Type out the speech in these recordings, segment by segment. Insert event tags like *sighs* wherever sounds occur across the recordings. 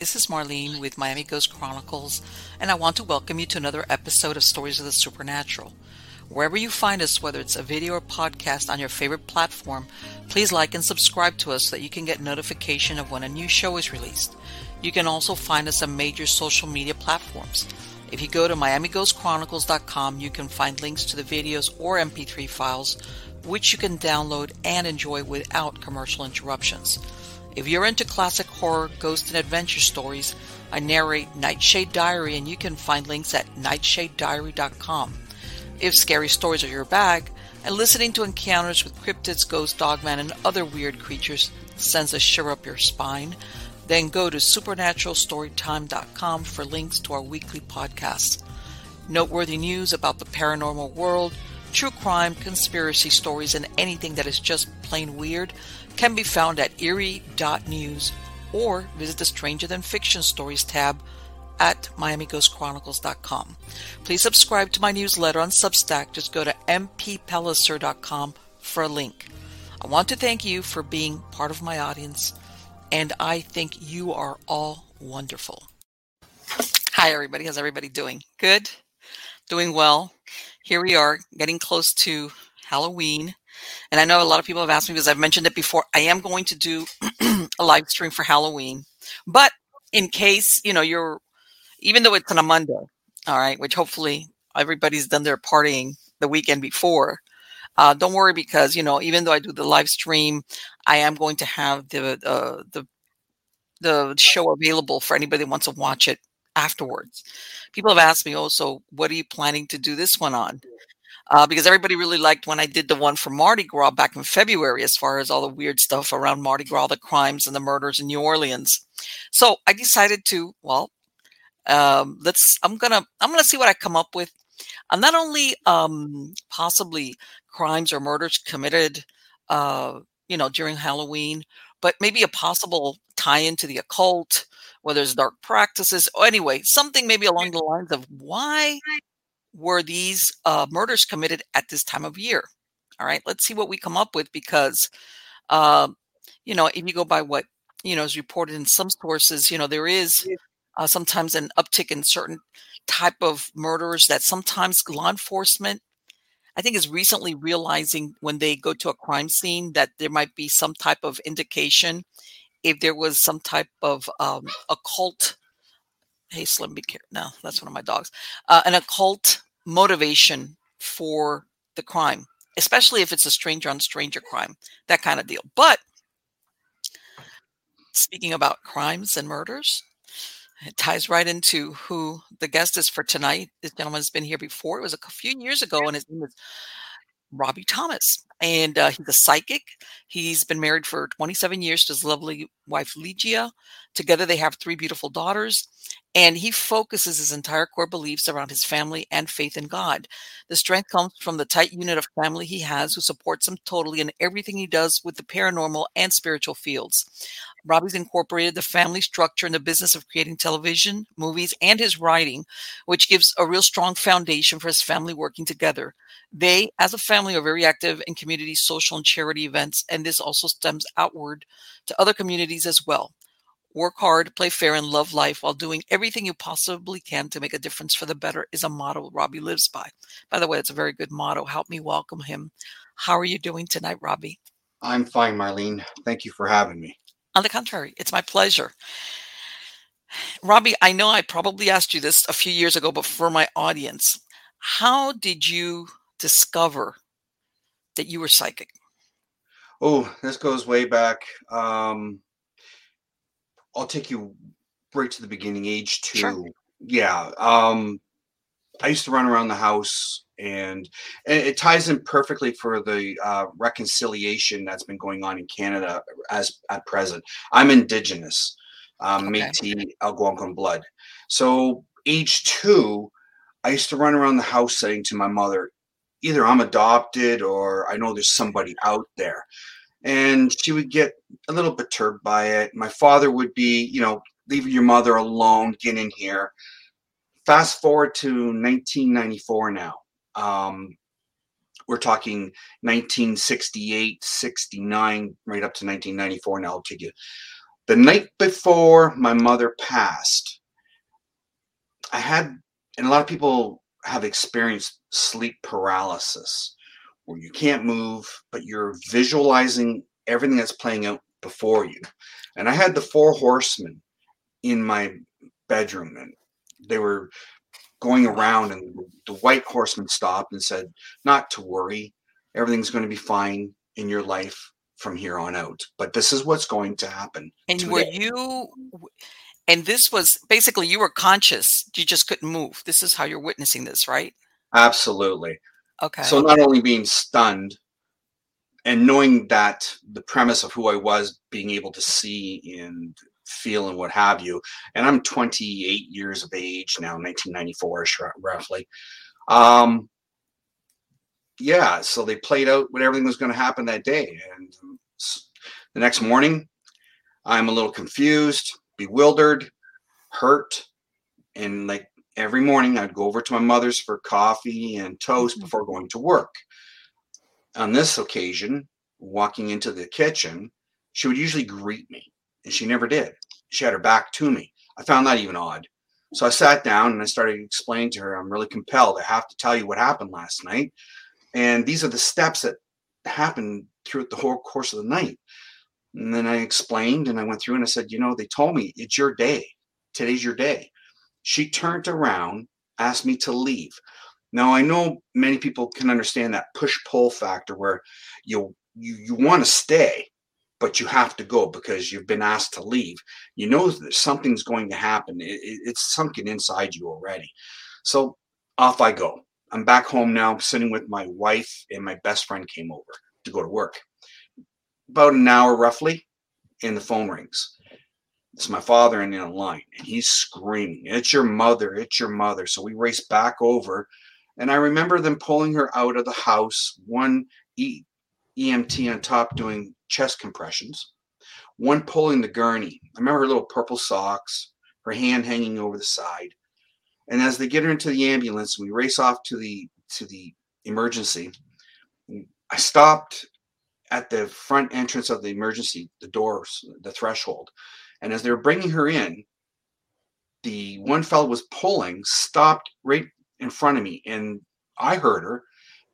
This is Marlene with Miami Ghost Chronicles, and I want to welcome you to another episode of Stories of the Supernatural. Wherever you find us, whether it's a video or podcast on your favorite platform, please like and subscribe to us so that you can get notification of when a new show is released. You can also find us on major social media platforms. If you go to miamighostchronicles.com, you can find links to the videos or MP3 files, which you can download and enjoy without commercial interruptions. If you're into classic horror, ghost, and adventure stories, I narrate Nightshade Diary, and you can find links at nightshadediary.com. If scary stories are your bag, and listening to encounters with cryptids, ghosts, dogman, and other weird creatures sends a shiver up your spine, then go to supernaturalstorytime.com for links to our weekly podcasts. Noteworthy news about the paranormal world, true crime, conspiracy stories, and anything that is just plain weird can be found at eerie.news or visit the Stranger Than Fiction Stories tab at miamighostchronicles.com. Please subscribe to my newsletter on Substack. Just go to mppellicer.com for a link. I want to thank you for being part of my audience, and I think you are all wonderful. Hi, everybody. How's everybody doing? Good? Doing well. Here we are, getting close to Halloween. And I know a lot of people have asked me because I've mentioned it before. I am going to do *clears throat* a live stream for Halloween. But in case, you know, you're, even though it's on a Monday, all right, which hopefully everybody's done their partying the weekend before. Uh, don't worry because you know even though I do the live stream, I am going to have the uh, the the show available for anybody that wants to watch it afterwards. People have asked me also, what are you planning to do this one on? Uh, because everybody really liked when I did the one for Mardi Gras back in February, as far as all the weird stuff around Mardi Gras, the crimes and the murders in New Orleans. So I decided to, well, um, let's. I'm gonna. I'm gonna see what I come up with. And not only um, possibly crimes or murders committed, uh, you know, during Halloween, but maybe a possible tie into the occult, whether it's dark practices, or anyway, something maybe along the lines of why were these uh, murders committed at this time of year? All right, let's see what we come up with because, uh, you know, if you go by what you know is reported in some sources, you know, there is uh, sometimes an uptick in certain type of murders that sometimes law enforcement, I think, is recently realizing when they go to a crime scene that there might be some type of indication if there was some type of um, occult hey slim be careful no that's one of my dogs uh, an occult motivation for the crime especially if it's a stranger on stranger crime that kind of deal but speaking about crimes and murders it ties right into who the guest is for tonight this gentleman has been here before it was a few years ago and his name is robbie thomas and uh, he's a psychic. He's been married for 27 years to his lovely wife, Ligia. Together, they have three beautiful daughters, and he focuses his entire core beliefs around his family and faith in God. The strength comes from the tight unit of family he has who supports him totally in everything he does with the paranormal and spiritual fields. Robbie's incorporated the family structure in the business of creating television, movies, and his writing, which gives a real strong foundation for his family working together. They, as a family, are very active in community social and charity events, and this also stems outward to other communities as well. Work hard, play fair, and love life while doing everything you possibly can to make a difference for the better is a motto Robbie lives by. By the way, it's a very good motto. Help me welcome him. How are you doing tonight, Robbie? I'm fine, Marlene. Thank you for having me. On the contrary, it's my pleasure. Robbie, I know I probably asked you this a few years ago, but for my audience, how did you discover that you were psychic? Oh, this goes way back. Um, I'll take you right to the beginning, age two. Sure. Yeah. Um, I used to run around the house, and, and it ties in perfectly for the uh, reconciliation that's been going on in Canada as at present. I'm Indigenous, um, okay. Métis Algonquin blood. So, age two, I used to run around the house saying to my mother, either I'm adopted or I know there's somebody out there. And she would get a little perturbed by it. My father would be, you know, leave your mother alone, get in here. Fast forward to 1994 now. Um, we're talking 1968, 69, right up to 1994 now. I'll take you. the night before my mother passed, I had, and a lot of people have experienced sleep paralysis you can't move, but you're visualizing everything that's playing out before you. And I had the four horsemen in my bedroom and they were going around and the white horseman stopped and said, Not to worry, everything's going to be fine in your life from here on out. But this is what's going to happen. And today. were you and this was basically you were conscious, you just couldn't move. This is how you're witnessing this, right? Absolutely. Okay. So not only being stunned and knowing that the premise of who I was, being able to see and feel and what have you, and I'm 28 years of age now, 1994 roughly. Um, yeah, so they played out what everything was going to happen that day, and the next morning, I'm a little confused, bewildered, hurt, and like every morning I'd go over to my mother's for coffee and toast mm-hmm. before going to work. On this occasion, walking into the kitchen, she would usually greet me, and she never did. She had her back to me. I found that even odd. So I sat down and I started explaining to her, I'm really compelled. I have to tell you what happened last night. And these are the steps that happened throughout the whole course of the night. And then I explained and I went through and I said, you know, they told me it's your day. Today's your day. She turned around, asked me to leave. Now I know many people can understand that push pull factor where you you you want to stay, but you have to go because you've been asked to leave. You know that something's going to happen. It, it, it's sunken inside you already. So off I go. I'm back home now, sitting with my wife and my best friend came over to go to work. About an hour roughly, and the phone rings. It's my father in the line, and he's screaming, It's your mother, it's your mother. So we race back over, and I remember them pulling her out of the house, one e- EMT on top doing chest compressions, one pulling the gurney. I remember her little purple socks, her hand hanging over the side. And as they get her into the ambulance, we race off to the to the emergency. I stopped at the front entrance of the emergency, the doors, the threshold. And as they were bringing her in, the one fellow was pulling, stopped right in front of me. And I heard her.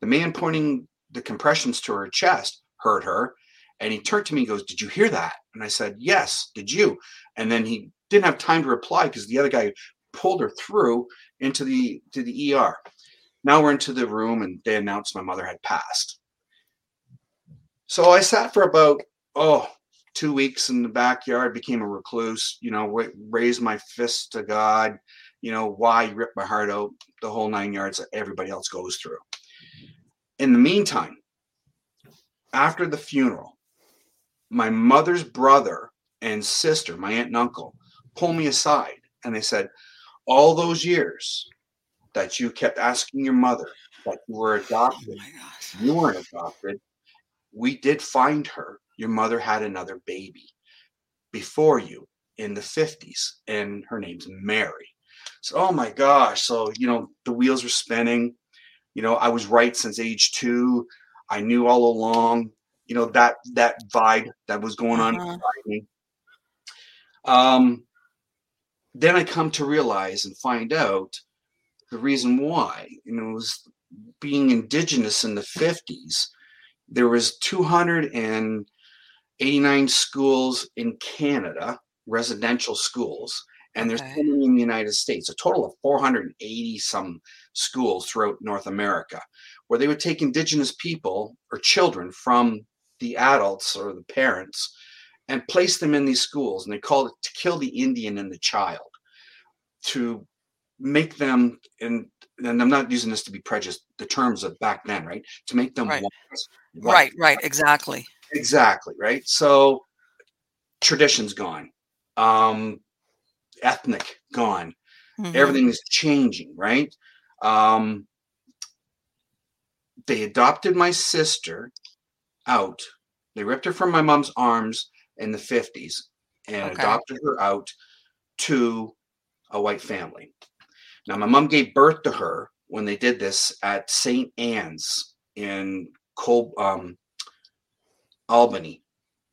The man pointing the compressions to her chest heard her. And he turned to me and goes, Did you hear that? And I said, Yes, did you? And then he didn't have time to reply because the other guy pulled her through into the to the ER. Now we're into the room and they announced my mother had passed. So I sat for about oh two weeks in the backyard, became a recluse, you know, raised my fist to God, you know, why rip my heart out, the whole nine yards that everybody else goes through. In the meantime, after the funeral, my mother's brother and sister, my aunt and uncle, pulled me aside and they said, All those years that you kept asking your mother that you were oh adopted, oh you weren't adopted. We did find her your mother had another baby before you in the 50s, and her name's Mary. So, oh my gosh. So, you know, the wheels were spinning. You know, I was right since age two. I knew all along, you know, that that vibe that was going on uh-huh. me. Um, then I come to realize and find out the reason why. You know, it was being indigenous in the 50s. There was 200 and 89 schools in Canada, residential schools, and there's okay. in the United States, a total of 480 some schools throughout North America, where they would take indigenous people or children from the adults or the parents and place them in these schools. And they called it to kill the Indian and the child, to make them, and, and I'm not using this to be prejudiced, the terms of back then, right? To make them right, right, right, exactly Exactly, right? So tradition's gone. Um ethnic gone. Mm-hmm. Everything is changing, right? Um they adopted my sister out. They ripped her from my mom's arms in the 50s and okay. adopted her out to a white family. Now, my mom gave birth to her when they did this at St. Anne's in Col- um, Albany,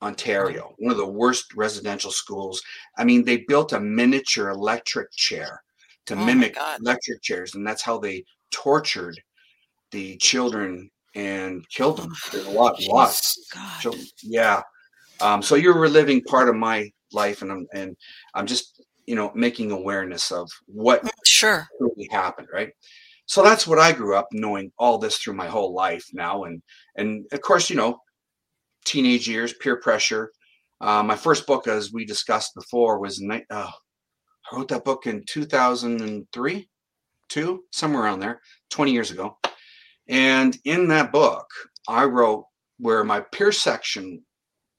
Ontario, one of the worst residential schools. I mean, they built a miniature electric chair to Oh mimic electric chairs, and that's how they tortured the children and killed them. There's a lot, lots. Children. Yeah. Um, so you're reliving part of my life, and I'm and I'm just you know making awareness of what mm, sure really happened, right? So that's what I grew up knowing all this through my whole life now, and and of course you know teenage years, peer pressure. Uh, my first book, as we discussed before, was uh, I wrote that book in 2003, two, somewhere around there, 20 years ago. And in that book, I wrote where my peer section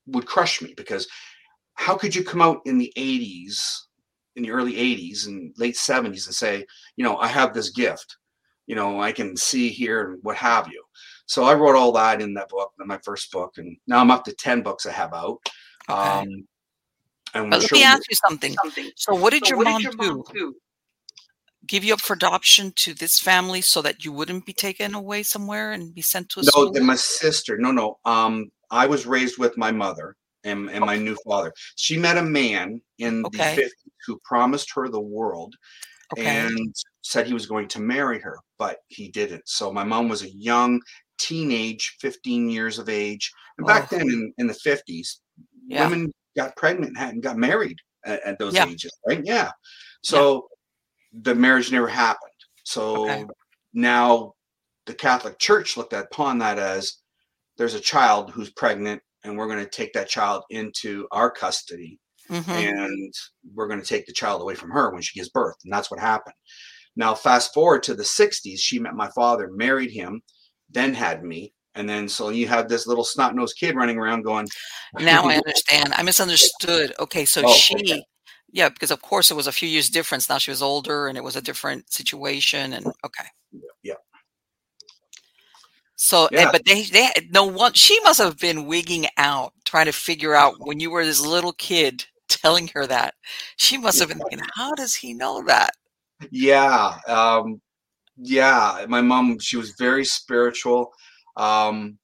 would crush me because how could you come out in the 80s, in the early 80s and late 70s and say, you know, I have this gift, you know, I can see here and what have you. So I wrote all that in that book, in my first book, and now I'm up to 10 books I have out. Okay. Um, and but let me ask you something. something. So what did, so your, what mom did your, mom do? do? Give you up for adoption to this family so that you wouldn't be taken away somewhere and be sent to a no, school? No, my sister. No, no. Um, I was raised with my mother and, and my new father. She met a man in okay. the 50s who promised her the world okay. and said he was going to marry her, but he didn't. So my mom was a young teenage, 15 years of age. And back oh. then in, in the 50s, yeah. women got pregnant and got married at, at those yeah. ages, right? Yeah. So yeah. the marriage never happened. So okay. now the Catholic Church looked upon that as there's a child who's pregnant and we're going to take that child into our custody mm-hmm. and we're going to take the child away from her when she gives birth. And that's what happened. Now, fast forward to the 60s, she met my father, married him then had me. And then so you have this little snot nosed kid running around going. Now I *laughs* understand. I misunderstood. Okay, so oh, she, okay. yeah, because of course it was a few years difference. Now she was older, and it was a different situation. And okay, yeah. So, yeah. but they, they, no one. She must have been wigging out, trying to figure out when you were this little kid telling her that. She must have been thinking, "How does he know that?" Yeah, um, yeah, my mom, she was very spiritual. Um,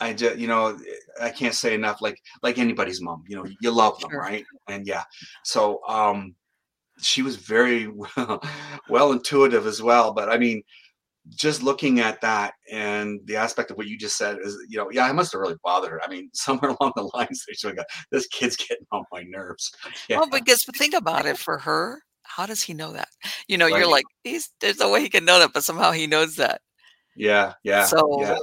I just, you know, I can't say enough. Like, like anybody's mom, you know, you love them, sure. right? And yeah, so um, she was very well, *laughs* well intuitive as well. But I mean, just looking at that and the aspect of what you just said is, you know, yeah, I must have really bothered her. I mean, *laughs* somewhere along the lines, they should have got this kid's getting on my nerves. *laughs* Yeah. Well, because think about it for her, how does he know that? You know, right. you're like, he's there's no way he can know that, but somehow he knows that. Yeah, yeah. So yeah.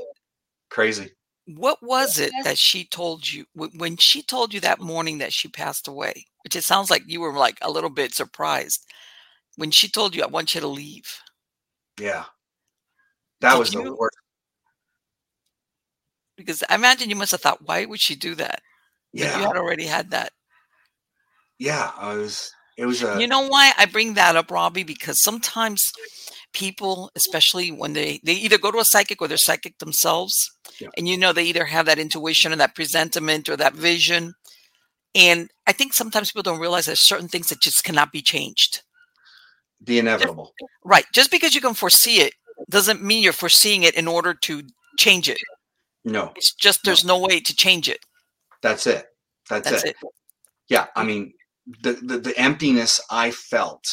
crazy. What was it that she told you when she told you that morning that she passed away? Which it sounds like you were like a little bit surprised when she told you, "I want you to leave." Yeah, that Did was you, the worst. Because I imagine you must have thought, "Why would she do that?" Yeah, you had already had that. Yeah, I was it was a. You know why I bring that up, Robbie? Because sometimes people, especially when they they either go to a psychic or they're psychic themselves, yeah. and you know they either have that intuition or that presentiment or that vision, and I think sometimes people don't realize there's certain things that just cannot be changed. The inevitable. Just, right. Just because you can foresee it doesn't mean you're foreseeing it in order to change it. No. It's just there's no, no way to change it. That's it. That's, That's it. it. Yeah. I mean, the, the, the emptiness I felt.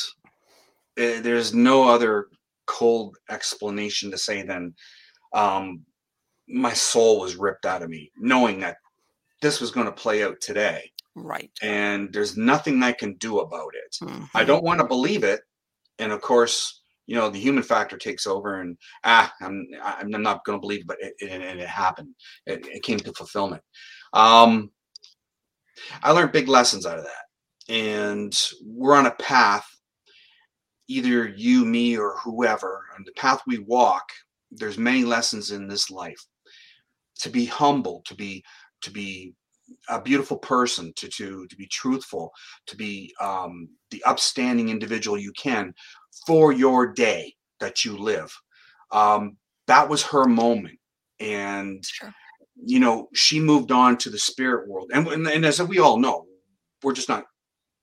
Uh, there's no other cold explanation to say than um, my soul was ripped out of me, knowing that this was going to play out today. Right. And there's nothing I can do about it. Mm-hmm. I don't want to believe it. And of course, you know, the human factor takes over and ah, I'm, I'm not going to believe it, but it, it, it happened. It, it, came to fulfillment. Um, I learned big lessons out of that and we're on a path either you me or whoever on the path we walk there's many lessons in this life. To be humble to be to be a beautiful person to to to be truthful to be um, the upstanding individual you can for your day that you live. Um, that was her moment. And sure. you know she moved on to the spirit world. And, and, and as we all know we're just not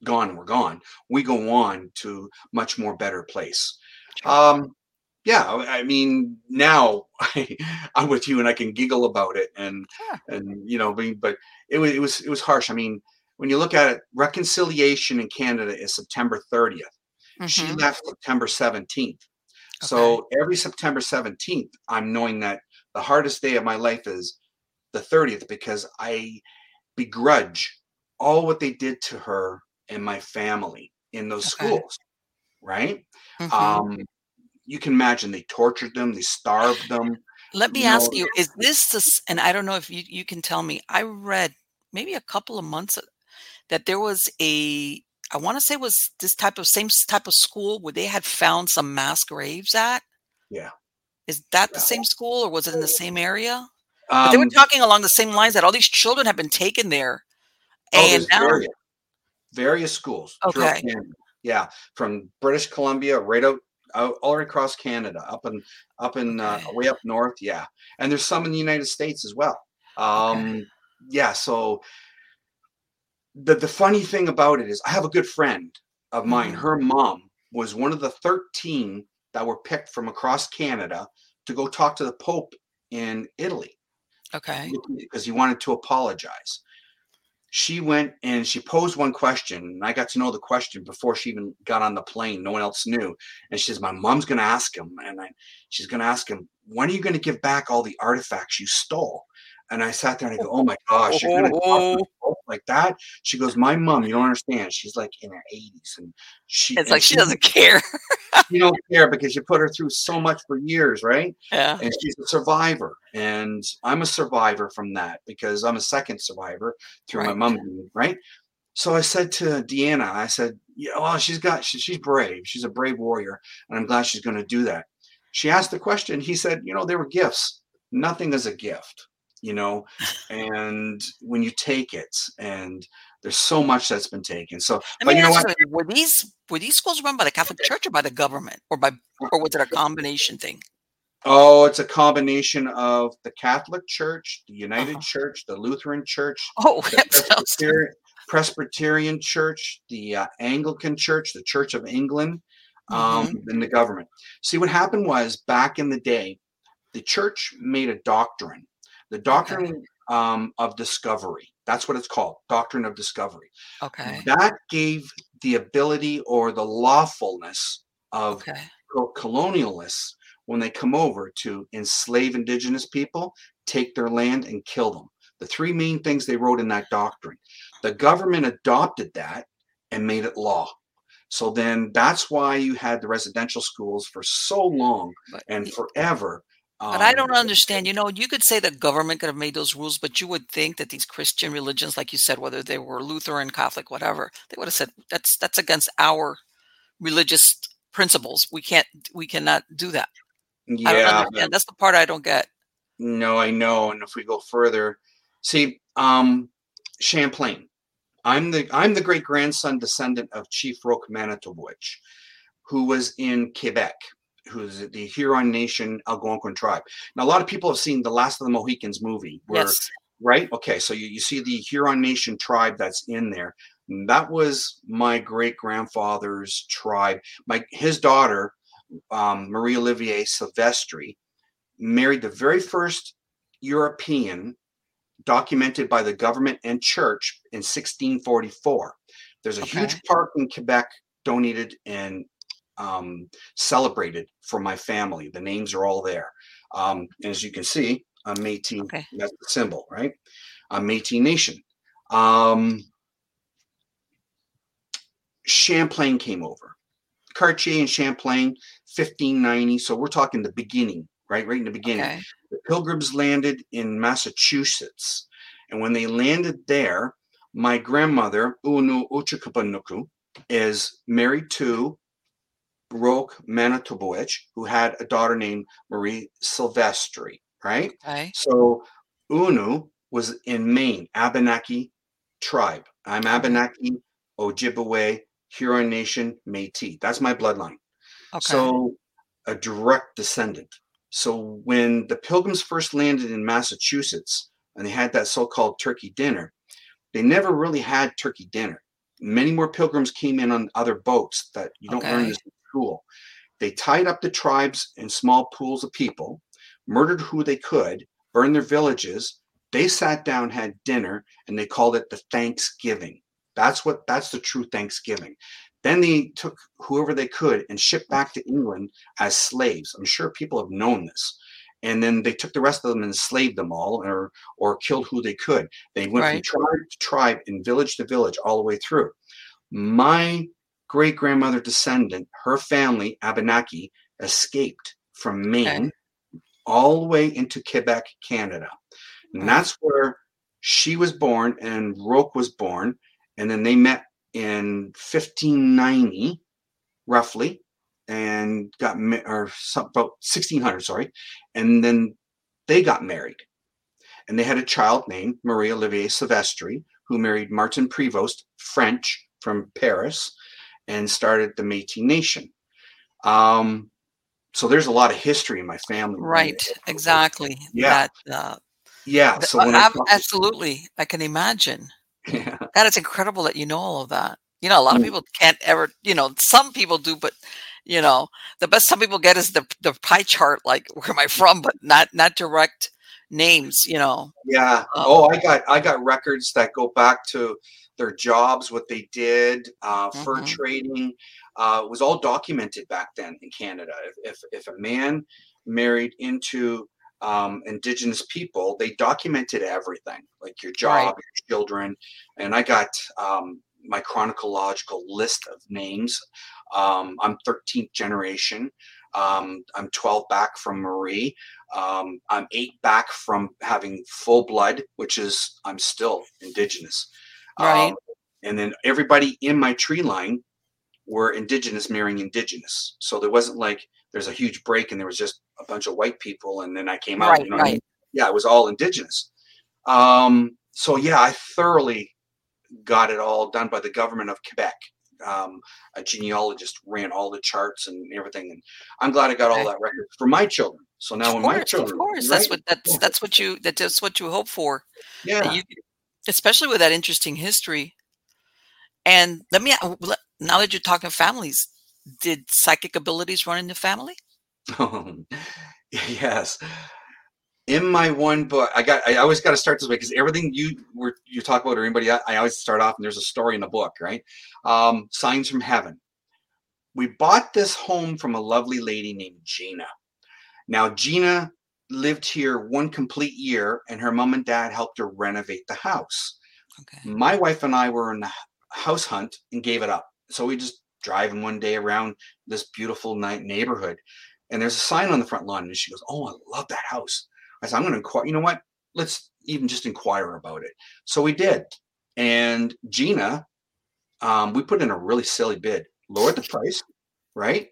gone, we're gone. We go on to much more better place. Um, yeah, I mean, now *laughs* I, am with you and I can giggle about it and yeah. and you know, but it was it was it was harsh. I mean, when you look at it, reconciliation in Canada is September 30th. Mm-hmm. She left September 17th. Okay. So every September 17th, I'm knowing that the hardest day of my life is the 30th because I begrudge all what they did to her and my family in those okay. schools, right? Mm-hmm. Um, you can imagine they tortured them, they starved them. Let me you ask know. you: Is this this? And I don't know if you you can tell me. I read maybe a couple of months that there was a I want to say was this type of same type of school where they had found some mass graves at. Yeah. Is that yeah. the same school or was it in the same area? Um, they were um talking along the same lines that all these children have been taken there. Oh, and now various, various schools. Okay. Yeah, from British Columbia right out, out all across Canada, up in up in okay. uh, way up north. Yeah, and there's some in the United States as well. Um, okay. Yeah, so the the funny thing about it is, I have a good friend of mine. Mm-hmm. Her mom was one of the 13 that were picked from across Canada to go talk to the Pope in Italy. Okay. Because he wanted to apologize she went and she posed one question and i got to know the question before she even got on the plane. No one else knew. And she says my mom's going to ask him. And I, she's going to ask him when are you going to give back all the artifacts you stole? And I sat there and I go, oh my gosh, you're gonna talk like that? She goes, my mom, you don't understand. She's like in her 80s, and she. It's like she, doesn't care. you don't care because you put her through so much for years, right? *laughs* Yeah. And she's a survivor, and I'm a survivor from that because I'm a second survivor through right. my mom, right? So I said to Deanna, I said, yeah, well, she's got, she, she's brave. She's a brave warrior, and I'm glad she's going to do that. She asked the question. He said, you know, they were gifts. Nothing is a gift you know and when you take it and there's so much that's been taken. So I mean, but you know what? were these were these schools run by the catholic church or by the government or by or was it a combination thing? Oh it's a combination of the catholic church the united uh-huh. church the lutheran church oh *laughs* the presbyterian, presbyterian, church the uh, anglican church the church of england um, mm-hmm. and the government. See what happened was back in the day the church made a doctrine the doctrine okay. um, of discovery. That's what it's called, doctrine of discovery. Okay. That gave the ability or the lawfulness of okay. colonialists when they come over to enslave indigenous people, take their land, and kill them. The three main things they wrote in that doctrine. The government adopted that and made it law. So then that's why you had the residential schools for so long and forever but I don't um, understand. You know, you could say the government could have made those rules, but you would think that these Christian religions, like you said, whether they were Lutheran, Catholic, whatever, they would have said that's that's against our religious principles. We can't, we cannot do that. Yeah, that's the part I don't get. No, I know. And if we go further, see, um, Champlain. I'm the I'm the great grandson descendant of Chief Roque Manitouabeouich, who was in Quebec who's the Huron Nation Algonquin tribe. Now, a lot of people have seen the Last of the Mohicans movie, where, yes. right? Okay, so you, you see the Huron Nation tribe that's in there. That was my great grandfather's tribe. My his daughter, um, Marie Olivier Silvestri, married the very first European documented by the government and church in 1644. There's a okay. huge park in Quebec donated and um, celebrated for my family. The names are all there. Um, as you can see, I'm Métis. Okay. That's the symbol, right? I'm Métis Nation. Um, Champlain came over. Cartier and Champlain, 1590. So we're talking the beginning, right? Right in the beginning. Okay. The pilgrims landed in Massachusetts. And when they landed there, my grandmother, Unu Uchikapanuku, is married to Roque Manitouabeouich, who had a daughter named Marie Silvestri, right? Okay. So Unu was in Maine, Abenaki tribe. I'm mm-hmm. Abenaki, Ojibwe, Huron Nation, Métis. That's my bloodline. Okay. So a direct descendant. So when the Pilgrims first landed in Massachusetts and they had that so-called turkey dinner, they never really had turkey dinner. Many more pilgrims came in on other boats that you don't okay. learn this school. They tied up the tribes in small pools of people, murdered who they could, burned their villages. They sat down, had dinner, and they called it the Thanksgiving. That's what that's the true Thanksgiving. Then they took whoever they could and shipped back to England as slaves. I'm sure people have known this. And then they took the rest of them and enslaved them all or or killed who they could. They went right. from tribe to tribe and village to village all the way through. My great grandmother descendant, her family, Abenaki, escaped from Maine okay. all the way into Quebec, Canada. And that's where she was born and Roque was born. And then they met in 1590, roughly, and got or some, about 1600, sorry, and then they got married, and they had a child named Marie Olivier Silvestri, who married Martin Prevost, French from Paris, and started the Métis Nation. Um, so there's a lot of history in my family. Right, exactly. Yeah. That, uh, yeah. So uh, absolutely, I can imagine. Yeah. That is incredible that you know all of that. You know, a lot of mm. people can't ever, you know, some people do, but you know, the best some people get is the the pie chart, like *laughs* where am I from, but not not direct names, you know. Yeah. Um, oh, I got I got records that go back to their jobs, what they did, uh, fur mm-hmm. trading. Uh, was all documented back then in Canada. If if, if a man married into um, indigenous people, they documented everything, like your job, right. your children, and I got um, my chronological list of names. Um, I'm 13th generation. Um, I'm 12 back from Marie. Um, I'm eight back from having full blood, which is I'm still indigenous. Right. Um, and then everybody in my tree line were indigenous marrying indigenous. So there wasn't like there's a huge break and there was just a bunch of white people and then I came out. Right, you know right. I mean? Yeah, it was all indigenous. Um, so yeah, I thoroughly got it all done by the government of Quebec. Um, a genealogist ran all the charts and everything, and I'm glad I got all that record for my children. So now, of when my children, of course, right? that's what that's yeah. that's what you that's what you hope for. Yeah, you, especially with that interesting history. And let me now that you're talking families, did psychic abilities run in the family? *laughs* yes in my one book, I got I always got to start this way because everything you were you talk about or anybody I, I, always start off and there's a story in the book, right? Um, Signs from Heaven. We bought this home from a lovely lady named Gina. Now Gina lived here one complete year, and her mom and dad helped her renovate the house. Okay. My wife and I were in the house hunt and gave it up. So we just driving one day around this beautiful night neighborhood, and there's a sign on the front lawn, and she goes, "Oh, I love that house." I said, I'm going to inquire. You know what? Let's even just inquire about it. So we did. And Gina, um, we put in a really silly bid, lowered the price, right?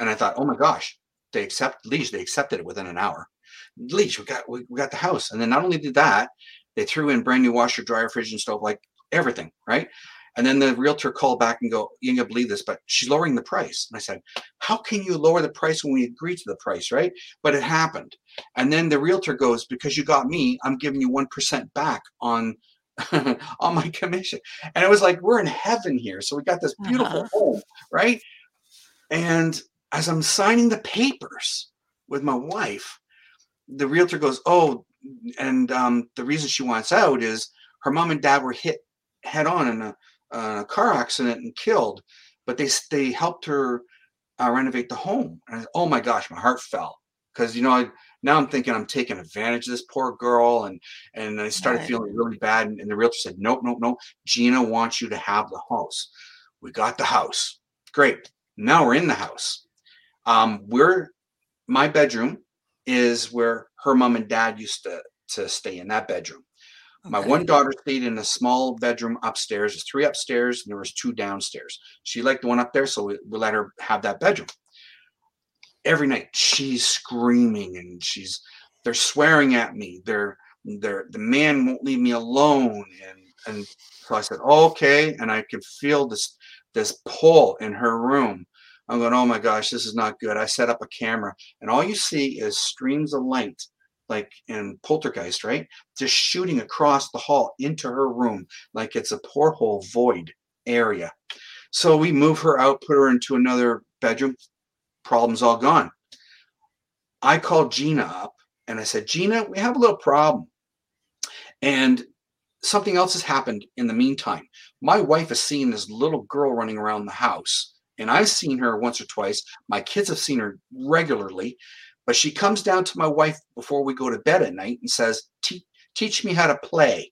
And I thought, oh my gosh, they accept Liege. They accepted it within an hour. Liege, we got we, we got the house. And then not only did that, they threw in brand new washer, dryer, fridge, and stove, like everything, right? And then the realtor called back and go, you ain't gonna believe this, but she's lowering the price. And I said, how can you lower the price when we agreed to the price, right? But it happened. And then the realtor goes, because you got me, I'm giving you 1% back on *laughs* on my commission. And it was like, we're in heaven here. So we got this beautiful uh-huh. home, right? And as I'm signing the papers with my wife, the realtor goes, oh, and um, the reason she wants out is her mom and dad were hit head on in a uh, car accident and killed, but they they helped her uh, renovate the home. And I, oh my gosh, my heart fell because you know I, now I'm thinking I'm taking advantage of this poor girl, and and I started right. feeling really bad. And, and the realtor said, nope, nope, nope. Gina wants you to have the house. We got the house. Great. Now we're in the house. Um, we're my bedroom is where her mom and dad used to to stay in that bedroom. My one daughter stayed in a small bedroom upstairs. There's three upstairs, and there was two downstairs. She liked the one up there, so we, we let her have that bedroom. Every night she's screaming and she's they're swearing at me. They're they're the man won't leave me alone. And and so I said, okay. And I could feel this this pull in her room. I'm going, oh my gosh, this is not good. I set up a camera, and all you see is streams of light like in Poltergeist, right? Just shooting across the hall into her room like it's a porthole void area. So we move her out, put her into another bedroom. Problem's all gone. I called Gina up and I said, Gina, we have a little problem. And something else has happened in the meantime. My wife has seen this little girl running around the house, and I've seen her once or twice. My kids have seen her regularly, but she comes down to my wife before we go to bed at night and says, Teach me how to play.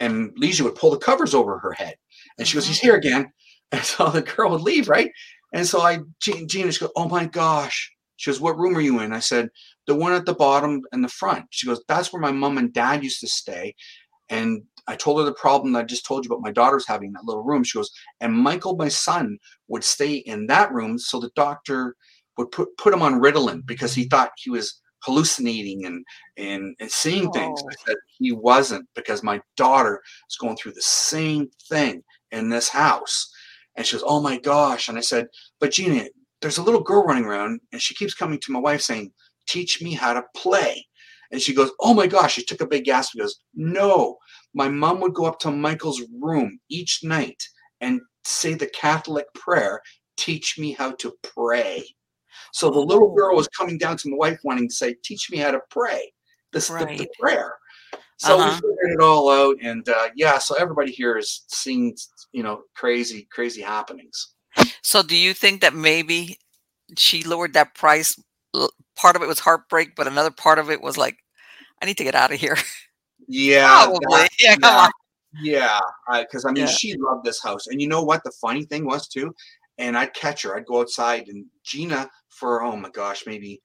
And Leisha would pull the covers over her head. And she goes, He's mm-hmm. here again. *laughs* And so the girl would leave, right? And so I, Gina, she goes, Oh my gosh. She goes, What room are you in? I said, The one at the bottom and the front. She goes, That's where my mom and dad used to stay. And I told her the problem that I just told you about my daughter's having that little room. She goes, and Michael, my son, would stay in that room. So the doctor would put, put him on Ritalin because he thought he was hallucinating and and, and seeing oh. things. I oh. said he wasn't because my daughter is going through the same thing in this house. And she goes, Oh my gosh. And I said, But Gina, there's a little girl running around and she keeps coming to my wife saying, Teach me how to play. And she goes, Oh my gosh. She took a big gasp. She goes, No. My mom would go up to Michael's room each night and say the Catholic prayer, Teach me how to pray. So the little girl oh. was coming down to my wife wanting to say, Teach me how to pray. This right. the, the prayer. So uh-huh. we figured it all out. And uh, yeah, so everybody here is seeing, you know, crazy, crazy happenings. So do you think that maybe she lowered that price? Part of it was heartbreak, but another part of it was like, I need to get out of here. *laughs* Yeah. Probably. That, *laughs* yeah. Yeah, because I mean, yeah. she loved this house, and you know what? The funny thing was too, and I'd catch her. I'd go outside, and Gina for oh my gosh, maybe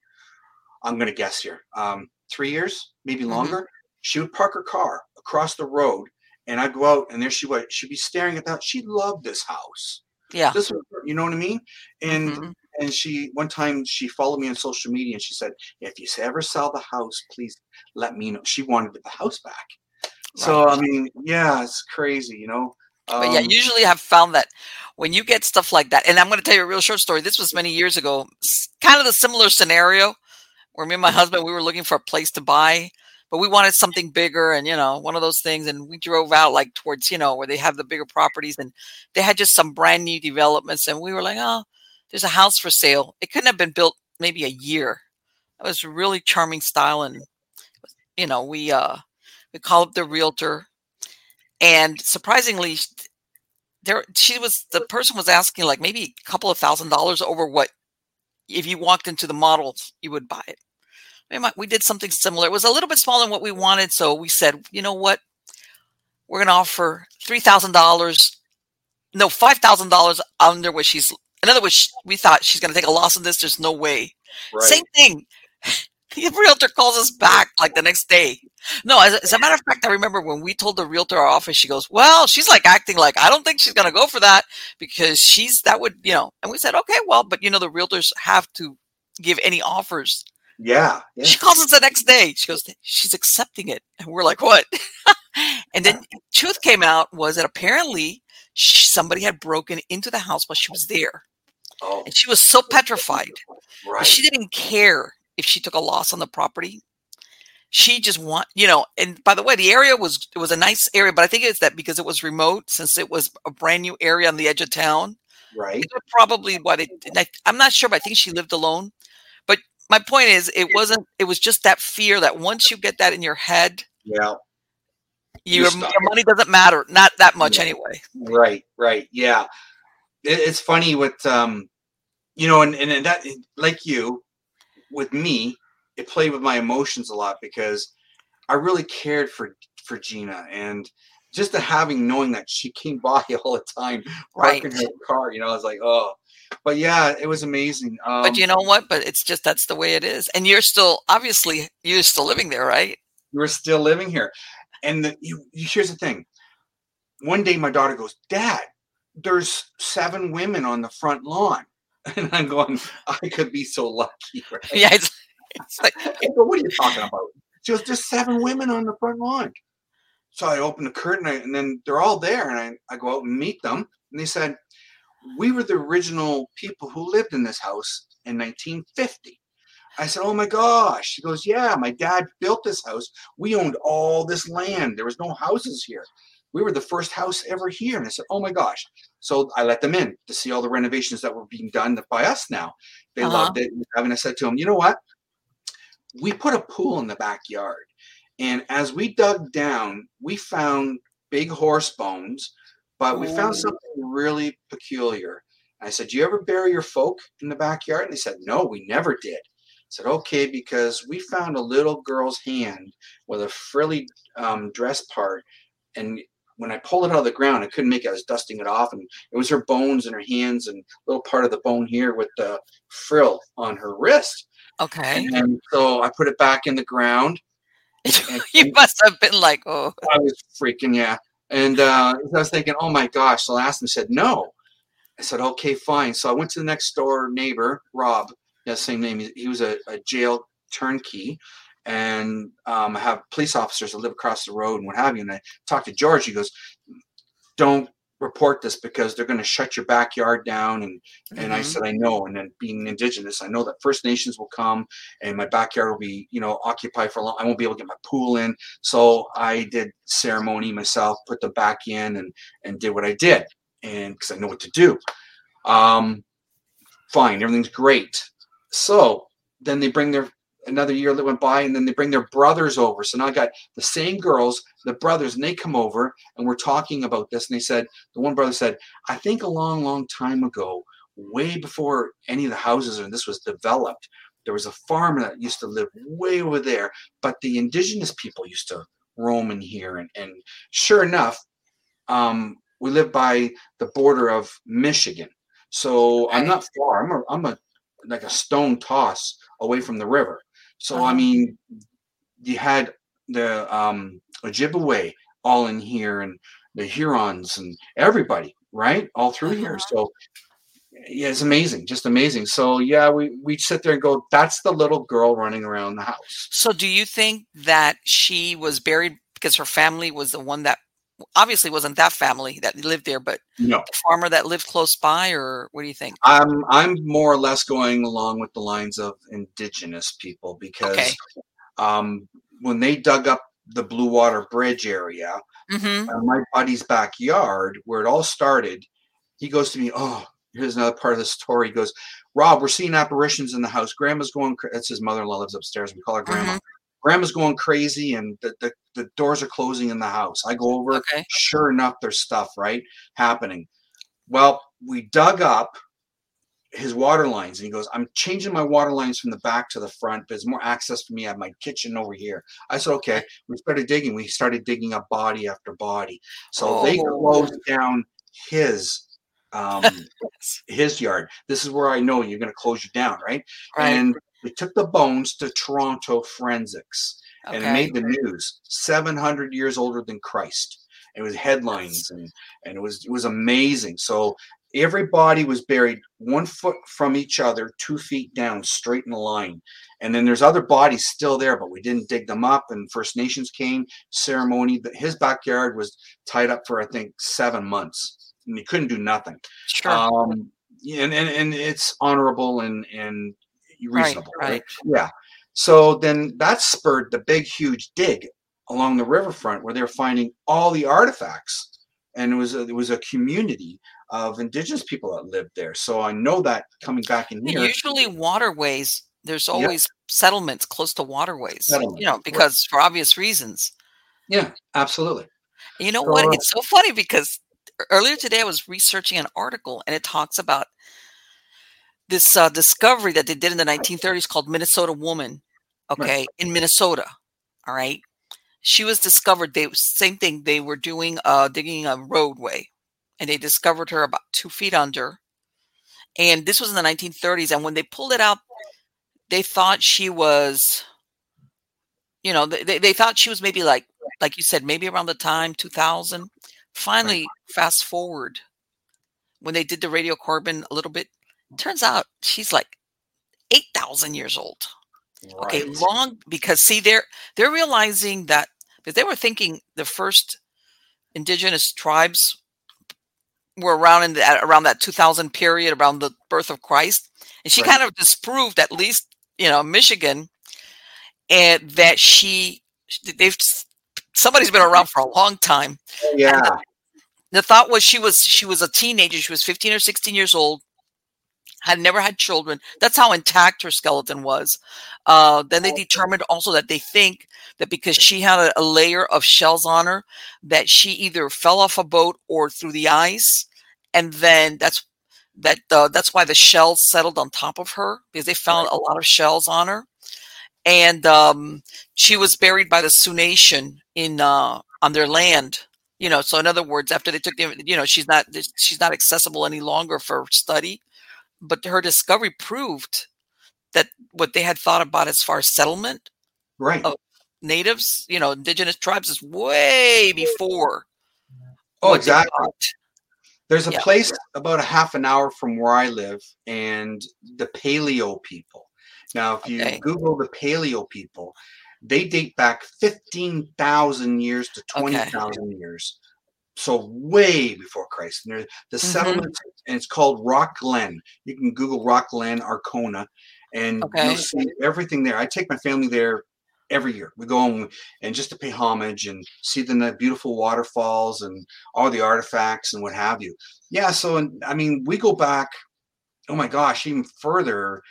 I'm gonna guess here, um, three years, maybe mm-hmm. longer. She would park her car across the road, and I'd go out, and there she would. She'd be staring at that. She loved this house. Yeah, this was, you know what I mean. And mm-hmm. And she one time she followed me on social media, and she said, "If you ever sell the house, please let me know." She wanted the house back. Right. So I mean, yeah, it's crazy, you know. Um, but yeah, um usually I've found that when you get stuff like that, and I'm going to tell you a real short story. This was many years ago, kind of the similar scenario where me and my husband we were looking for a place to buy, but we wanted something bigger, and you know, one of those things. And we drove out like towards you know where they have the bigger properties, and they had just some brand new developments, and we were like, oh, there's a house for sale. It couldn't have been built maybe a year. It was really charming style, and you know, we uh we called up the realtor and surprisingly there she was the person was asking like maybe a couple of thousand dollars over what if you walked into the models you would buy it we did something similar it was a little bit smaller than what we wanted so we said you know what we're going to offer $3000 no $5000 under what she's in other words we thought she's going to take a loss on this there's no way right. same thing *laughs* the realtor calls us back like the next day. No, as, as, a matter of fact, I remember when we told the realtor our office, she goes, "Well, she's like acting like I don't think she's going to go for that because she's that would you know." And we said, "Okay, well, but you know the realtors have to give any offers." Yeah, yeah. She calls us the next day. She goes, "She's accepting it," and we're like, "What?" *laughs* and then *laughs* truth came out was that apparently somebody had broken into the house while she was there, oh. and she was so petrified. Right. She didn't care if she took a loss on the property. She just want, you know, and by the way, the area was it was a nice area, but I think it's that because it was remote, since it was a brand new area on the edge of town. Right. Probably what it. I'm not sure, but I think she lived alone. But my point is, it wasn't. It was just that fear that once you get that in your head, yeah, your, your money doesn't matter, not that much yeah. anyway. Right. Right. Yeah. It, it's funny with um, you know, and and that like you, with me, it played with my emotions a lot because I really cared for for Gina and just the having knowing that she came *laughs* by all the time parking right. her car, you know, I was like, oh. But yeah, it was amazing. Um, but you know what? But it's just that's the way it is. And you're still obviously you're still living there, right? You're still living here. And the, you, you, here's the thing. One day my daughter goes, Dad, there's seven women on the front lawn. *laughs* And I'm going, I could be so lucky. *laughs* Right? Yeah, it's, it's like, *laughs* what are you talking about? She was just seven women on the front lawn. So I open the curtain and then they're all there. And I, I go out and meet them. And they said, We were the original people who lived in this house in 1950. I said, Oh my gosh. She goes, Yeah, my dad built this house. We owned all this land. There was no houses here. We were the first house ever here. And I said, oh my gosh. So I let them in to see all the renovations that were being done by us now. They uh-huh. loved it. And I said to them, you know what? We put a pool in the backyard. And as we dug down, we found big horse bones, but we found something really peculiar. I said, Do you ever bury your folk in the backyard? And they said, No, we never did. I said, Okay, because we found a little girl's hand with a frilly um, dress part. And when I pulled it out of the ground, I couldn't make it. I was dusting it off, and it was her bones and her hands and a little part of the bone here with the frill on her wrist. Okay. And so I put it back in the ground. *laughs* you must have been like, oh. I was freaking, yeah. And uh, I was thinking, oh my gosh. So I asked him, said, no. I said, okay, fine. So I went to the next door neighbor, Rob. Yeah, same name. He, was a, a jail turnkey. And um, I have police officers that live across the road and what have you. And I talked to George. He goes, don't report this because they're going to shut your backyard down and and mm-hmm. I said I know and then being indigenous I know that First Nations will come and my backyard will be you know occupied for a long I won't be able to get my pool in so I did ceremony myself put the back in and and did what I did and because I know what to do um fine everything's great so then they bring their another year that went by and then they bring their brothers over. So now i got the same girls the brothers and they come over and we're talking about this. And they said the one brother said i think a long long time ago way before any of the houses and this was developed there was a farmer that used to live way over there but the indigenous people used to roam in here. And, and sure enough um, we live by the border of michigan. So i'm not far i'm a, I'm a like a stone toss away from the river so uh-huh. I mean, you had the um, Ojibwe all in here, and the Hurons, and everybody, right, all through uh-huh. here. So yeah, it's amazing, just amazing. So yeah, we we sit there and go, that's the little girl running around the house. So do you think that she was buried because her family was the one that obviously wasn't that family that lived there, but no. the farmer that lived close by, or what do you think? I'm I'm more or less going along with the lines of indigenous people because okay. um, when they dug up the Blue Water Bridge area, mm-hmm. my buddy's backyard where it all started, he goes to me, "Oh, here's another part of the story." He goes, "Rob, we're seeing apparitions in the house. Grandma's going. That's his mother-in-law lives upstairs. We call her Grandma." Mm-hmm grandma's going crazy and the, the, the, doors are closing in the house. I go over, okay. sure enough, there's stuff, right? Happening. Well, we dug up his water lines and he goes, I'm changing my water lines from the back to the front. but There's more access for me. I have my kitchen over here. I said, okay. We started digging. We started digging up body after body. So oh. they closed down his um *laughs* his yard. This is where I know you're gonna close you down, right? right. And we took the bones to Toronto Forensics, okay. and it made the news. Seven hundred years older than Christ. It was headlines, and and it was it was amazing. So everybody was buried one foot from each other, two feet down, straight in a line. And then there's other bodies still there, but we didn't dig them up. And First Nations came, ceremony. But his backyard was tied up for I think seven months, and he couldn't do nothing. Sure. Um, and, and and it's honorable and and reasonable, right, right? Yeah. So then that spurred the big, huge dig along the riverfront where they're finding all the artifacts, and it was a, it was a community of indigenous people that lived there. So I know that coming back in here. Usually, waterways. There's always yep. settlements close to waterways. You know, because for obvious reasons. Yeah, absolutely. You know so, what? It's so funny because earlier today I was researching an article and it talks about this uh, discovery that they did in the 1930s called Minnesota Woman. Okay, right. in Minnesota. All right, she was discovered. They same thing. They were doing uh, digging a roadway, and they discovered her about two feet under. And this was in the 1930s. And when they pulled it out, they thought she was, you know, they, they thought she was maybe like, like you said, maybe around the time 2000. Finally, right. fast forward when they did the radiocarbon a little bit, Turns out she's like 8,000 years old. Right. Okay, long because see they're they're realizing that because they were thinking the first indigenous tribes were around in the, around that 2000 period around the birth of Christ and she right. kind of disproved at least you know Michigan and that she they've somebody's been around for a long time. Oh, yeah. The, the thought was she was she was a teenager. She was 15 or 16 years old had never had children. That's how intact her skeleton was. Uh, then they determined also that they think that because she had a, a, layer of shells on her, that she either fell off a boat or through the ice, and then that's that uh, that's why the shells settled on top of her because they found a lot of shells on her, and um, she was buried by the Sioux Nation in uh, on their land. You know, so in other words, after they took the, you know, she's not she's not accessible any longer for study, but her discovery proved that what they had thought about as far as settlement, right, of natives, you know, indigenous tribes is way before. Oh, exactly. There's a yeah. place about a half an hour from where I live, and the Paleo people. Now, if you okay. Google the Paleo people, they date back 15,000 years to 20,000 okay. years. So way before Christ. And the mm-hmm. settlement, and it's called Rock Glen. You can Google Rock Glen, Arkona, and okay. you'll see everything there. I take my family there every year. We go and, and just to pay homage and see the beautiful waterfalls and all the artifacts and what have you. Yeah, so and I mean, we go back. Oh my gosh, even further.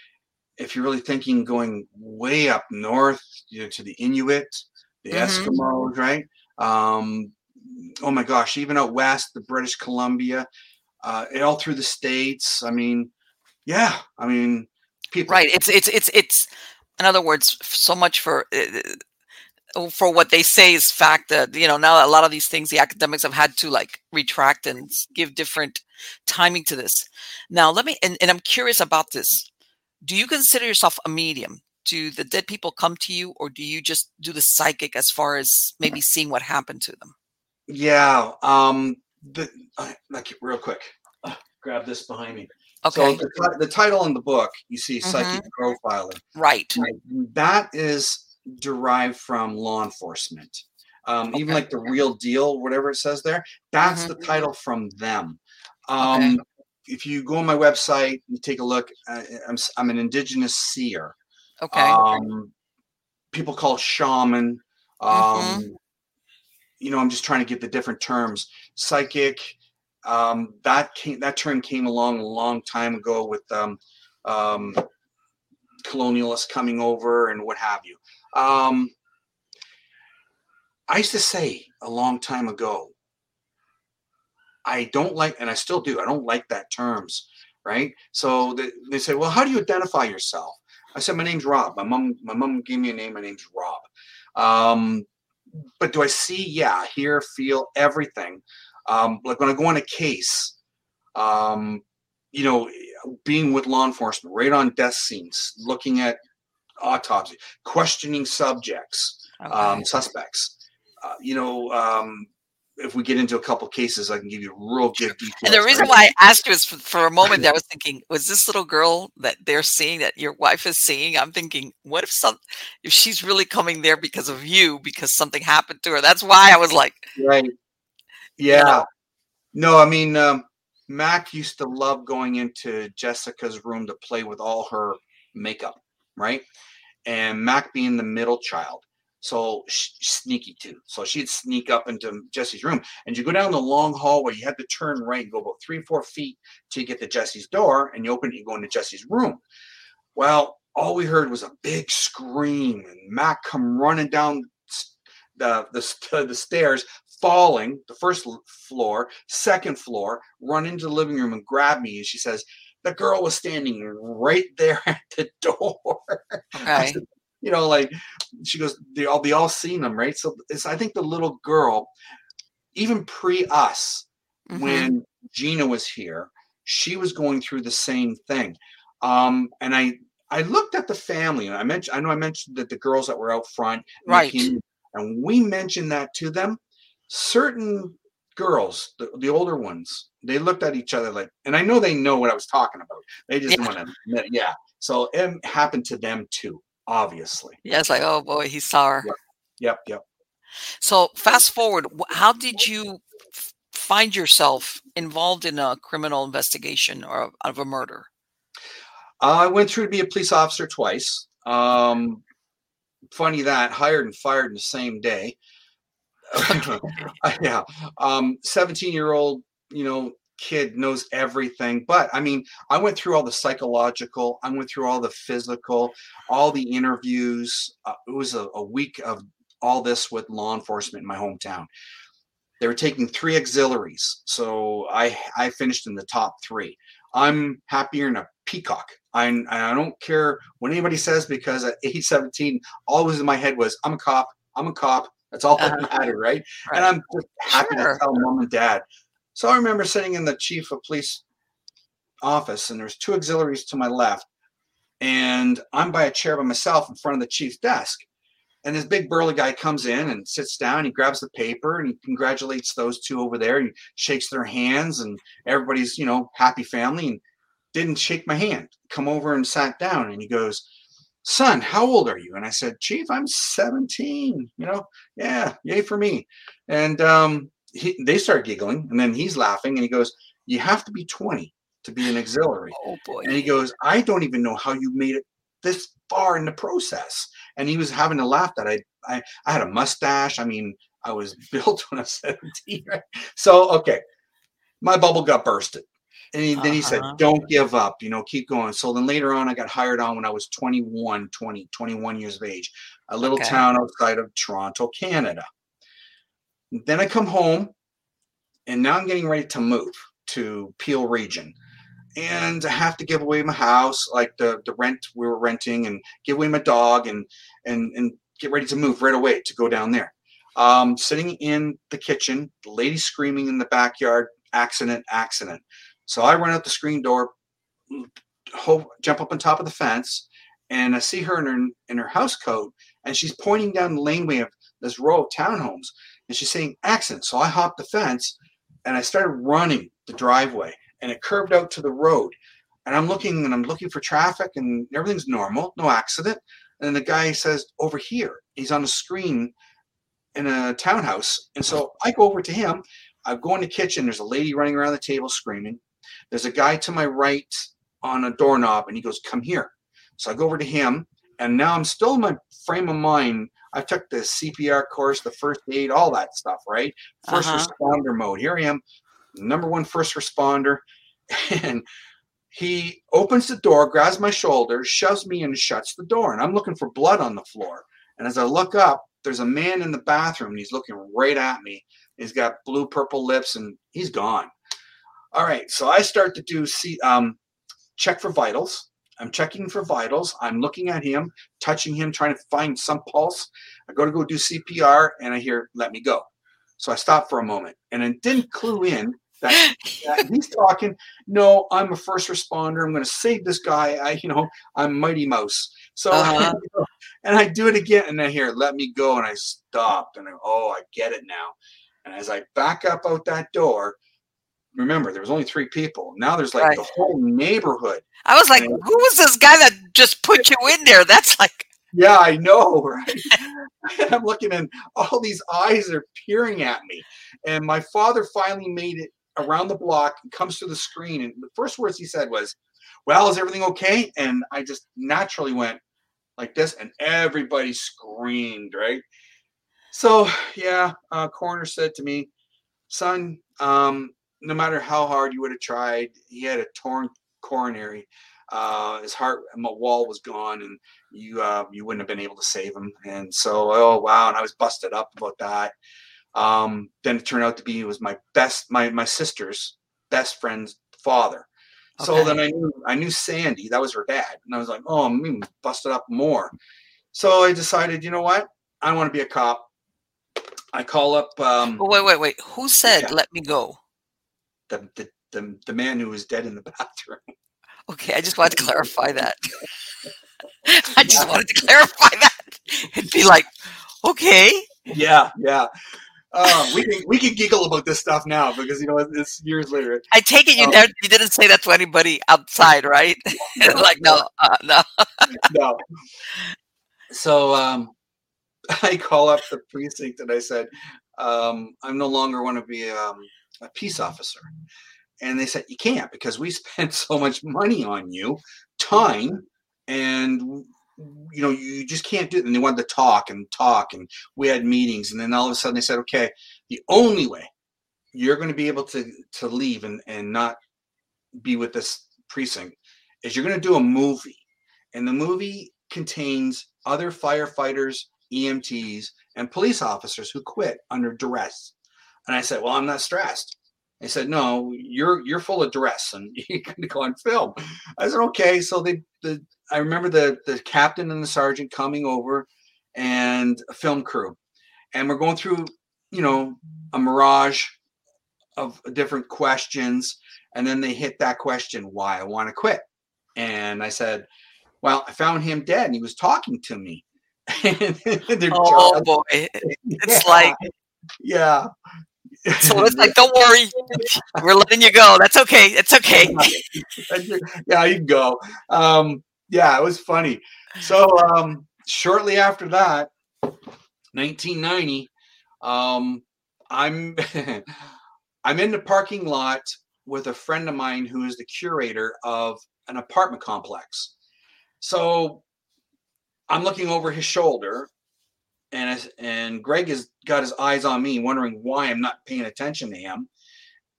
If you're really thinking going way up north, you know, to the Inuit, the mm-hmm. Eskimos, right? Um, oh my gosh, even out west, the British Columbia, uh, all through the states. I mean, yeah, I mean, people. Right. It's it's it's it's in other words, so much for uh, for what they say is fact that you know now a lot of these things the academics have had to like retract and give different timing to this. Now let me and, and I'm curious about this. Do you consider yourself a medium? Do the dead people come to you, or do you just do the psychic as far as maybe seeing what happened to them? Yeah. Um. The uh, like real quick. Uh, grab this behind me. Okay. So the, the, title in the book, you see psychic mm-hmm. profiling. Right. right. That is derived from law enforcement. Um, okay. Even like the real deal, whatever it says there, that's mm-hmm. the title from them. Um, okay. If you go on my website, you take a look. Uh, I'm, I'm an indigenous seer. Okay. Um, people call shaman. Um, mm-hmm. You know, I'm just trying to get the different terms. Psychic, um, that came that term came along a long time ago with um, um, colonialists coming over and what have you. Um, I used to say a long time ago, I don't like, and I still do. I don't like that terms, right? So they, they say, well, how do you identify yourself? I said, my name's Rob. My mom, my mom gave me a name. My name's Rob. Um, but do I see? Yeah, hear, feel everything. Um, like when I go on a case, um, you know, being with law enforcement, right on death scenes, looking at autopsy, questioning subjects, um, okay. um, suspects. Uh, you know, um, if we get into a couple cases, I can give you real good details. And the reason why I asked you is for, for a moment I *laughs* was thinking, was this little girl that they're seeing that your wife is seeing? I'm thinking, what if some, if she's really coming there because of you, because something happened to her? That's why I was like, right. Yeah. You know? No, I mean, um, Mac used to love going into Jessica's room to play with all her makeup, right? And Mac being the middle child, so sneaky too. So she'd sneak up into Jesse's room, and you go down the long hallway. You had to turn right, and go about three, or four feet to get to Jesse's door, and you open it, you go into Jesse's room. Well, all we heard was a big scream, and Mac come running down the the, *laughs* the stairs, falling the first floor, second floor, run into the living room and grab me. And she says, the girl was standing right there *laughs* at the door. *laughs* Okay. Said, you know, like she goes, they all be all seen them, right? So it's I think the little girl, even pre us, mm-hmm. when Gina was here, she was going through the same thing. Um, and I I looked at the family and I mentioned I know I mentioned that the girls that were out front, right? And we mentioned that to them certain girls, the, the, older ones, they looked at each other like, and I know they know what I was talking about. They just yeah. want to admit, yeah. So it happened to them too, obviously. Yeah, it's like, oh boy, he saw her. Yep, yep. yep. So fast forward, how did you find yourself involved in a criminal investigation or of a murder? I went through to be a police officer twice. Um, funny that hired and fired in the same day *laughs* yeah, um, 17 year old, you know, kid knows everything. But I mean, I went through all the psychological, I went through all the physical, all the interviews. Uh, it was a, a week of all this with law enforcement in my hometown. They were taking three auxiliaries, so I I finished in the top three. I'm happier than a peacock. I I don't care what anybody says because at age 17, always in my head was I'm a cop. I'm a cop. That's all that uh-huh. mattered, right? right? And I'm just happy sure. to tell mom and dad. So I remember sitting in the chief of police office, and there's two auxiliaries to my left, and I'm by a chair by myself in front of the chief's desk. And this big burly guy comes in and sits down. He grabs the paper and he congratulates those two over there. He shakes their hands, and everybody's you know happy family. And didn't shake my hand. Come over and sat down, and he goes, "Son, how old are you?" And I said, "Chief, I'm 17." You know, yeah, yay for me. And um, he, they start giggling, and then he's laughing, and he goes, "You have to be 20 to be an auxiliary." Oh boy! And he goes, "I don't even know how you made it this far in the process." And he was having to laugh that I, I, I had a mustache. I mean, I was *laughs* built when I was 17. Right? So okay, my bubble got bursted. And he, uh-huh. then he said, uh-huh. don't give up, you know, keep going. So then later on, I got hired on when I was 21, 20, 21 years of age, a little okay. town outside of Toronto, Canada. Then I come home and now I'm getting ready to move to Peel region. And I have to give away my house, like the, the rent we were renting, and give away my dog and and and get ready to move right away to go down there. Um, sitting in the kitchen, the lady screaming in the backyard, accident, accident. So I run out the screen door, hope, jump up on top of the fence, and I see her in her in her house coat, and she's pointing down the laneway of this row of townhomes and she's saying accident. So I hopped the fence and I started running the driveway and it curved out to the road. And I'm looking and I'm looking for traffic and everything's normal, no accident. And the guy says, over here, he's on a screen in a townhouse. And so I go over to him. I go in the kitchen. There's a lady running around the table screaming. There's a guy to my right on a doorknob and he goes, come here. So I go over to him. And now I'm still in my frame of mind I took the CPR course, the first aid, all that stuff, right? 1st uh-huh. responder mode. Here I am, number one first responder. *laughs* And he opens the door, grabs my shoulder, shoves me, in, and shuts the door. And I'm looking for blood on the floor. And as I look up, there's a man in the bathroom. And he's looking right at me. He's got blue purple lips, and he's gone. All right, so I start to do see um, check for vitals. I'm checking for vitals. I'm looking at him, touching him, trying to find some pulse. I go to go do CPR and I hear, let me go. So I stop for a moment and then didn't clue in that, that *laughs* he's talking. No, I'm a first responder. I'm going to save this guy. I, you know, I'm Mighty Mouse. So, uh-huh. *laughs* and I do it again and I hear, let me go. And I stopped and I, oh, I get it now. And as I back up out that door, remember there was only three people. Now there's like right. the whole neighborhood. I was like, and, who was this guy that just put you in there? That's like Yeah, I know, *laughs* right? I'm looking and all these eyes are peering at me. And my father finally made it around the block and comes to the screen. And the first words he said was, Well, is everything okay? And I just naturally went like this, and everybody screamed, right? So yeah, uh, coroner said to me, son, um, no matter how hard you would have tried, he had a torn coronary. Uh, his heart wall was gone, and you uh, you wouldn't have been able to save him. And so, oh wow! And I was busted up about that. Um, then it turned out to be it was my best, my my sister's best friend's father. Okay. So then I knew I knew Sandy, that was her dad, and I was like, oh, I'm even busted up more. So I decided, you know what? I want to be a cop. I call up. Um, wait, wait, wait. Who said yeah. let me go? The, the the the man who was dead in the *laughs* bathroom. Okay, I just wanted to clarify that. *laughs* I just wanted to clarify that. It'd be like, okay. Yeah, yeah. Um, we can we can giggle about this stuff now because you know it's years later. I take it you um, never, you didn't say that to anybody outside, right? No, *laughs* like no, uh, no, no. So um, I call up the precinct and I said, um, "I'm no longer want to be um, a peace officer. And they said, You can't because we *laughs* spent so much money on you, time, and you know, you just can't do it. And they wanted to talk and talk, and we had meetings. And then all of a sudden they said, okay, the only way you're going to be able to to leave and and not be with this precinct is you're going to do a movie, and the movie contains other firefighters, EMTs, and police officers who quit under duress. And I said, well, I'm not stressed. They said, "No, you're you're full of duress, and you're going to go on film." I said, "Okay." So they, the I remember the the captain and the sergeant coming over, and a film crew, and we're going through, you know, a mirage of different questions, and then they hit that question, "Why I want to quit," and I said, "Well, I found him dead, and he was talking to me." *laughs* *laughs* oh boy, *laughs* it's yeah. like yeah *laughs* so it's like, don't worry, *laughs* we're letting you go. That's okay. It's okay. *laughs* yeah, you can go. Um, yeah, it was funny. So um, shortly after that, 1990, um, I'm I'm in the parking lot with a friend of mine who is the curator of an apartment complex. So I'm looking over his shoulder and and Greg has got his eyes on me, wondering why I'm not paying attention to him.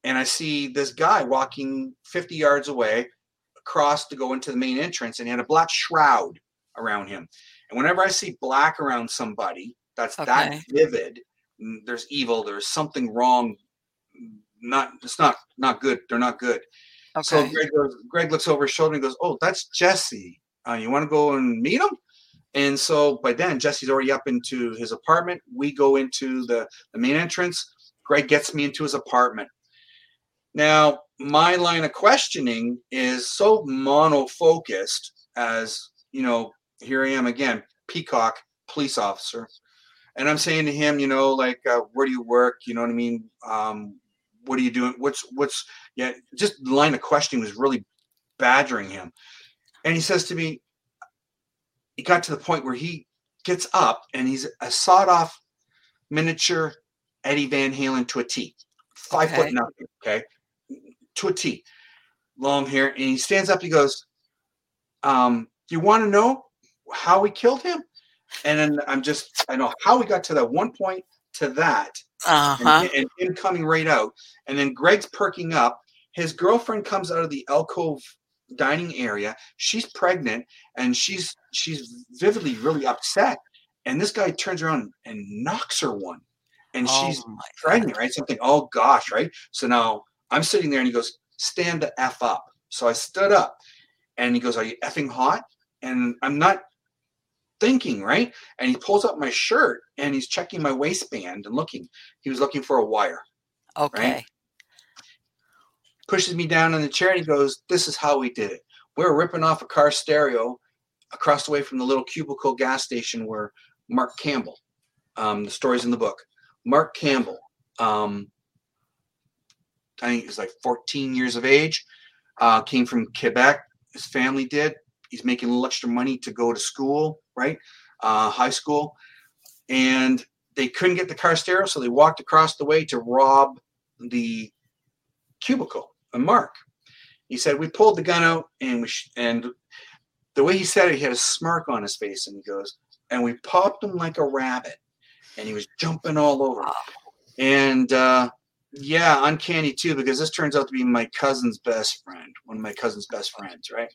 And I see this guy walking 50 yards away across to go into the main entrance, and he had a black shroud around him. And whenever I see black around somebody that's okay. that vivid, mm, there's evil. There's something wrong. Not it's not not good. They're not good. Okay. So Greg, Greg looks over his shoulder and goes, "Oh, that's Jesse. Uh, you want to go and meet him?" And so by then, Jesse's already up into his apartment. We go into the, the main entrance. Greg gets me into his apartment. Now, my line of questioning is so mono focused as, you know, here I am again, Peacock, police officer. And I'm saying to him, you know, like, uh, where do you work? You know what I mean? Um, what are you doing? What's, what's, yeah, just line of questioning was really badgering him. And he says to me, he got to the point where he gets up and he's a sawed off miniature Eddie Van Halen to a T, five okay. foot nothing, okay, to a T, long hair, and he stands up. He goes, um, "You want to know how we killed him?" And then I'm just, I know how we got to that one point to that, uh-huh. and, and him coming right out, and then Greg's perking up. His girlfriend comes out of the alcove dining area. She's pregnant and she's she's vividly really upset. And this guy turns around and knocks her one. And oh she's pregnant, God. right? Something, oh gosh, right? So now I'm sitting there and he goes, stand the F up. So I stood up and he goes, Are you effing hot? And I'm not thinking, right? And he pulls up my shirt and he's checking my waistband and looking. He was looking for a wire. Okay. Right? Pushes me down in the chair and he goes, This is how we did it. We are ripping off a car stereo across the way from the little cubicle gas station where Mark Campbell, um, the story's in the book. Mark Campbell, um, I think he was like 14 years of age, uh, came from Quebec. His family did. He's making a little extra money to go to school, right? Uh, high school. And they couldn't get the car stereo, so they walked across the way to rob the cubicle and Mark. He said, We pulled the gun out and we, sh- and the way he said it, he had a smirk on his face and he goes, and we popped him like a rabbit and he was jumping all over. And, uh, yeah, uncanny too, because this turns out to be my cousin's best friend, one of my cousin's best friends, right?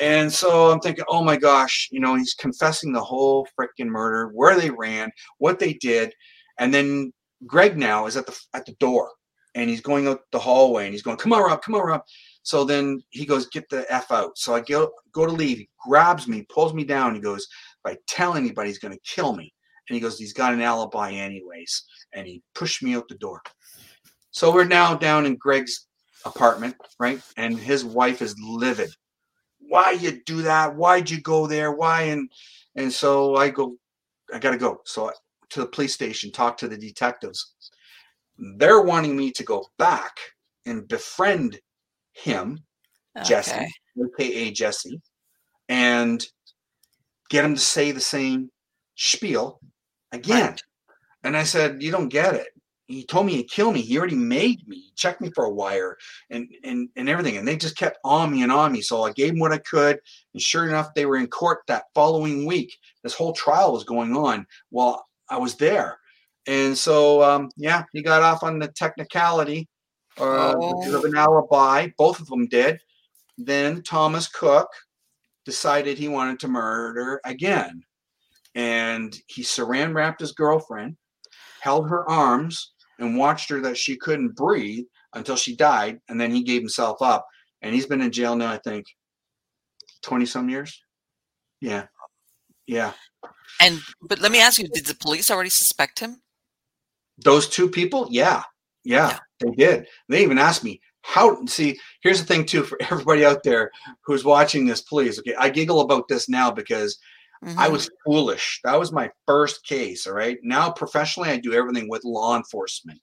And so I'm thinking, oh my gosh, you know, he's confessing the whole freaking murder, where they ran, what they did, and then Greg now is at the at the door, and he's going out the hallway and he's going, come on, Rob, come on, Rob. So then he goes, get the F out. So I go, go to leave. He grabs me, pulls me down. He goes, if I tell anybody, he's going to kill me. And he goes, he's got an alibi anyways. And he pushed me out the door. So we're now down in Greg's apartment, right? And his wife is livid. Why you do that? Why'd you go there? Why? And and so I go, I gotta go. So I, to the police station, talk to the detectives. They're wanting me to go back and befriend him, okay. Jesse, aka Jesse, and get him to say the same spiel again. Right. And I said, You don't get it. he told me he'd kill me. He already made me. He checked me for a wire and and and everything. And they just kept on me and on me. So I gave them what I could. And sure enough, they were in court that following week. This whole trial was going on while I was there. And so um, yeah, he got off on the technicality uh, oh. because of an alibi. Both of them did. Then Thomas Cook decided he wanted to murder again. And he saran wrapped his girlfriend, held her arms, and watched her that she couldn't breathe until she died. And then he gave himself up. And he's been in jail now, I think, 20 some years. Yeah. Yeah. And, but let me ask you, did the police already suspect him? Those two people? Yeah. Yeah, yeah. they did. They even asked me, how see here's the thing too for *laughs* everybody out there who's watching this please okay i giggle about this now because mm-hmm. i was foolish that was my first case all right now professionally i do everything with law enforcement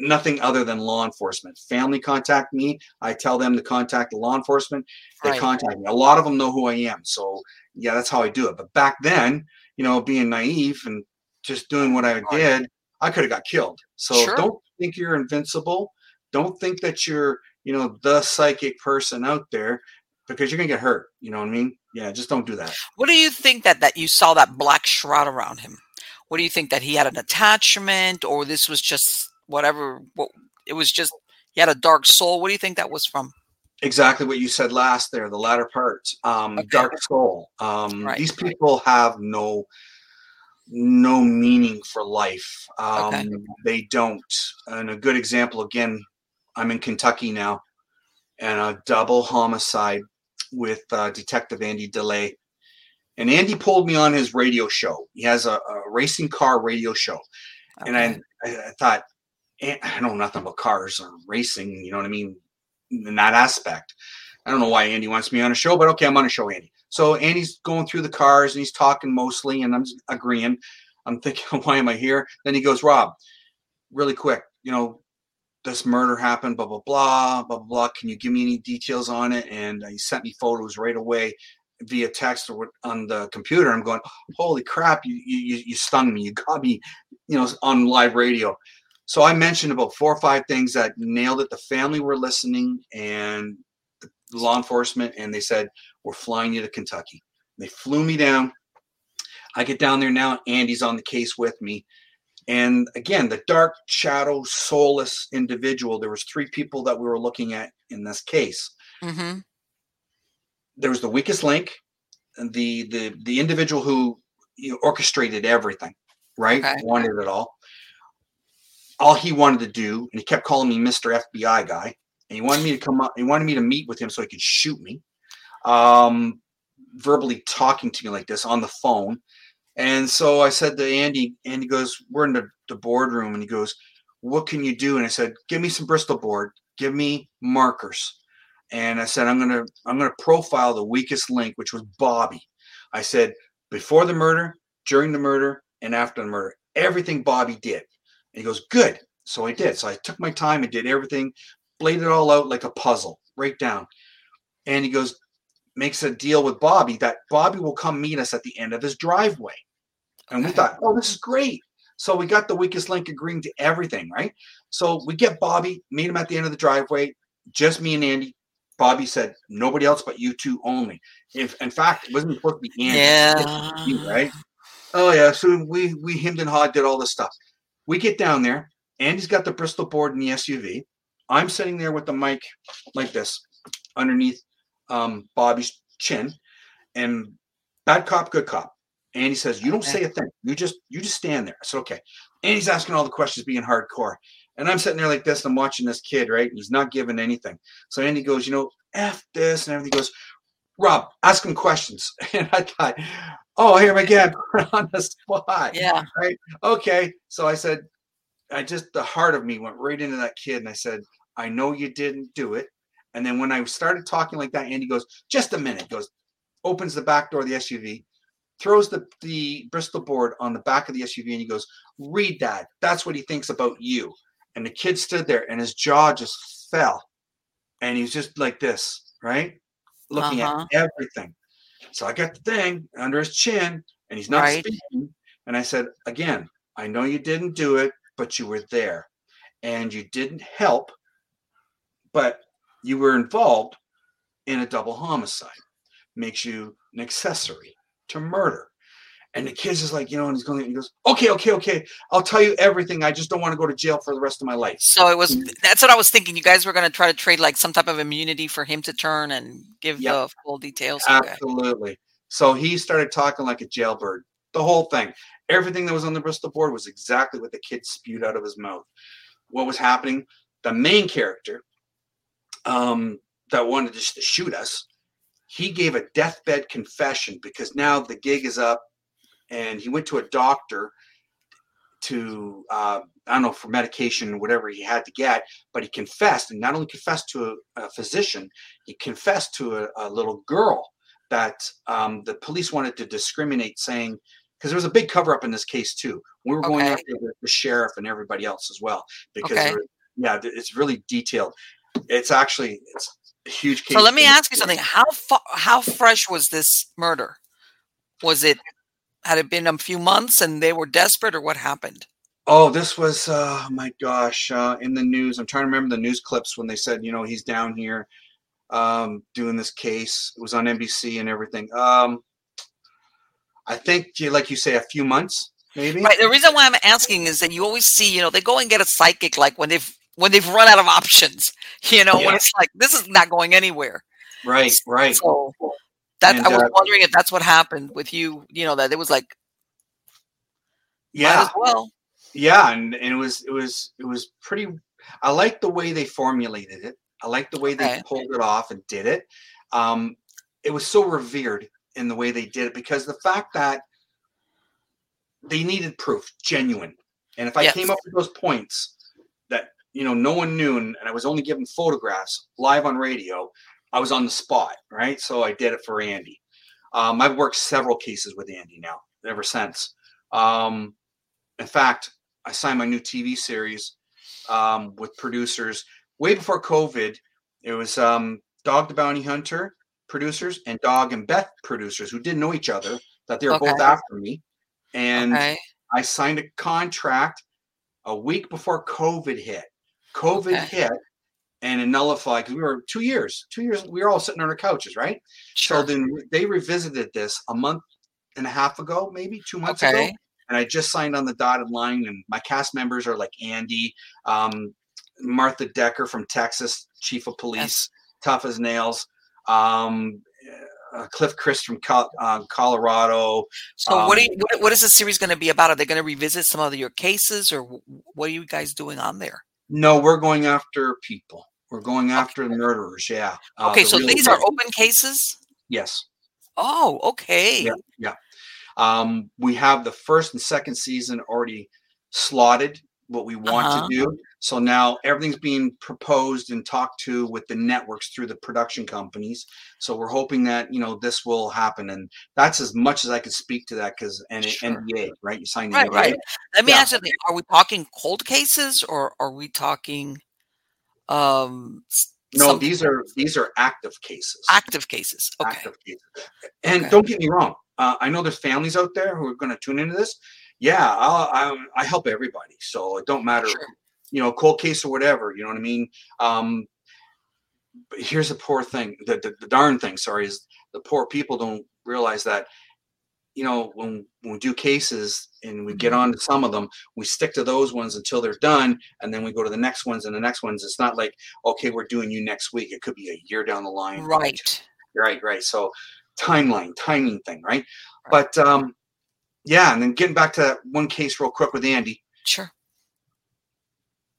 nothing other than law enforcement family contact me i tell them to contact the law enforcement they right. contact me a lot of them know who i am so yeah that's how i do it but back then you know being naive and just doing what i did i could have got killed. So sure. don't think you're invincible. Don't think that you're you know the psychic person out there because you're gonna get hurt you know what i mean? Yeah just don't do that. What do you think that that you saw that black shroud around him? What do you think that he had an attachment or this was just whatever what it was just he had a dark soul? What do you think that was from? Exactly what you said last there the latter part um okay. dark soul. Um right. these people have no no meaning for life um okay. they don't and a good example again I'm in Kentucky now, and a double homicide with uh, Detective Andy DeLay. And Andy pulled me on his radio show. He has a, a racing car radio show, okay. and I, I thought, I know nothing about cars or racing. You know what I mean? In that aspect, I don't know why Andy wants me on a show, but okay, I'm on a show, Andy. So Andy's going through the cars and he's talking mostly, and I'm agreeing. I'm thinking, *laughs* why am I here? Then he goes, Rob, really quick, you know, this murder happened, blah, blah, blah, blah, blah. Can you give me any details on it? And he sent me photos right away via text or on the computer. I'm going, holy crap, you, you, you stung me. You got me, you know, on live radio. So I mentioned about four or five things that nailed it. The family were listening and law enforcement, and they said, we're flying you to Kentucky. They flew me down. I get down there now. Andy's on the case with me and again the dark shadow soulless individual there was three people that we were looking at in this case mm-hmm. there was the weakest link the the the individual who you know, orchestrated everything right okay. wanted it all all he wanted to do and he kept calling me mr fbi guy and he wanted me to come up he wanted me to meet with him so he could shoot me um verbally talking to me like this on the phone and so I said to Andy, Andy goes, We're in the, the boardroom. And he goes, What can you do? And I said, Give me some Bristol board, give me markers. And I said, I'm gonna I'm gonna profile the weakest link, which was Bobby. I said, before the murder, during the murder, and after the murder, everything Bobby did. And he goes, Good. So I did. So I took my time and did everything, laid it all out like a puzzle, right down. And he goes, makes a deal with Bobby that Bobby will come meet us at the end of his driveway. And we thought, oh, this is great. So we got the weakest link agreeing to everything, right? So we get Bobby, meet him at the end of the driveway, just me and Andy. Bobby said, nobody else but you two only. If in fact it wasn't supposed to be Andy, yeah. You, right? Oh yeah. So we we hemmed and hawed, did all this stuff. We get down there. Andy's got the Bristol board in the SUV. I'm sitting there with the mic like this underneath um, Bobby's chin, and bad cop, good cop. And he says, "You don't say a thing. You just you just stand there." I said, "Okay." And he's asking all the questions, being hardcore. And I'm sitting there like this. And I'm watching this kid, right? And he's not giving anything. So Andy goes, "You know, f this," and everything goes. Rob, ask him questions. *laughs* And I thought, oh, here we go, on the spot. Yeah. Right. Okay. So I said, I just the heart of me went right into that kid, and I said, I know you didn't do it. And then when I started talking like that, Andy goes, just a minute, goes, opens the back door of the SUV, throws the, the Bristol board on the back of the SUV, and he goes, read that. That's what he thinks about you. And the kid stood there and his jaw just fell. And he's just like this, right? Looking uh-huh. at everything. So I got the thing under his chin and he's not right. speaking. And I said, again, I know you didn't do it, but you were there and you didn't help, but you were involved in a double homicide. Makes you an accessory to murder. And the kid's just like, you know, and he's going, he goes, okay, okay, okay. I'll tell you everything. I just don't want to go to jail for the rest of my life. So it was, hmm. that's what I was thinking. You guys were going to try to trade like some type of immunity for him to turn and give yep. the full details. Absolutely. So he started talking like a jailbird, the whole thing. Everything that was on the Bristol board was exactly what the kid spewed out of his mouth. What was happening? The main character um, that wanted just to shoot us, he gave a deathbed confession because now the gig is up and he went to a doctor to uh, I don't know for medication, whatever he had to get, but he confessed, and not only confessed to a, a physician, he confessed to a, a little girl that um, the police wanted to discriminate, saying because there was a big cover up in this case too. We were going okay. after the, the, sheriff and everybody else as well because okay. yeah, it's really detailed. It's actually it's a huge case. So let me ask you something: how fa- how fresh was this murder? Was it had it been a few months and they were desperate, or what happened? Oh, this was uh my gosh, uh in the news. I'm trying to remember the news clips when they said, you know, he's down here um doing this case. It was on NBC and everything. Um I think like you say a few months maybe. Right. The reason why I'm asking is that you always see, you know, they go and get a psychic like when they've when they've run out of options, *laughs* you know, yeah. when it's like this is not going anywhere. Right, right. So that and, I was uh, wondering if that's what happened with you. You know that it was like, yeah, well, yeah, and, and it was it was it was pretty. I like the way they formulated it. I like the way they okay. pulled it off and did it. Um, it was so revered in the way they did it because the fact that they needed proof, genuine. And if I yes. came up with those points you know no one knew, and I was only given photographs live on radio, I was on the spot, right? So I did it for Andy. Um, I've worked several cases with Andy now ever since. Um, in fact, I signed my new TV series um, with producers way before COVID. It was um, Dog the Bounty Hunter producers and Dog and Beth producers who didn't know each other, that they were okay. both after me. And okay. I signed a contract a week before COVID hit. COVID okay. hit and it nullified because we were two years, two years, we were all sitting on our couches, right? Sure. So then they revisited this a month and a half ago, maybe two months okay. ago. And I just signed on the dotted line, and my cast members are like Andy, um, Martha Decker from Texas, chief of police, yes. tough as nails, um, uh, Cliff Chris from Col- uh, Colorado. So, um, what, you, what, what is the series going to be about? Are they going to revisit some of your cases, or what are you guys doing on there? No, we're going after people. We're going after okay. the murderers. Yeah. Uh, okay, the so these are open cases. Yes. Oh, okay. Yeah. Yeah. Um, we have the first and second season already slotted what we want uh-huh. to do. So now everything's being proposed and talked to with the networks through the production companies. So we're hoping that you know this will happen, and that's as much as I can speak to that because and sure. NDA, right? You signed the right, NDA. right. Let me yeah. ask you: Are we talking cold cases, or are we talking? Um, no, these are these are active cases. Active cases. Okay. Active cases. And okay. don't get me wrong. Uh, I know there's families out there who are going to tune into this. Yeah, I'll, I, I help everybody, so it don't matter. Sure you know, cold case or whatever. You know what I mean? Um, but here's the poor thing, the, the, the darn thing, sorry, is the poor people don't realize that, you know, when, when we do cases and we get mm-hmm. on to some of them, we stick to those ones until they're done. And then we go to the next ones and the next ones. It's not like, okay, we're doing you next week. It could be a year down the line. Right. Right, right. So timeline, timing thing, right? right. But um, yeah, and then getting back to that one case real quick with Andy. Sure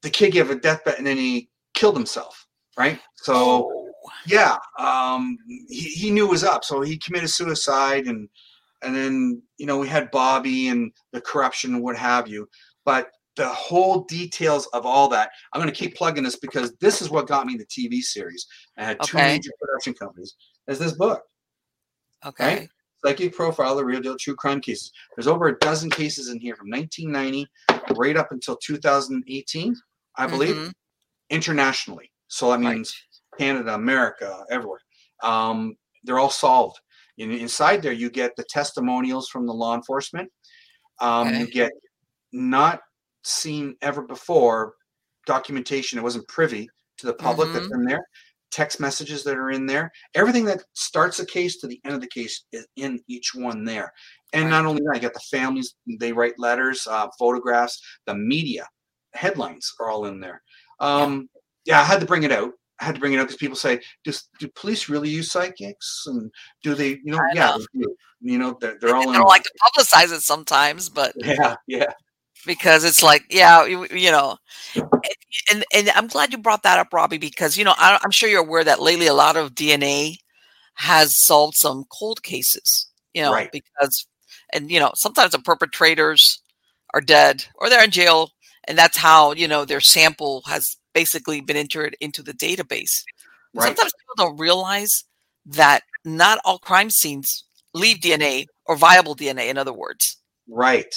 the kid gave a deathbed and then he killed himself, right? So oh. yeah, um, he, he knew it was up, so he committed suicide and and then you know we had Bobby and the corruption and what have you, but the whole details of all that. I'm going to keep plugging this because this is what got me the TV series. I had two okay. major production companies. Is this book? Okay. Right? Psychic Profile, the real deal true crime cases. There's over a dozen cases in here from 1990 right up until 2018. I believe, mm-hmm. internationally. So that means right. Canada, America, everywhere. Um, they're all solved. In, inside there, you get the testimonials from the law enforcement. Um, okay. You get not seen ever before documentation. It wasn't privy to the public mm-hmm. that's in there. Text messages that are in there. Everything that starts a case to the end of the case is in each one there. And right. not only that, I got the families, they write letters, uh, photographs, the media, headlines are all in there. Um, yeah. yeah, I had to bring it out. I had to bring it up because people say, do, do police really use psychics? And do they, you know, yeah, know. you know, they're, they're all. They don't like to publicize it sometimes, but *laughs* yeah, yeah, because it's like, yeah, you, you know, and and I'm glad you brought that up, Robbie, because you know I, I'm sure you're aware that lately a lot of DNA has solved some cold cases, you know, right. because and you know sometimes the perpetrators are dead or they're in jail, and that's how you know their sample has basically been entered into the database. Right. Sometimes people don't realize that not all crime scenes leave DNA or viable DNA, in other words. Right.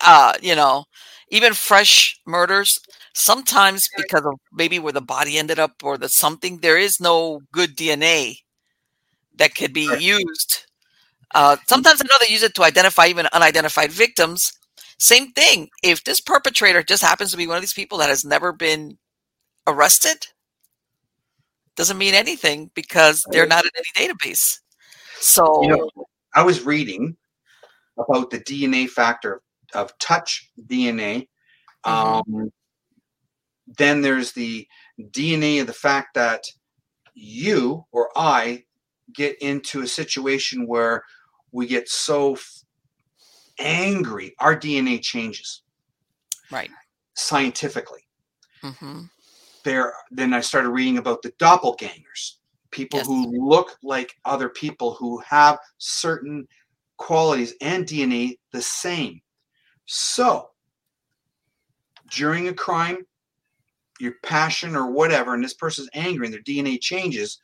Uh, you know, even fresh murders, sometimes because of maybe where the body ended up or the something, there is no good DNA that could be used. Uh, sometimes I know they use it to identify even unidentified victims. Same thing. If this perpetrator just happens to be one of these people that has never been arrested doesn't mean anything because they're not in any database. So you know, I was reading about the DNA factor of touch DNA. Mm-hmm. Um, then there's the DNA of the fact that you or I get into a situation where we get so f- angry, our DNA changes. Right. Scientifically. Mm-hmm there then I started reading about the doppelgangers, people yes. who look like other people who have certain qualities and DNA the same. So during a crime, your passion or whatever, and this person's angry and their DNA changes,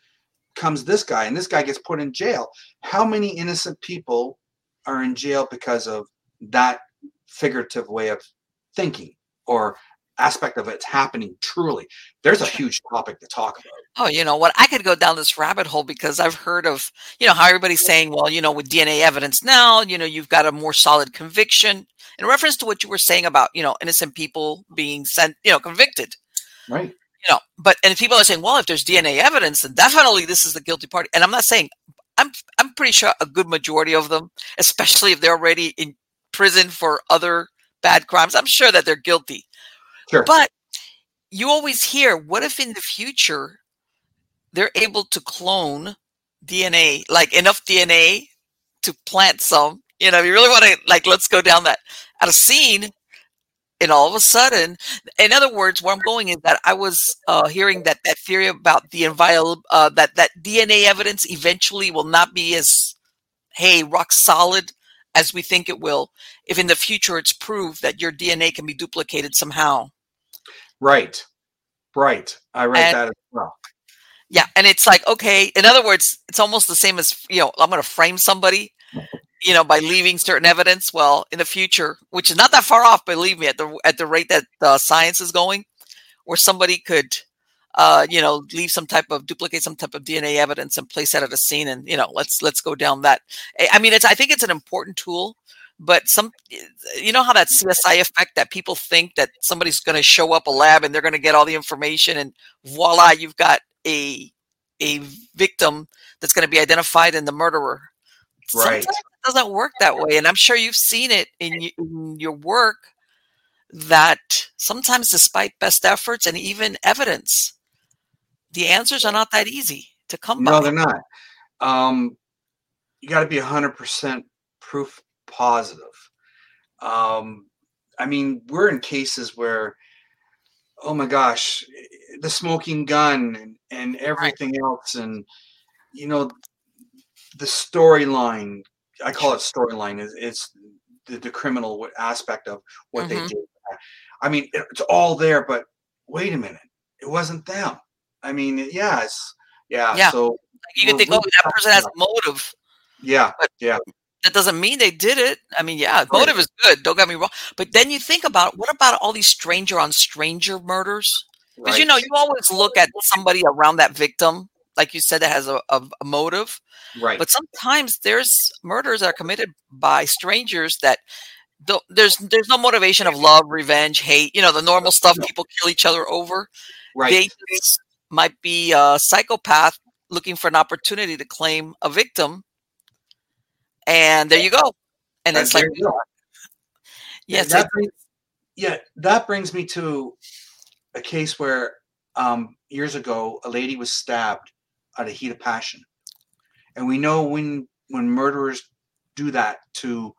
comes this guy, and this guy gets put in jail. How many innocent people are in jail because of that figurative way of thinking or aspect of it's happening truly there's a huge topic to talk about. Oh you know what? I could go down this rabbit hole because i've heard of you know how everybody's saying well you know with dna evidence now you know you've got a more solid conviction. In reference to what you were saying about you know innocent people being sent you know convicted. Right. You know but and people are saying well if there's dna evidence then definitely this is the guilty party. And i'm not saying i'm i'm pretty sure a good majority of them especially if they're already in prison for other bad crimes i'm sure that they're guilty Sure. But you always hear, what if in the future they're able to clone DNA, like enough DNA to plant some? You know, you really want to like, let's go down that at a scene. And all of a sudden, in other words, where I'm going is that I was uh, hearing that that theory about the inviolable, uh, that that DNA evidence eventually will not be as, hey, rock solid as we think it will if in the future it's proved that your DNA can be duplicated somehow. Right. Right. I read and, that as well. Yeah. And it's like, okay, in other words, it's almost the same as, you know, I'm going to frame somebody, you know, by leaving certain evidence. Well, in the future, which is not that far off, believe me, at the, at the rate that uh, science is going, where somebody could, uh, you know, leave some type of duplicate some type of DNA evidence and place that at a scene, and you know, let's let's go down that. I mean, it's I think it's an important tool but some you know how that csi effect that people think that somebody's going to show up a lab and they're going to get all the information and voila you've got a a victim that's going to be identified and the murderer. Right. Sometimes it doesn't work that way and i'm sure you've seen it in, in your work that sometimes despite best efforts and even evidence the answers are not that easy to come no by. they're not. Um, you got to be 100% proof positive. Um, I mean, we're in cases where, oh my gosh, the smoking gun and, and everything else, and you know, the storyline. I call it storyline. Is it's the, the criminal aspect of what mm-hmm. they did. I mean, it's all there, but wait a minute, it wasn't them. I mean, yeah, it's yeah. yeah. So you can think, oh, that person has motive. Yeah, but yeah that doesn't mean they did it. I mean, yeah, motive is good. Don't get me wrong. But then you think about what about all these stranger on stranger murders? Because right. you know, you always look at somebody around that victim, like you said, that has a, a, a, motive. Right. But sometimes there's murders that are committed by strangers that there's there's no motivation of love, revenge, hate. You know, the normal stuff people kill each other over. Right. They might be a psychopath looking for an opportunity to claim a victim, and there you go. And it's like, yeah, that brings, yeah, that brings me to a case where um, years ago a lady was stabbed out of heat of passion, and we know when when murderers do that to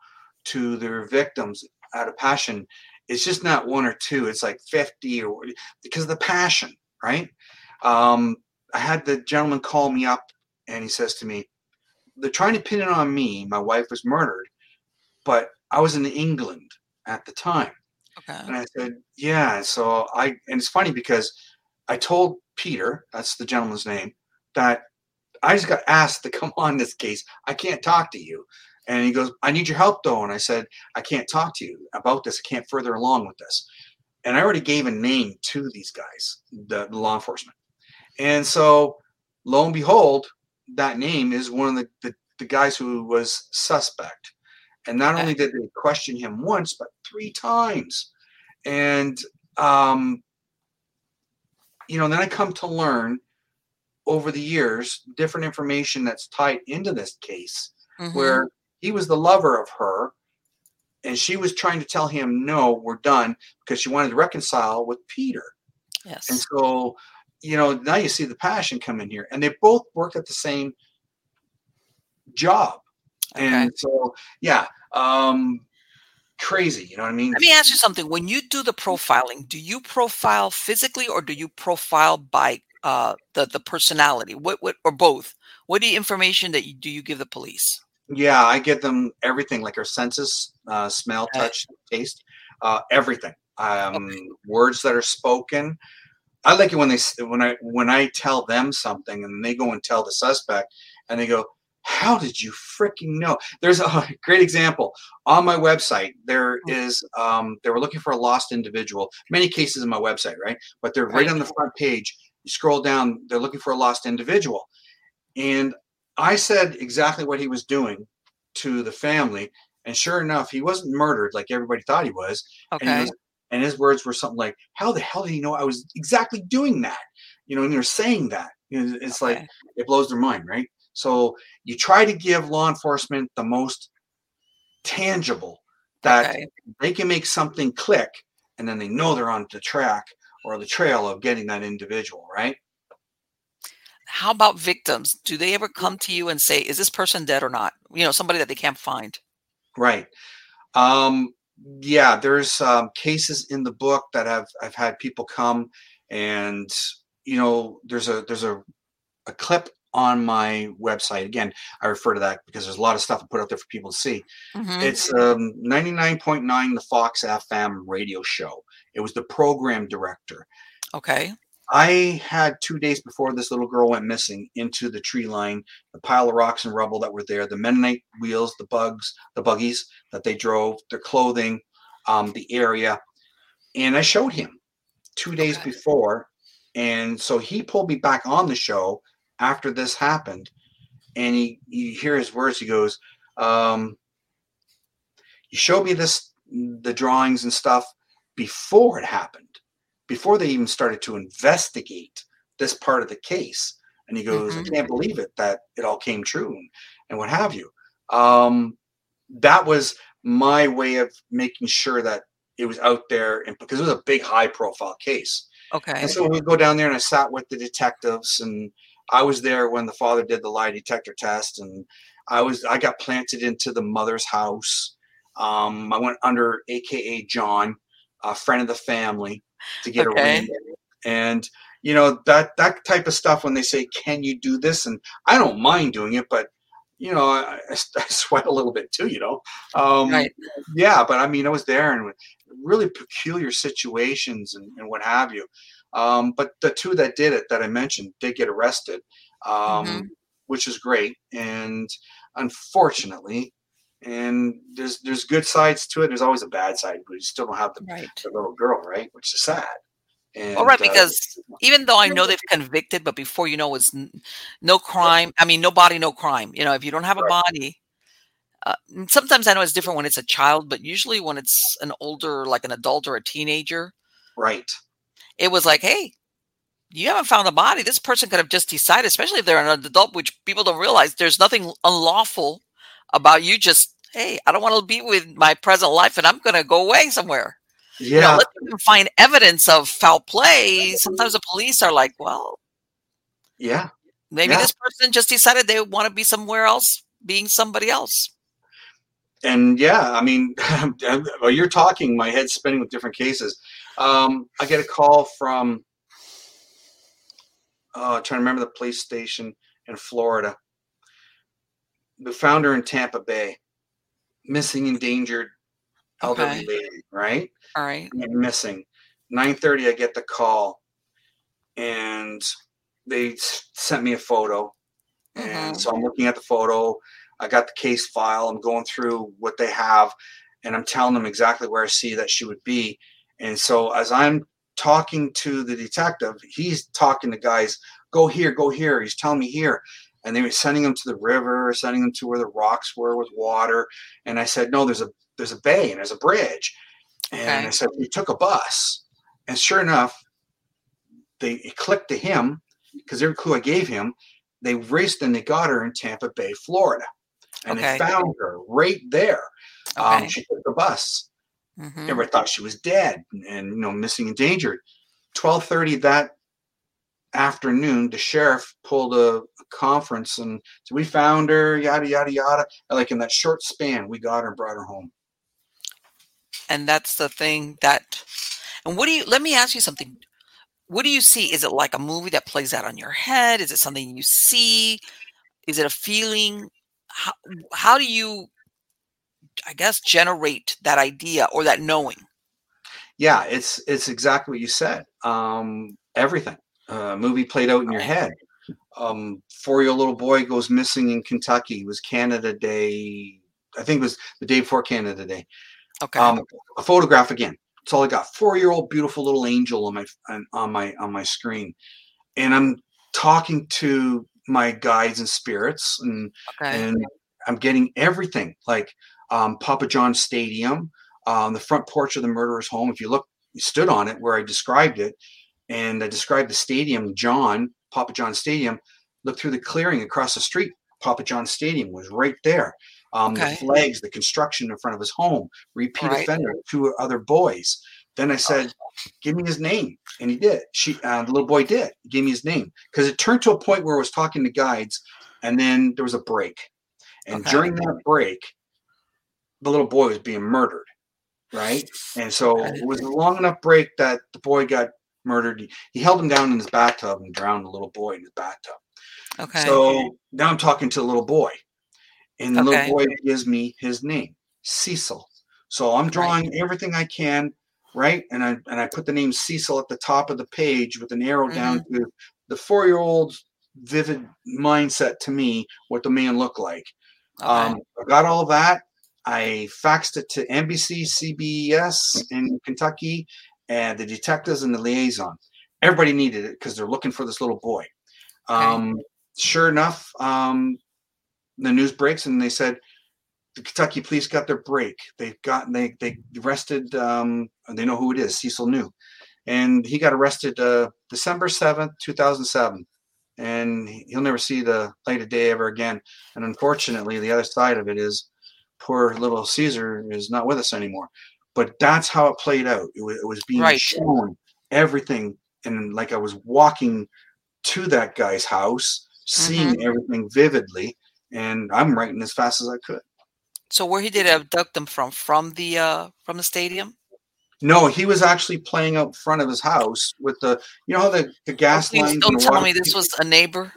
to their victims out of passion, it's just not one or two. It's like fifty or because of the passion, right? Um, I had the gentleman call me up, and he says to me, "They're trying to pin it on me. My wife was murdered, but I was in England at the time." Okay. And I said, "Yeah." So I, and it's funny because I told Peter, that's the gentleman's name, that I just got asked to *laughs* come on this case. I can't talk to you. And he goes, I need your help though. And I said, I can't talk to you about this. I can't further along with this. And I already gave a name to these guys, the, the law enforcement. And so lo and behold, that name is one of the, the, the guys who was suspect. And not only did they question him once, but three times. And, um, you know, then I come to learn over the years different information that's tied into this case mm-hmm. where he was the lover of her and she was trying to tell him no we're done because she wanted to reconcile with peter yes and so you know now you see the passion come in here and they both worked at the same job okay. and so yeah um crazy you know what i mean let me ask you something when you do the profiling do you profile physically or do you profile by uh the the personality what what or both what the information that you do you give the police yeah, I give them everything like our senses, uh, smell, touch, taste, uh, everything. Um, okay. Words that are spoken. I like it when they when I when I tell them something and they go and tell the suspect and they go, "How did you freaking know?" There's a *laughs* great example on my website. There hmm. um, they were looking for a lost individual. Many cases on my website, right? But they're right on the front page. You scroll down, they're looking for a lost individual, and I said exactly what he was doing to the family, and sure enough, he wasn't murdered like everybody thought he was. Okay. And, his words were something like, "How the hell did he know I was exactly doing that?" You know, and they're saying that. You know, it's okay. like it blows their mind, right? So you try to give law enforcement the most tangible that okay. they can make something click, and then they know they're on the track or the trail of getting that individual, right? how about victims? Do they ever come to you and say, "Is this person dead or not?" You know, somebody that they can't find. Right. Um, yeah, there's um, cases in the book that have I've had people come, and you know, there's a there's a a clip on my website. Again, I refer to that because there's a lot of stuff I put out there for people to see. Mm-hmm. It's um, 99.9 the Fox FM radio show. It was the program director. Okay. I had two days before this little girl went missing into the tree line, the pile of rocks and rubble that were there, the Mennonite wheels, the bugs, the buggies that they drove, their clothing, um, the area. And I showed him two days okay. before. And so he pulled me back on the show after this happened. And he, you hear his words. He goes, um, You showed me this, the drawings and stuff before it happened before they even started to investigate this part of the case. And he goes, mm-hmm. I can't believe it that it all came true and, and what have you. Um, that was my way of making sure that it was out there and because it was a big high profile case. Okay. And so we go down there and I sat with the detectives and I was there when the father did the lie detector test and I was I got planted into the mother's house. Um, I went under AKA John, a friend of the family to get okay. a ring. And you know that that type of stuff when they say, "Can you do this?" and I don't mind doing it, but you know I, I *laughs* sweat a little bit too. You know, um, right. yeah. But I mean, I was there and really peculiar situations and, and what have you. Um, but the two that did it that I mentioned did get arrested, um, mm-hmm. which is great. And unfortunately, and there's there's good sides to it. There's always a bad side, but you still don't have the, right. the little girl, right? Which is sad. And, All right, uh, because uh, even though I know they've convicted, but before you know, it's no crime. I mean, no body, no crime. You know, if you don't have a body, uh, sometimes I know it's different when it's a child, but usually when it's an older, like an adult or a teenager, right? It was like, hey, you haven't found a body. This person could have just decided, especially if they're an adult, which people don't realize. There's nothing unlawful about you just, hey, I don't want to be with my present life, and I'm going to go away somewhere. Yeah. You know, let them find evidence of foul play. Sometimes the police are like, well, yeah, maybe yeah. this person just decided they want to be somewhere else, being somebody else and yeah, I mean, *laughs* while you're talking, my head's spinning with different cases. Um, I get a call from, uh, trying to remember the police station in Florida. The founder in Tampa Bay, missing, endangered elderly okay. lady, right? All right. Missing. 9:30, I get the call, and they sent me a photo, and mm-hmm. so I'm looking at the photo I got the case file. I'm going through what they have, and I'm telling them exactly where I see that she would be. And so as I'm talking to the detective, he's talking to guys, go here, go here. He's telling me here. And they were sending them to the river, sending them to where the rocks were with water. And I said, no, there's a there's a bay and there's a bridge. And okay. I said, we took a bus. And sure enough, they clicked to him because every clue I gave him, they raced and they got her in Tampa Bay, Florida and okay. they found her right there. Um, okay. Um, she took the bus. Mm-hmm. Everybody thought she was dead and, and you know missing, and endangered. Twelve thirty that afternoon, the sheriff pulled a, a, conference and so we found her, yada yada yada. And like in that short span, we got her and brought her home. And that's the thing that. And what do you? Let me ask you something. What do you see? Is it like a movie that plays out on your head? Is it something you see? Is it a feeling? how, how do you i guess generate that idea or that knowing yeah it's it's exactly what you said um everything uh movie played out in your head. Um four-year-old little boy goes missing in kentucky. It was canada day i think it was the day before canada day. Okay. Um a photograph again. That's all i got. Four-year-old beautiful little angel on my on my on my screen. And i'm talking to my guides and spirits and okay. and I'm getting everything like um, Papa John Stadium, um, the front porch of the murderer's home. If you look, you stood on it where I described it, and I described the stadium, John Papa John Stadium. Looked through the clearing across the street. Papa John Stadium was right there. Um, okay. The flags, the construction in front of his home, repeat right. offender, two other boys. Then I said, "Give me his name," and he did. She, uh, the little boy, did. He gave me his name because it turned to a point where I was talking to guides, and then there was a break, and okay. during that break, the little boy was being murdered, right? And so it was a long enough break that the boy got murdered. He, he held him down in his bathtub and drowned the little boy in his bathtub. Okay. So now I'm talking to the little boy, and the okay. little boy gives me his name, Cecil. So I'm drawing right. everything I can right? And I and I put the name Cecil at the top of the page with an arrow mm-hmm. down to the four year old vivid mindset to me what the man looked like. Okay. Um, I got all that. I faxed it to NBC, CBS in Kentucky, and the detectives and the liaison. Everybody needed it because they're looking for this little boy. Um, Sure enough, um, the news breaks and they said the Kentucky police got their break. They've gotten they they arrested. Um, they know who it is. Cecil knew, and he got arrested uh, December seventh, two thousand seven, and he'll never see the light of day ever again. And unfortunately, the other side of it is poor little Caesar is not with us anymore. But that's how it played out. It was, it was being right. shown everything, and like I was walking to that guy's house, seeing mm-hmm. everything vividly, and I'm writing as fast as I could. So where he did abduct them from? From the uh from the stadium? No, he was actually playing out front of his house with the you know the the gas oh, lines. Don't tell me this was a neighbor.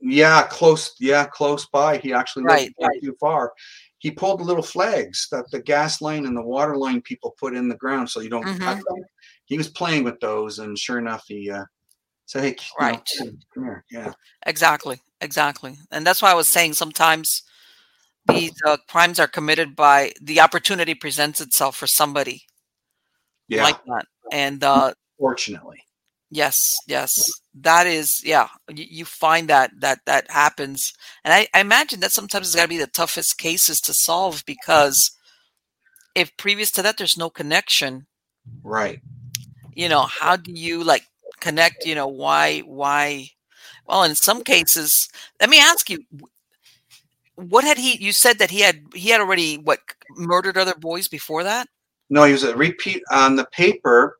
Yeah, close. Yeah, close by. He actually right, not right. too far. He pulled the little flags that the gas line and the water line people put in the ground so you don't mm-hmm. cut them. He was playing with those, and sure enough, he uh, said, "Hey, right, know, come here." Yeah, exactly, exactly, and that's why I was saying sometimes these uh, crimes are committed by the opportunity presents itself for somebody yeah. like that and uh fortunately yes yes that is yeah you, you, find that that that happens. And I, I imagine that sometimes it's got to be the toughest cases to solve because if previous to that there's no connection right. you know how do you like connect you know why why? Well in some cases let me ask you what had he you said that he had he had already what murdered other boys before that? No he was a repeat on the paper.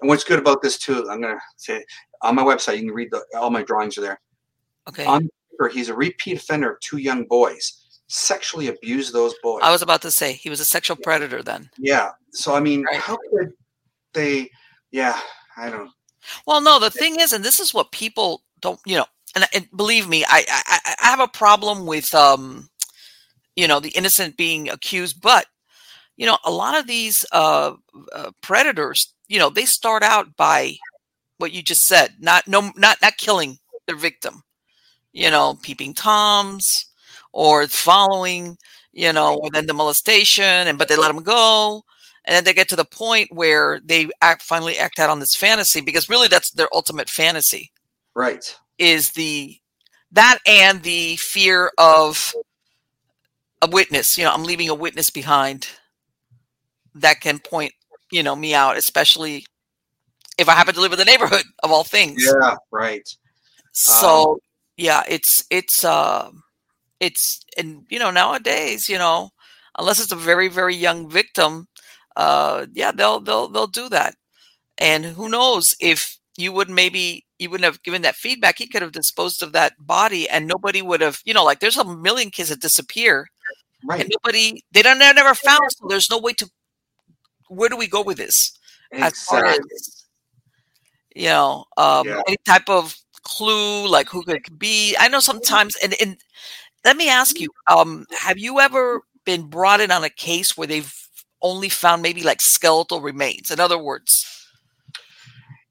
And what's good about this too i'm to say on my website you can read the all my drawings are there. Okay. On paper he's a repeat offender of two young boys. Sexually abused those boys. I was about to say he was a sexual predator then. Yeah so i mean right. how could they yeah i don't well no the thing is and this is what people don't you know and, and believe me, I, I I have a problem with um, you know, the innocent being accused, but you know, a lot of these uh, uh, predators, you know, they start out by what you just said, not no, not not killing their victim, you know, peeping toms or following, you know, or then the molestation, and but they let them go, and then they get to the point where they act finally act out on this fantasy because really that's their ultimate fantasy, right? is the that and the fear of a witness. You know, I'm leaving a witness behind that can point, you know, me out, especially if I happen to live in the neighborhood of all things. Yeah, right. So um, yeah, it's it's uh it's and you know nowadays, you know, unless it's a very very young victim, uh yeah, they'll they'll they'll do that. And who knows if you would maybe you wouldn't have given that feedback, he could have disposed of that body and nobody would have, you know, like there's a million kids that disappear. Right. And nobody they don't they're never found. So there's no way to where do we go with this? Exactly. As as, you know, um, yeah. any type of clue, like who could be. I know sometimes and, and let me ask you, um, have you ever been brought in on a case where they've only found maybe like skeletal remains? In other words,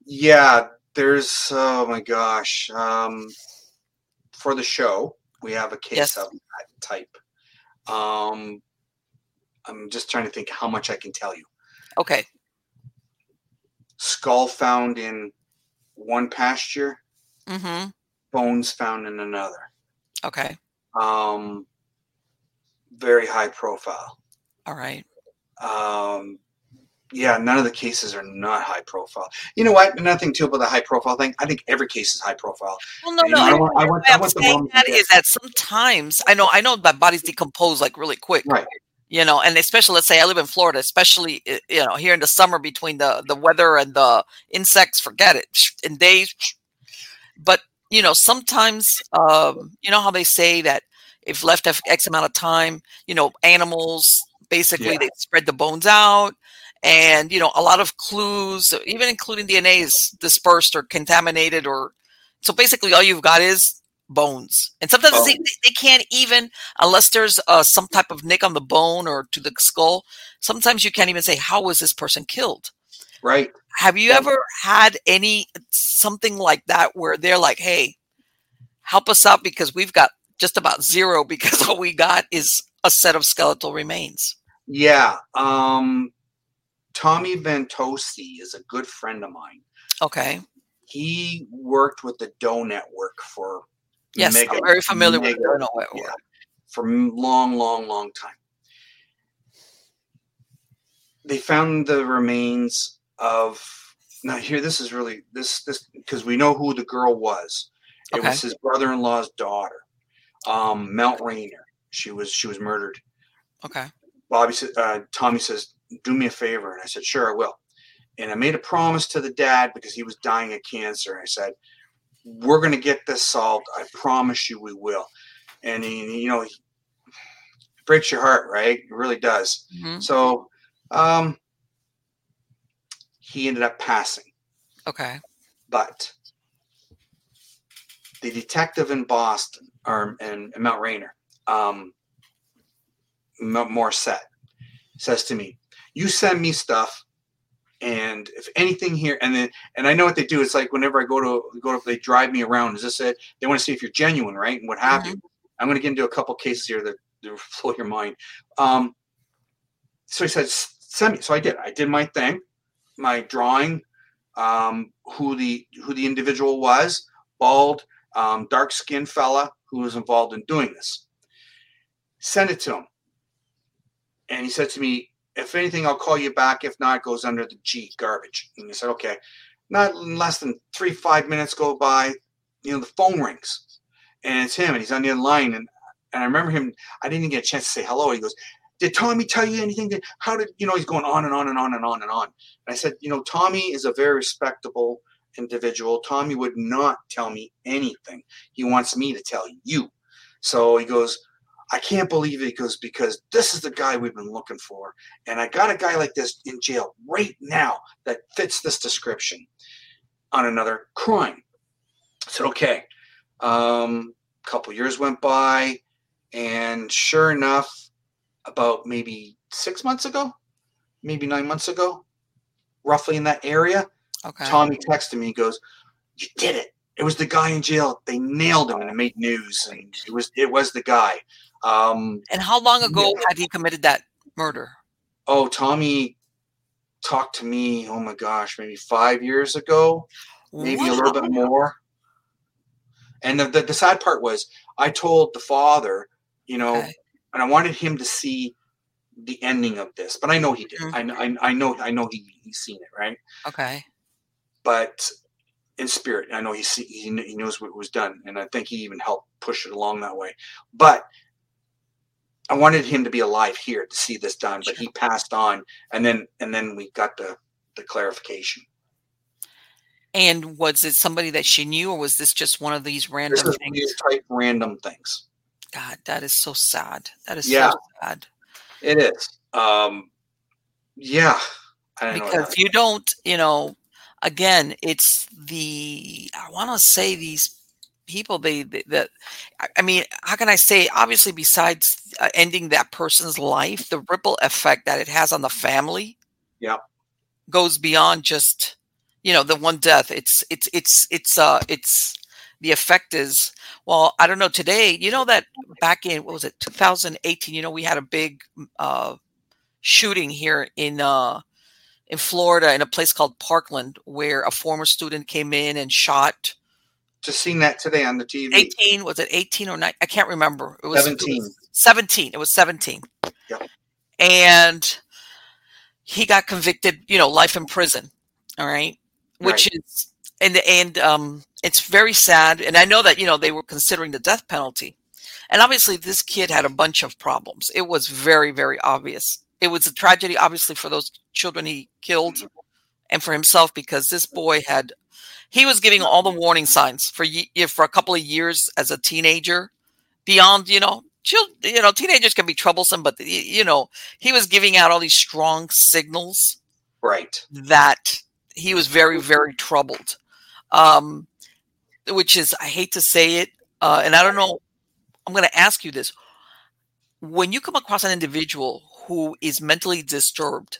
yeah, there's oh my gosh. Um, for the show, we have a case yes. of that type. Um, I'm just trying to think how much I can tell you. Okay. Skull found in one pasture. Mm-hmm. Bones found in another. Okay. Um, very high profile. All right. Um, yeah, none of the cases are not high profile. You know what? Nothing too about the high profile thing. I think every case is high profile. Well, no, no. I, want, I, want, I want the that is that sometimes I know I know that bodies decompose like really quick. Right. You know, and especially let's say I live in Florida, especially you know here in the summer between the the weather and the insects, forget it in days. But you know, sometimes um, you know how they say that if left X amount of time, you know, animals basically yeah. they spread the bones out and you know a lot of clues even including dna is dispersed or contaminated or so basically all you've got is bones and sometimes oh. they, they, can't even unless there's uh, some type of nick on the bone or to the skull sometimes you can't even say how was this person killed right have you ever had any something like that where they're like hey help us out because we've got just about zero *laughs* because all we got is a set of skeletal remains yeah um Tommy Ventosi is a good friend of mine. Okay. He worked with the Doe Network for yes, mega, I'm very familiar mega, with. Yeah, for long, long, long time. They found the remains of now here. This is really this this because we know who the girl was. It okay. was his brother-in-law's daughter, um, Mount Rainier. She was she was murdered. Okay. Bobby said. Uh, Tommy says do me a favor. And I said, sure, I will. And I made a promise to the dad because he was dying of cancer. I said, we're going to get this solved. I promise you we will. And he, you know, he breaks your heart, right? It really does. Mm-hmm. So, um, he ended up passing. Okay. But the detective in Boston or in, in Mount Rainier, um, Morissette, says to me, you send me stuff and if anything here and then and i know what they do it's like whenever i go to go to they drive me around is this it they want to see if you're genuine right and what have mm-hmm. you i'm going to get into a couple cases here that, that *laughs* blow your mind um so he said send me so i did i did my thing my drawing um, who the who the individual was, bald, um, dark skinned fella who was involved in doing this. Send it to him. And he said to me, if anything, I'll call you back. If not, goes under the G, garbage. And he said, okay. Not less than three, five minutes go by, you know, the phone rings. And it's him, and he's on the other line. And, and I remember him, I didn't even get a chance to say hello. He goes, did Tommy tell you anything? How did, you know, he's going on and on and on and on and on. And I said, you know, Tommy is a very respectable individual. Tommy would not tell me anything. He wants me to tell you. So he goes, I can't believe it. He goes, because this is the guy we've been looking for. And I got a guy like this in jail right now that fits this description on another crime. I said, okay. Um, a couple years went by, and sure enough, about maybe six months ago, maybe nine months ago, roughly in that area, Okay. Tommy texted me. He goes, "You did it! It was the guy in jail. They nailed him, and it made news. And it was it was the guy." Um, and how long ago yeah. had he committed that murder? Oh, Tommy talked to me. Oh my gosh, maybe five years ago, maybe a little bit more. And the, the, the sad part was, I told the father, you know, okay. and I wanted him to see the ending of this, but I know he did. Mm-hmm. I, I, I know I know he he's seen it, right? Okay but in spirit. I know he see, he he knows what was done, and I think he even helped push it along that way. But I wanted him to be alive here to see this done, but he passed on, and then and then we got the the clarification. And was it somebody that she knew, or was this just one of these random this things? These type random things. God, that is so sad. That is yeah, so sad. It is. Um, yeah. because you don't, you know, again, it's the I want to say these people they, that I mean, how can I say? Obviously, besides uh, ending that person's life, the ripple effect that it has on the family, yeah, goes beyond just you know the one death. It's it's it's it's uh it's the effect is well i don't know today you know that back in what was it 2018 you know we had a big uh shooting here in uh in Florida in a place called Parkland where a former student came in and shot. Just seen that today on the TV. 18 was it 18 or 9? I can't remember. It was 17. It was 17. It was 17. Yeah. And he got convicted, you know, life in prison. All right. Which right. is and and um it's very sad and I know that, you know, they were considering the death penalty. And obviously this kid had a bunch of problems. It was very very obvious it was a tragedy, obviously, for those children he killed and for himself because this boy had he was giving all the warning signs for for a couple of years as a teenager. Beyond you know children, you know teenagers can be troublesome but you know he was giving out all these strong signals right. that he was very very troubled. Um which is i hate to say it uh and i don't know i'm going to ask you this. When you come across an individual who is mentally disturbed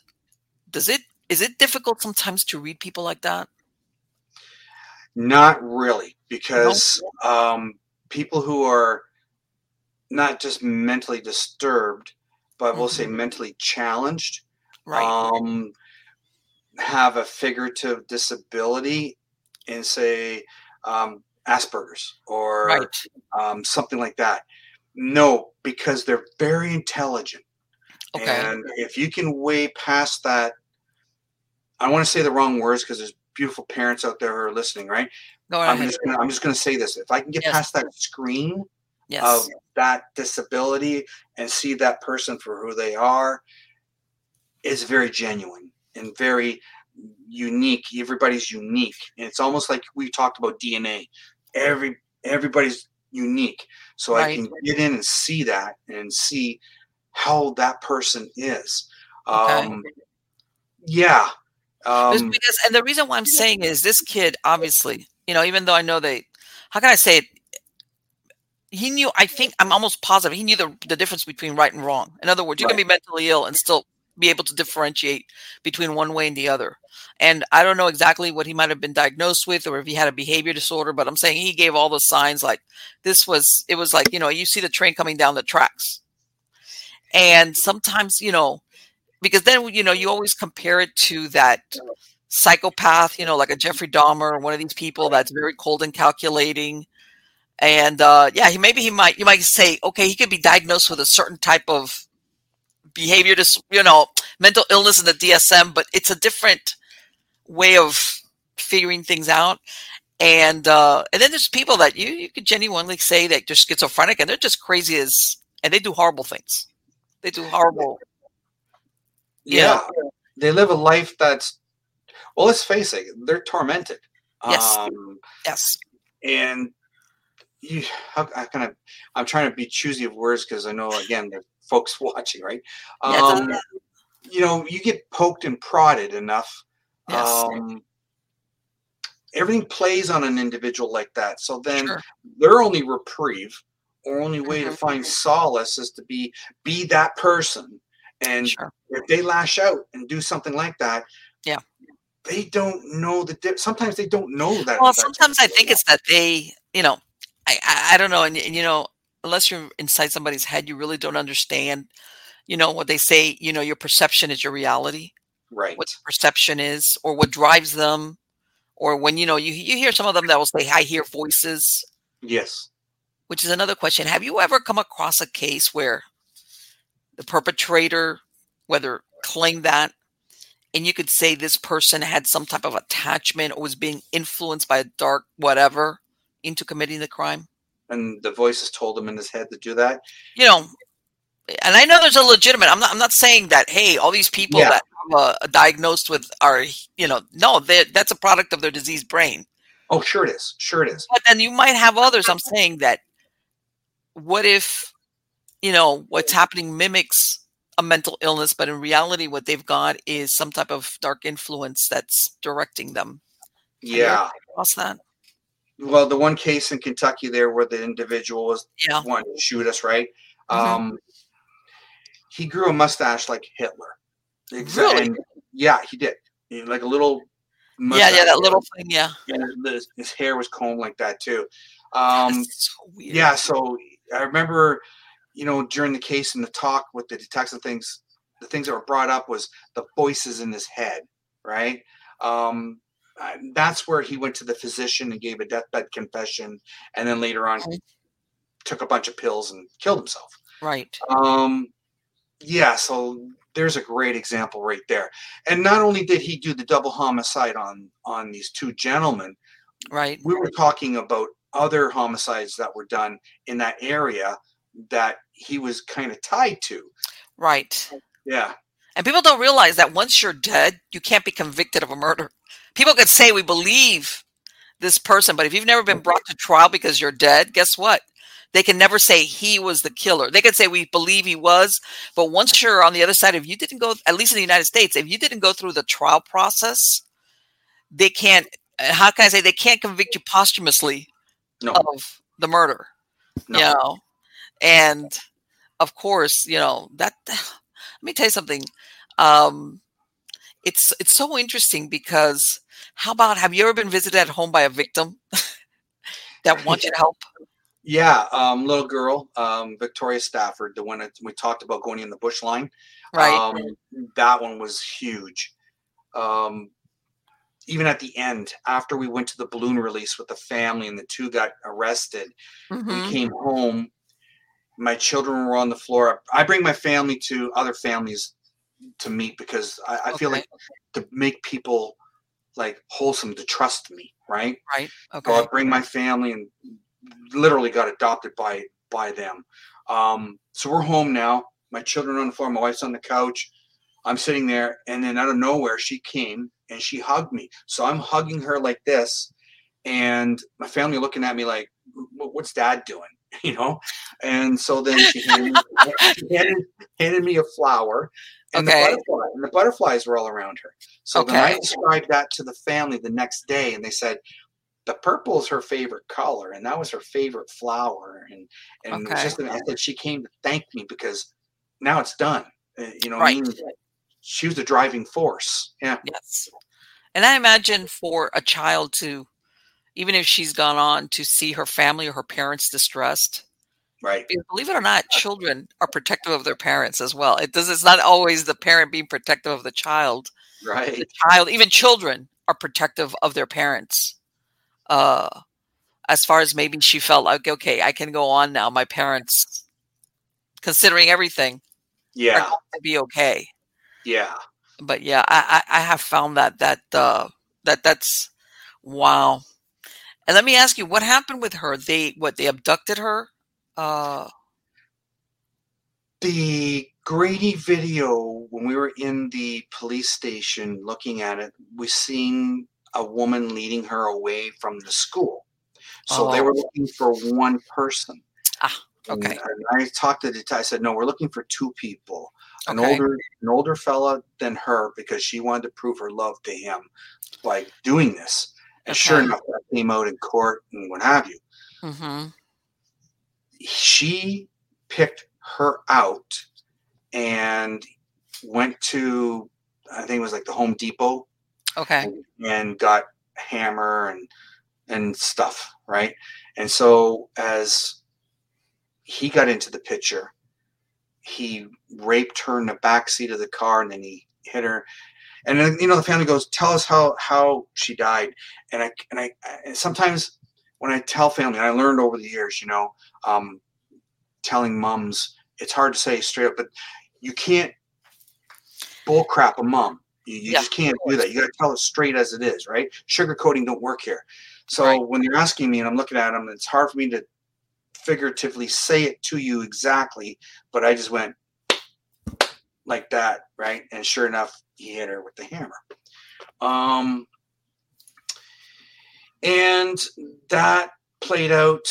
does it is it difficult sometimes to read people like that not really because um, people who are not just mentally disturbed but we'll say mm-hmm. mentally challenged right. um, have a figurative disability and say um, asperger's or right. um, something like that no because they're very intelligent Okay. And if you can way past that, I want to say the wrong words because there's beautiful parents out there who are listening, right? Go I'm just gonna, I'm just going to say this. If I can get yes. past that screen yes. of that disability and see that person for who they are, is very genuine and very unique. Everybody's unique, and it's almost like we talked about DNA. Every everybody's unique, so right. I can get in and see that and see how that person is. Okay. Um, yeah. Um, because, and the reason why I'm saying is this kid, obviously, you know, even though I know they, how can I say it? He knew, I think, I'm almost positive, he knew the, the difference between right and wrong. In other words, you right. can be mentally ill and still be able to differentiate between one way and the other. And I don't know exactly what he might have been diagnosed with or if he had a behavior disorder, but I'm saying he gave all the signs like this was, it was like, you know, you see the train coming down the tracks and sometimes, you know, because then, you know, you always compare it to that psychopath, you know, like a Jeffrey Dahmer or one of these people that's very cold and calculating. And uh, yeah, he maybe he might you might say, okay, he could be diagnosed with a certain type of behavior, dis, you know, mental illness in the DSM, but it's a different way of figuring things out. And uh, and then there's people that you you could genuinely say that they're schizophrenic and they're just crazy as and they do horrible things. They do horrible. Yeah, know. they live a life that's well. Let's face it, they're tormented. Yes. Um, yes. And you, how, I kind of, I'm trying to be choosy of words because I know again the folks watching, right? Um, yeah, you know, you get poked and prodded enough. Yes. Um, everything plays on an individual like that. So then sure. their only reprieve or only way mm-hmm. to find solace is to be be that person. And sure. if they lash out and do something like that, yeah, they don't know the dip. Sometimes they don't know that. Well, sometimes I think it's that they, you know, I, I, I don't know, and, and you know, unless you're inside somebody's head, you really don't understand. You know what they say. You know, your perception is your reality. Right. What perception is, or what drives them or when you know you you hear some of them that will say I hear voices. Yes. Which is another question. Have you ever come across a case where the perpetrator, whether claimed that, and you could say this person had some type of attachment or was being influenced by a dark whatever into committing the crime? And the voices told him in his head to do that. You know, and I know there's a legitimate. I'm not. I'm not saying that. Hey, all these people yeah. that uh, diagnosed with are, you know, no, that's a product of their diseased brain. Oh, sure it is. Sure it is. But then you might have others. I'm saying that. What if, you know, what's happening mimics a mental illness, but in reality, what they've got is some type of dark influence that's directing them. Yeah. What's that? Well, the one case in Kentucky there where the individual was yeah. wanting to shoot us, right? Mm-hmm. Um, he grew a mustache like Hitler. Exactly. Really? yeah, he did. He, like a little. Yeah, yeah, that little thing. Yeah. And his, his, hair was combed like that too. Um, so yeah, so I remember, you know, during the case and the talk with the detective things, the things that were brought up was the voices in his head, right? Um, that's where he went to the physician and gave a deathbed confession, and then later on, okay. took a bunch of pills and killed himself. Right. Um, yeah, so there's a great example right there. And not only did he do the double homicide on on these two gentlemen, right? We were talking about other homicides that were done in that area that he was kind of tied to. Right. Yeah. And people don't realize that once you're dead, you can't be convicted of a murder. People could say we believe this person, but if you've never been brought to trial because you're dead, guess what? They can never say he was the killer. They could say we believe he was, but once you're on the other side, if you didn't go, at least in the United States, if you didn't go through the trial process, they can't. Uh, how can I say they can't convict you posthumously no. of the murder? No. You know, and of course, you know that. *sighs* Let me tell you something. Um, it's it's so interesting because how about have you ever been visited at home by a victim *laughs* that *laughs* to help? Yeah, um, little girl, um, Victoria Stafford, the one that we talked about going in the bush line. Right. Um, that one was huge. Um, even at the end, after we went to the balloon release with the family and the two got arrested, mm-hmm. we came home. My children were on the floor. I bring my family to other families to meet because I, I okay. feel like to make people like wholesome to trust me, right? Right. Okay. So I bring my family and literally got adopted by by them. Um, so we're home now. My children on the floor. My wife's on the couch. I'm sitting there, and then out of nowhere, she came and she hugged me. So I'm hugging her like this, and my family looking at me like, "What's Dad doing?" *laughs* You know. And so then she handed, *laughs* handed, handed me a flower, and, okay. the butterfly, and the butterflies were all around her. So okay. then I described that to the family the next day, and they said, the purple is her favorite color, and that was her favorite flower. And and okay. just I said she came to thank me because now it's done. Uh, you know, right. I mean, she was the driving force. Yeah. Yes. And I imagine for a child to, even if she's gone on to see her family or her parents distressed, right? Believe it or not, children are protective of their parents as well. It does. It's not always the parent being protective of the child. right. the child, even children, are protective of their parents. Uh, as far as maybe she felt like, okay, I can go on now. My parents, considering everything, yeah, to be okay. Yeah, but yeah, I, I, I have found that that uh, that that's wow. And let me ask you, what happened with her? They what they abducted her? Uh, the Grady video, when we were in the police station looking at it, we seen a woman leading her away from the school. So oh. they were looking for one person. Ah, okay. And I talked to the I said, no, we're looking for two people. An okay. older an older fella than her because she wanted to prove her love to him by doing this. And okay. sure enough, that came out in court and what have you. Mm-hmm. She picked her out and went to I think it was like the Home Depot. Okay. And, and got hammer and and stuff, right? And so as he got into the picture, he raped her in the back seat of the car and then he hit her. And then you know the family goes, "Tell us how how she died." And I and I and sometimes when I tell family, and I learned over the years, you know, um, telling moms, it's hard to say straight up, but you can't bullcrap a mom. You, you yeah, just can't do that. You got to tell it straight as it is, right? Sugarcoating don't work here. So right. when you're asking me and I'm looking at them, it's hard for me to figuratively say it to you exactly, but I just went like that, right? And sure enough, he hit her with the hammer. Um, and that played out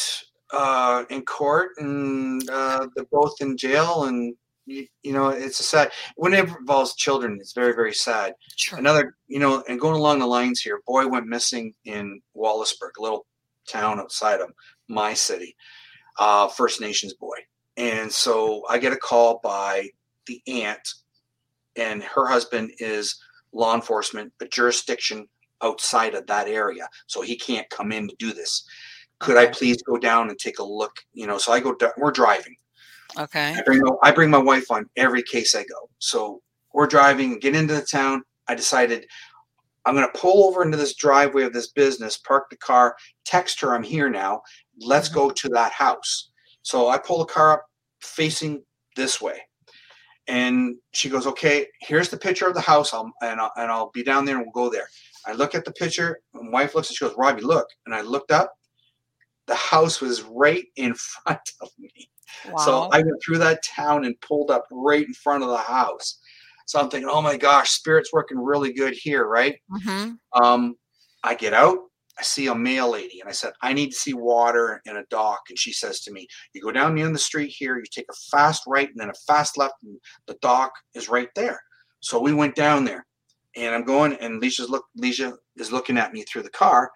uh, in court, and uh, they're both in jail, and you, you, know it's a sad. Whenever it involves children, it's very very sad. Sure. Another, you know, and going along the lines here, boy went missing in Wallaceburg, a little town outside of my city, uh, First Nations boy, and so I get a call by the aunt, and her husband is law enforcement, but jurisdiction outside of that area, so he can't come in to do this could okay. I please go down and take a look? You know, so I go down, we're driving. Okay. I bring, my, I bring my wife on every case I go. So we're driving, get into the town. I decided I'm going to pull over into this driveway of this business, park the car, text her I'm here now. Let's mm-hmm. go to that house. So I pull the car up facing this way. And she goes, okay, here's the picture of the house. I'll, and, I'll, and I'll be down there and we'll go there. I look at the picture. My wife looks and she goes, Robbie, look. And I looked up the house was right in *laughs* front of me. Wow. So I went through that town and pulled up right in front of the house. So I'm thinking, oh my gosh, spirit's working really good here, right? Mm-hmm. Um, I get out, I see a mail lady, and I said, I need to see water in a dock. And she says to me, You go down the end of the street here, you take a fast right and then a fast left, and the dock is right there. So we went down there, and I'm going, and Leisha's look, Leisha is looking at me through the car,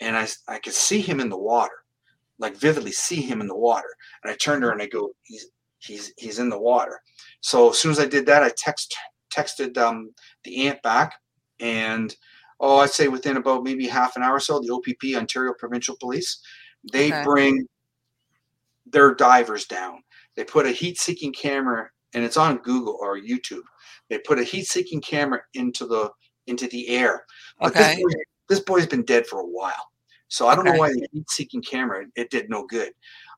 and I I could see him in the water like vividly see him in the water. And I turned her and I go, he's he's he's in the water. So as soon as I did that, I text texted um, the aunt back, and oh, I'd say within about maybe half an hour or so, the OPP, Ontario Provincial Police, they okay. bring their divers down. They put a heat-seeking camera, and it's on Google or YouTube. They put a heat-seeking camera into the into the air. But okay. this, boy, this boy's been dead for a while. So I don't okay. know why the heat-seeking camera it did no good.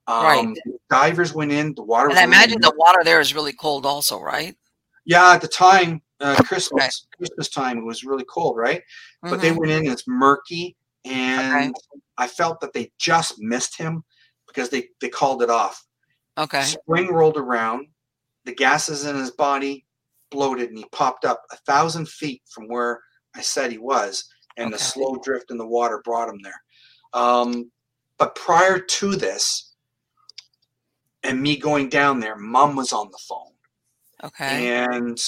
Um, right. Divers went in. The water. And I imagine in. the water there is really cold, also, right? Yeah, at the time, uh, Christmas okay. Christmas time, it was really cold, right? Mm-hmm. But they mm-hmm. went in. It's murky, and okay. I felt that they just missed him because they they called it off. Okay. Spring rolled around. The gases in his body bloated, and he popped up a thousand feet from where I said he was, and okay. the slow drift in the water brought him there. Um, but prior to this, and me going down there, mom was on the phone. Okay. And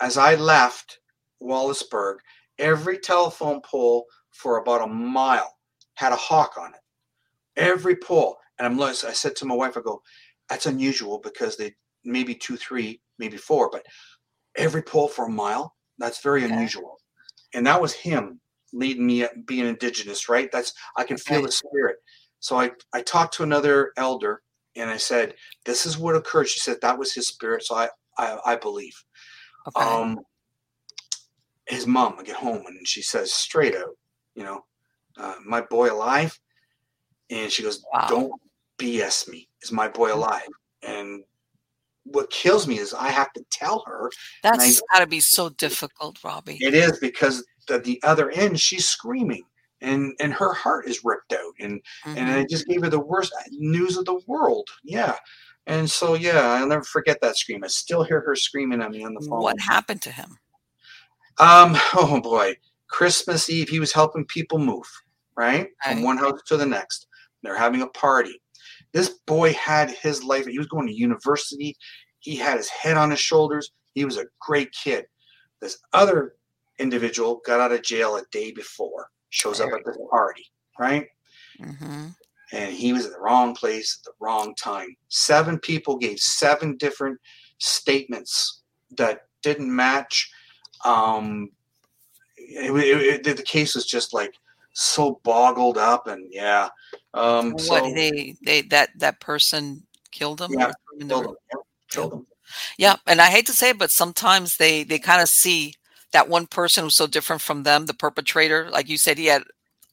as I left Wallaceburg, every telephone pole for about a mile had a hawk on it. Every pole. And I'm I said to my wife, I go, that's unusual because they maybe two, three, maybe four, but every pole for a mile, that's very okay. unusual. And that was him leading me being indigenous, right? That's I can feel the spirit. So I I talked to another elder and I said, "This is what occurred." She said that was his spirit. So I I, I believe. Okay. Um, his mom I get home and she says straight out, you know, uh, my boy alive? And she goes, wow. don't BS me. Is my boy mm-hmm. alive? And what kills me is I have to tell her. That's got to be so difficult, Robbie. It is because at the other end, she's screaming and and her heart is ripped out and mm-hmm. and I just gave her the worst news of the world. Yeah. And so yeah, I'll never forget that scream. I still hear her screaming at me on the phone. What happened to him? Um, *laughs* oh boy. Christmas Eve, he was helping people move, right? From one house to the next. They're having a party. This boy had his life. He was going to university. He had his head on his shoulders. He was a great kid. This other individual got out of jail a day before shows up at the party, right? Mm-hmm. And he was in the wrong place at the wrong time. Seven people gave seven different statements that didn't match. Um, it, it, it, the case was just like so boggled up, and yeah. Um, what so, they they that that person killed him? Yeah, killed him. Yeah, killed him. Yeah, and I hate to say it, but sometimes they they kind of see that one person who's so different from them, the perpetrator, like you said, he had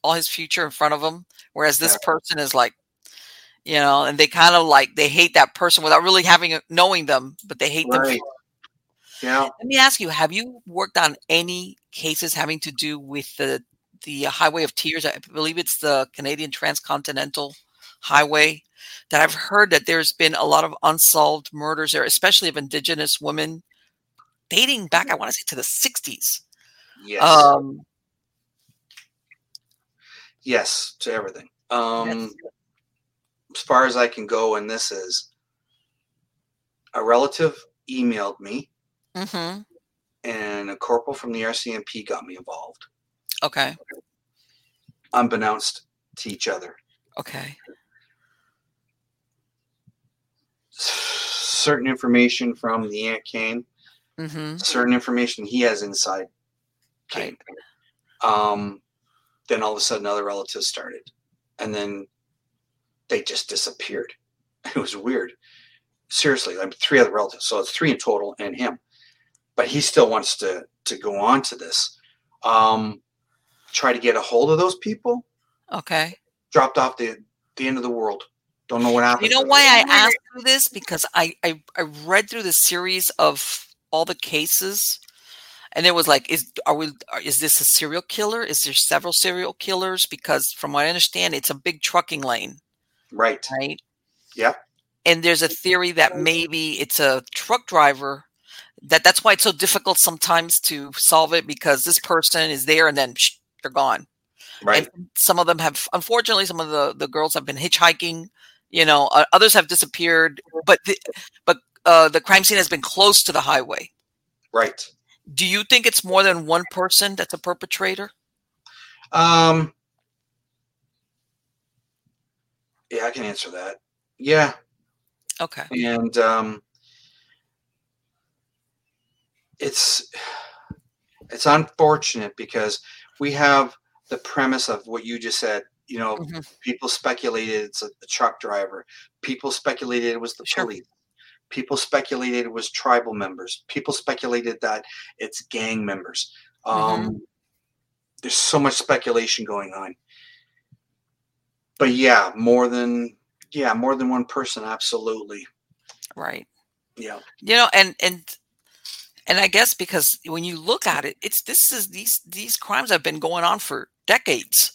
all his future in front of him, whereas this yeah. person is like, you know, and they kind of like they hate that person without really having knowing them, but they hate right. them. Yeah. Let me ask you: Have you worked on any cases having to do with the the Highway of Tears? I believe it's the Canadian Transcontinental Highway. That I've heard that there's been a lot of unsolved murders there, especially of Indigenous women dating back, I want to say to the 60s. Yes. Um, yes, to everything. Um, yes. As far as I can go, and this is a relative emailed me, mm-hmm. and a corporal from the RCMP got me involved. Okay. Unbeknownst to each other. Okay. Certain information from the Aunt came mm-hmm. certain information he has inside came. Um, then all of a sudden, other relatives started, and then they just disappeared. *laughs* It was weird. Seriously, I'm three other relatives, so it's three in total, and him. But he still wants to to go on to this. Um, try to get a hold of those people. Okay. Dropped off the the end of the world. Don't know what happened. You know why I asked you this because I, I I read through the series of all the cases and it was like is are we is this a serial killer? Is there several serial killers? Because from what i understand it's a big trucking lane right. right? Yeah and there's a theory that maybe it's a truck driver that that's why it's so difficult sometimes to solve it because this person is there and then psh, they're gone. Right. and some of them have unfortunately some of the the girls have been hitchhiking you know uh, others have disappeared but the, but uh, the crime scene has been close to the highway. Right. Do you think it's more than one person that's a perpetrator? Um. Yeah, I can answer that. Yeah. Okay. And um, it's it's unfortunate because we have the premise of what you just said. You know, mm-hmm. people speculated it's a, a, truck driver. People speculated it was the sure. police. People speculated it was tribal members. People speculated that it's gang members. Um, mm-hmm. There's so much speculation going on. But yeah, more than yeah, more than one person, absolutely. Right. Yeah. You know, and and and I guess because when you look at it, it's this is these these crimes have been going on for decades.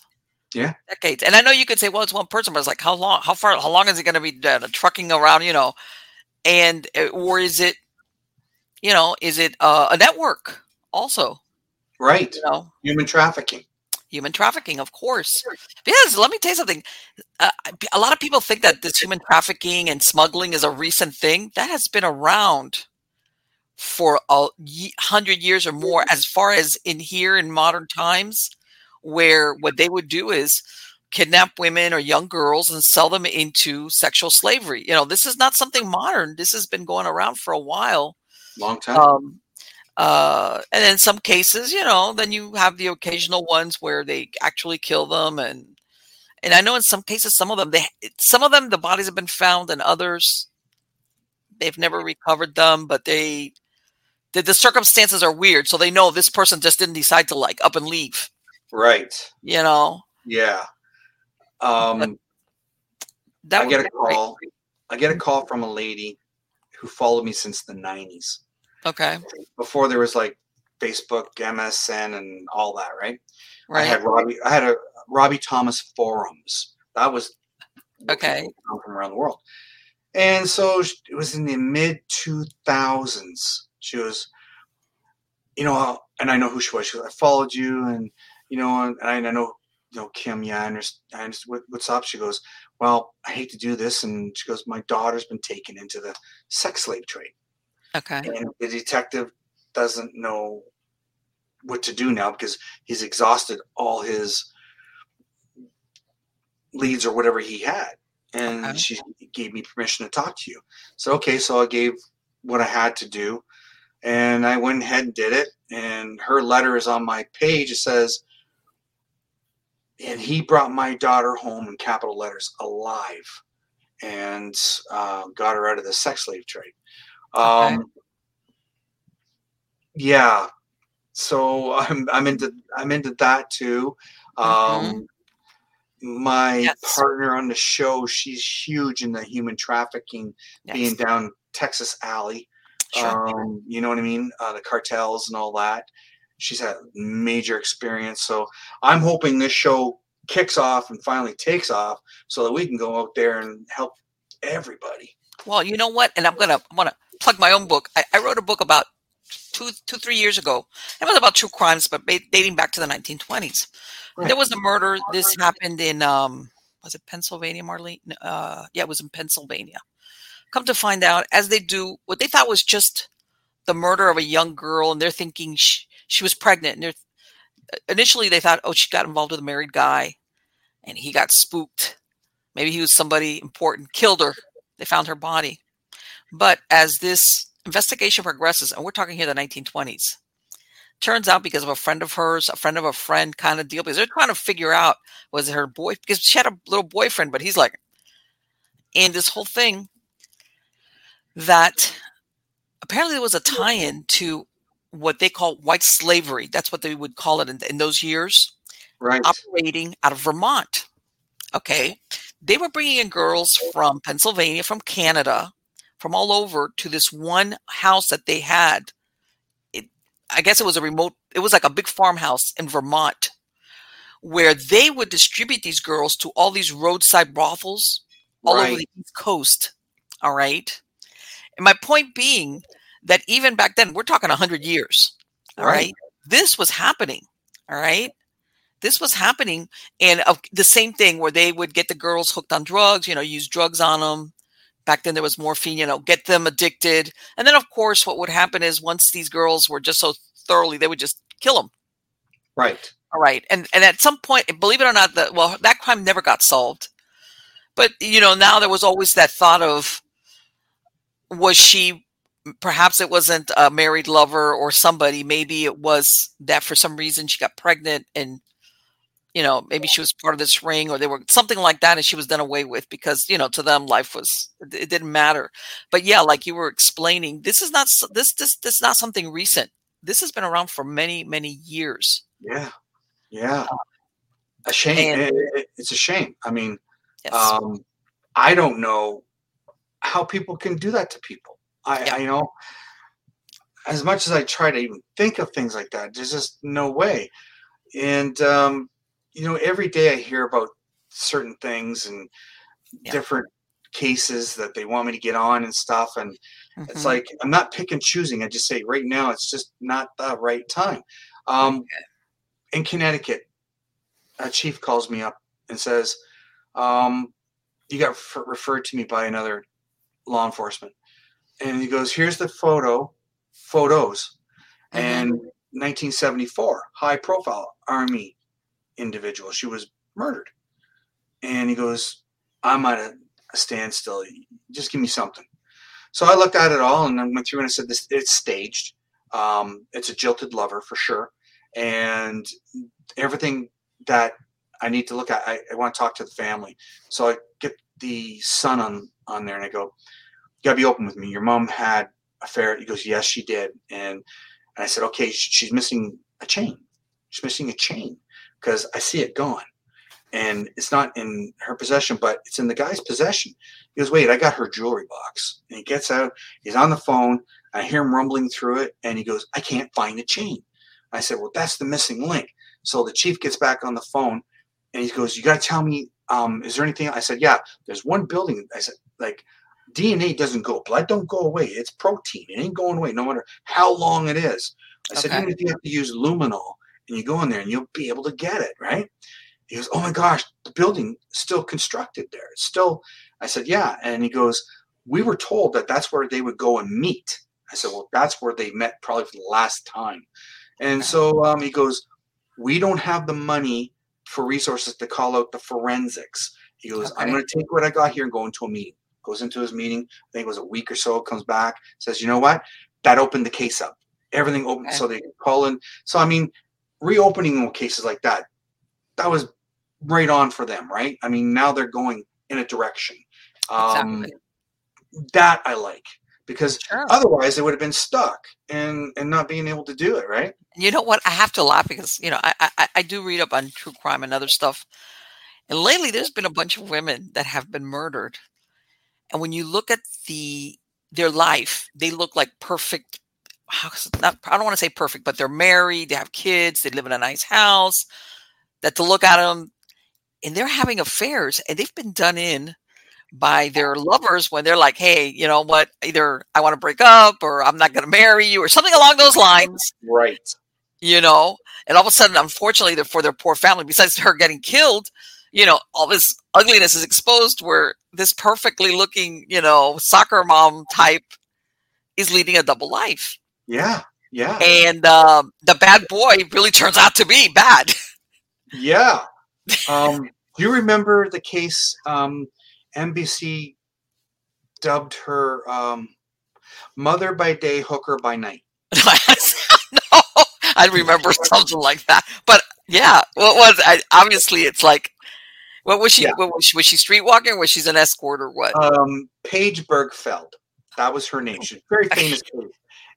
Yeah, decades. And I know you could say, well, it's one person, but it's like how long? How far? How long is it going to be uh, trucking around? You know, and uh, or is it you know is it uh, a network also? Right. You know? Human trafficking. Human trafficking of course. Because let me tell you something uh, a lot of people think that this human trafficking and smuggling is a recent thing. That has been around for a hundred years or more as far as in here in modern times where what they would do is kidnap women or young girls and sell them into sexual slavery. You know, this is not something modern. This has been going around for a while. Long time. Um, uh, and in some cases, you know, then you have the occasional ones where they actually kill them, and and I know in some cases, some of them they some of them the bodies have been found, and others they've never recovered them, but they the, the circumstances are weird, so they know this person just didn't decide to like up and leave. Right. You know. Yeah. Um. *laughs* That I get a call. Great. I get a call from a lady who followed me since the '90s. Okay. Before there was like Facebook, MSN, and all that, right? Right. I had Robbie. I had a Robbie Thomas forums. That was okay from around the world. And so it was in the mid 2000s. She was, you know, and I know who she was. She was I followed you, and you know, and I know, you know, Kim. Yeah, I understand. I understand what's up. She goes, well, I hate to do this, and she goes, my daughter's been taken into the sex slave trade. Okay. And the detective doesn't know what to do now because he's exhausted all his leads or whatever he had. And okay. she gave me permission to talk to you. So, okay, so I gave what I had to do. And I went ahead and did it. And her letter is on my page. It says, and he brought my daughter home in capital letters alive and uh, got her out of the sex slave trade. Um, okay. Yeah, so *laughs* I'm I'm into I'm into that too. Mm-hmm. Um, mm-hmm my yes. partner on the show, she's huge in the human trafficking, yes. being down Texas Alley. Sure. Um, you know what I mean? Uh, the cartels and all that. She's had major experience. So I'm hoping this show kicks off and finally takes off so that we can go out there and help everybody. Well, you know what? And I'm gonna I want to plug my own book. I, I, wrote a book about two, two, three years ago. It was about true crimes, but dating back to the 1920s. Right. There was a murder. This happened in um, was it Pennsylvania, Marlene? Uh, yeah, it was in Pennsylvania. Come to find out, as they do, what they thought was just the murder of a young girl, and they're thinking she, she was pregnant. And uh, initially they thought, oh, she got involved with a married guy, and he got spooked. Maybe he was somebody important, killed her. They found her body. But as this investigation progresses, and we're talking here the 1920s, turns out because of a friend of hers, a friend of a friend kind of deal, because they're trying to figure out was it her boy because she had a little boyfriend, but he's like, and this whole thing that apparently there was a tie-in to what they call white slavery. That's what they would call it in, in those years. Right. Operating out of Vermont. Okay. They were bringing in girls from Pennsylvania, from Canada, from all over to this one house that they had I guess it was a remote, it was like a big farmhouse in Vermont where they would distribute these girls to all these roadside brothels all right. over the East Coast. All right. And my point being that even back then, we're talking 100 years. All right. right? This was happening. All right. This was happening. And uh, the same thing where they would get the girls hooked on drugs, you know, use drugs on them back then there was morphine you know get them addicted and then of course what would happen is once these girls were just so thoroughly they would just kill them right all right and and at some point believe it or not that well that crime never got solved but you know now there was always that thought of was she perhaps it wasn't a married lover or somebody maybe it was that for some reason she got pregnant and you know, maybe she was part of this ring or they were something like that and she was done away with because, you know, to them life was it didn't matter. But yeah, like you were explaining, this is not this this this is not something recent. This has been around for many, many years. Yeah. Yeah. A shame. And, it, it's a shame. I mean, yes. um, I don't know how people can do that to people. I, yeah. I you know as much as I try to even think of things like that, there's just no way. And um, you know, every day I hear about certain things and yeah. different cases that they want me to get on and stuff. And mm-hmm. it's like, I'm not pick and choosing. I just say right now, it's just not the right time. Um, okay. In Connecticut, a chief calls me up and says, um, you got referred to me by another law enforcement. And he goes, here's the photo, photos. Mm-hmm. And 1974, high profile army individual. She was murdered. And he goes, I'm at a, a standstill. Just give me something. So I looked at it all and I went through and I said, this, it's staged. Um, it's a jilted lover for sure. And everything that I need to look at, I, I want to talk to the family. So I get the son on, on there and I go, you gotta be open with me. Your mom had a affair? He goes, yes, she did. And, and I said, okay, she's missing a chain. She's missing a chain because I see it gone. And it's not in her possession, but it's in the guy's possession. He goes, wait, I got her jewelry box. And he gets out, he's on the phone. I hear him rumbling through it, and he goes, I can't find the chain. I said, well, that's the missing link. So the chief gets back on the phone, and he goes, you got to tell me, um, is there anything? I said, yeah, there's one building. I said, like, DNA doesn't go, blood don't go away. It's protein. It ain't going away, no matter how long it is. I okay. said, even if you have to use luminol and you go in there and you'll be able to get it, right? He goes, Oh my gosh, the building still constructed there. It's still, I said, Yeah. And he goes, We were told that that's where they would go and meet. I said, Well, that's where they met probably for the last time. And so um, he goes, We don't have the money for resources to call out the forensics. He goes, okay. I'm going to take what I got here and go into a meeting. Goes into his meeting. I think it was a week or so. Comes back, says, You know what? That opened the case up. Everything opened okay. so they could call in. So, I mean, reopening cases like that, that was right on for them, right? I mean, now they're going in a direction. Um, exactly. That I like because sure. otherwise they would have been stuck and and not being able to do it, right? You know what? I have to laugh because you know I I, I do read up on true crime and other stuff, and lately there's been a bunch of women that have been murdered, and when you look at the their life, they look like perfect. Not, I don't want to say perfect, but they're married, they have kids, they live in a nice house. That to look at them, and they're having affairs and they've been done in by their lovers when they're like, hey, you know what? Either I want to break up or I'm not going to marry you or something along those *laughs* lines. Right. You know, and all of a sudden, unfortunately, for their poor family, besides her getting killed, you know, all this ugliness is exposed where this perfectly looking, you know, soccer mom type is leading a double life. Yeah. Yeah. And um, the bad boy really turns out to be bad. *laughs* Yeah. Um, do you remember the case um, NBC dubbed her um, "Mother by Day, Hooker by Night"? *laughs* no, I remember something like that. But yeah, what was I, obviously it's like. What was she? Yeah. What was she? Was she streetwalking? was she an escort or what? Um, Paige Birgfeld. That was her name. She's very *laughs* famous.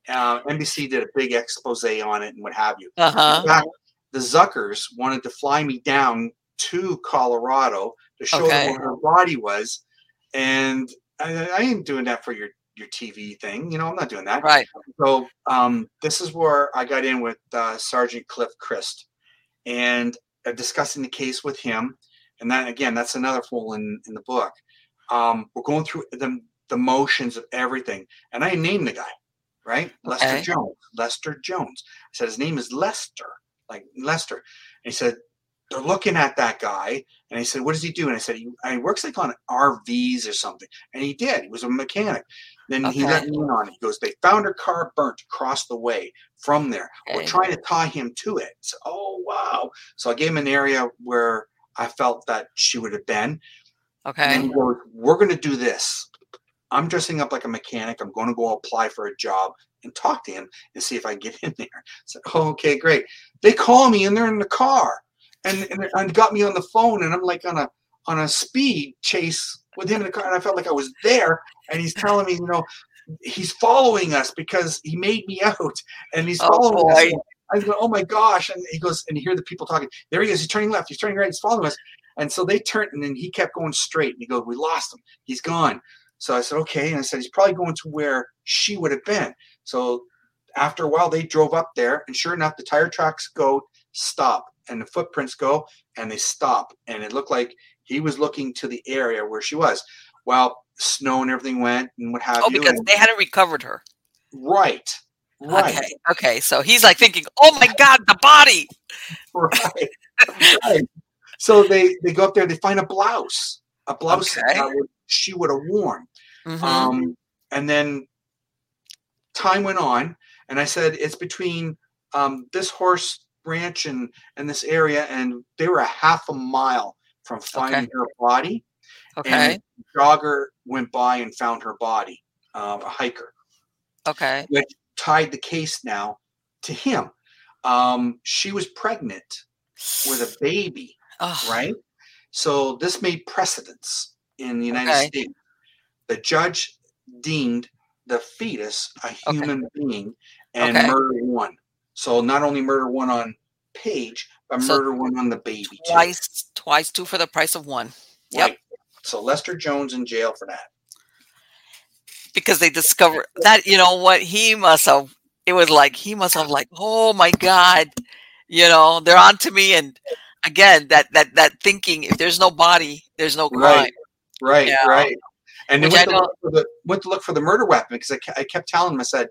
uh, NBC did a big expose on it and what have you. Uh-huh. the Zuckers wanted to fly me down to Colorado to show okay. them what her body was. And I, I, ain't doing that for your your TV thing. You know, I'm not doing that. Right. So um, this is where I got in with uh, Sergeant Cliff Christ and uh, discussing the case with him. And then again, that's another fool in, in the book. Um, we're going through the, the motions of everything. And I named the guy, right? Okay. Lester Jones. Lester Jones. I said his name is Lester, like Lester. And he said, they're looking at that guy and I said, what does he do? And I said, he, he works like on RVs or something. And he did. He was a mechanic. Then okay. he let me in on it. He goes, they found her car burnt across the way from there. Okay. We're trying to tie him to it. So, oh, wow. So I gave him an area where I felt that she would have been. Okay. Goes, we're going to do this. I'm dressing up like a mechanic. I'm going to go apply for a job and talk to him and see if I get *laughs* in there. I said, oh, okay, great. They call me and they're in the car and, and, and got me on the phone and I'm like on a on a speed chase with him in the car and I felt like I was there and he's telling me, you know, he's following us because he made me *laughs* out and he's oh, following oh, us. I was go, oh my gosh. And he goes, and you hear the people talking. There he is. He's turning left. He's turning right. He's following us. And so they turned and then he kept going straight. And he goes, we lost him. He's gone. So I said, okay. And I said, he's probably going to where she would have been. So after a while, they drove up there. And sure enough, the tire tracks go stop and the footprints go and they stop. And it looked like he was looking to the area where she was. Well, snow and everything went and what have oh, you. Oh, because they hadn't recovered her. Right. Right. Okay. Okay. So he's like thinking, "Oh my God, the body." *laughs* right. right. *laughs* So they they go up there. They find a blouse, a blouse okay. that she would have worn. Mm-hmm. Um, and then time went on, and I said, "It's between um, this horse ranch and and this area, and they were a half a mile from finding okay. her body. Okay. And jogger went by and found her body, um, a hiker. Okay. Which tied the case now to him. Um, she was pregnant with a baby, oh. right? So this made precedence in the United okay. States. The judge deemed the fetus a human okay. being and okay. murder one. So not only murder one on Paige, but so murder one on the baby. Twice, too. twice, two for the price of one. Yep. Right. So Lester Jones in jail for that. Because they discovered that, you know what, he must have it was like he must have like, oh my God, you know, they're on to me. And again, that that that thinking, if there's no body, there's no crime. Right, right, yeah. right. And then went to, look for the, went to look for the murder weapon because I, I kept telling him, I said,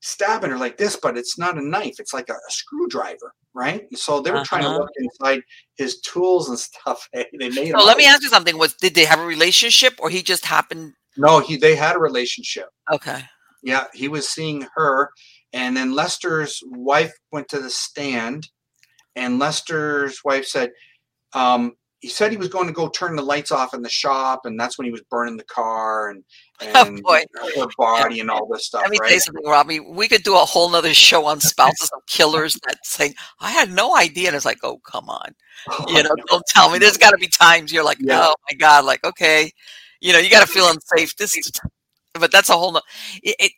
stabbing her like this, but it's not a knife. It's like a, a screwdriver, right? So they were uh-huh. trying to uh-huh. look inside his tools and *laughs* stuff. they made. So let me ask you something: Was did they have a relationship, or he just happened? No, he they had a relationship. Okay. Yeah, he was seeing her, and then Lester's wife went to the stand, and Lester's wife said, um, he said he was going to go turn the lights off in the shop, and that's when he was burning the car and *laughs* oh, and oh her body and all this stuff. Let me right? tell you something, Robbie. We could do a whole nother show on spouses of killers that saying, "I had no idea," and it's like, "Oh, come on, *laughs* you know, don't tell me." There's got to be times you're like, yeah. "Oh my god," like, okay, you know, you got to feel unsafe. *laughs* This, but that's a whole. No, it, it,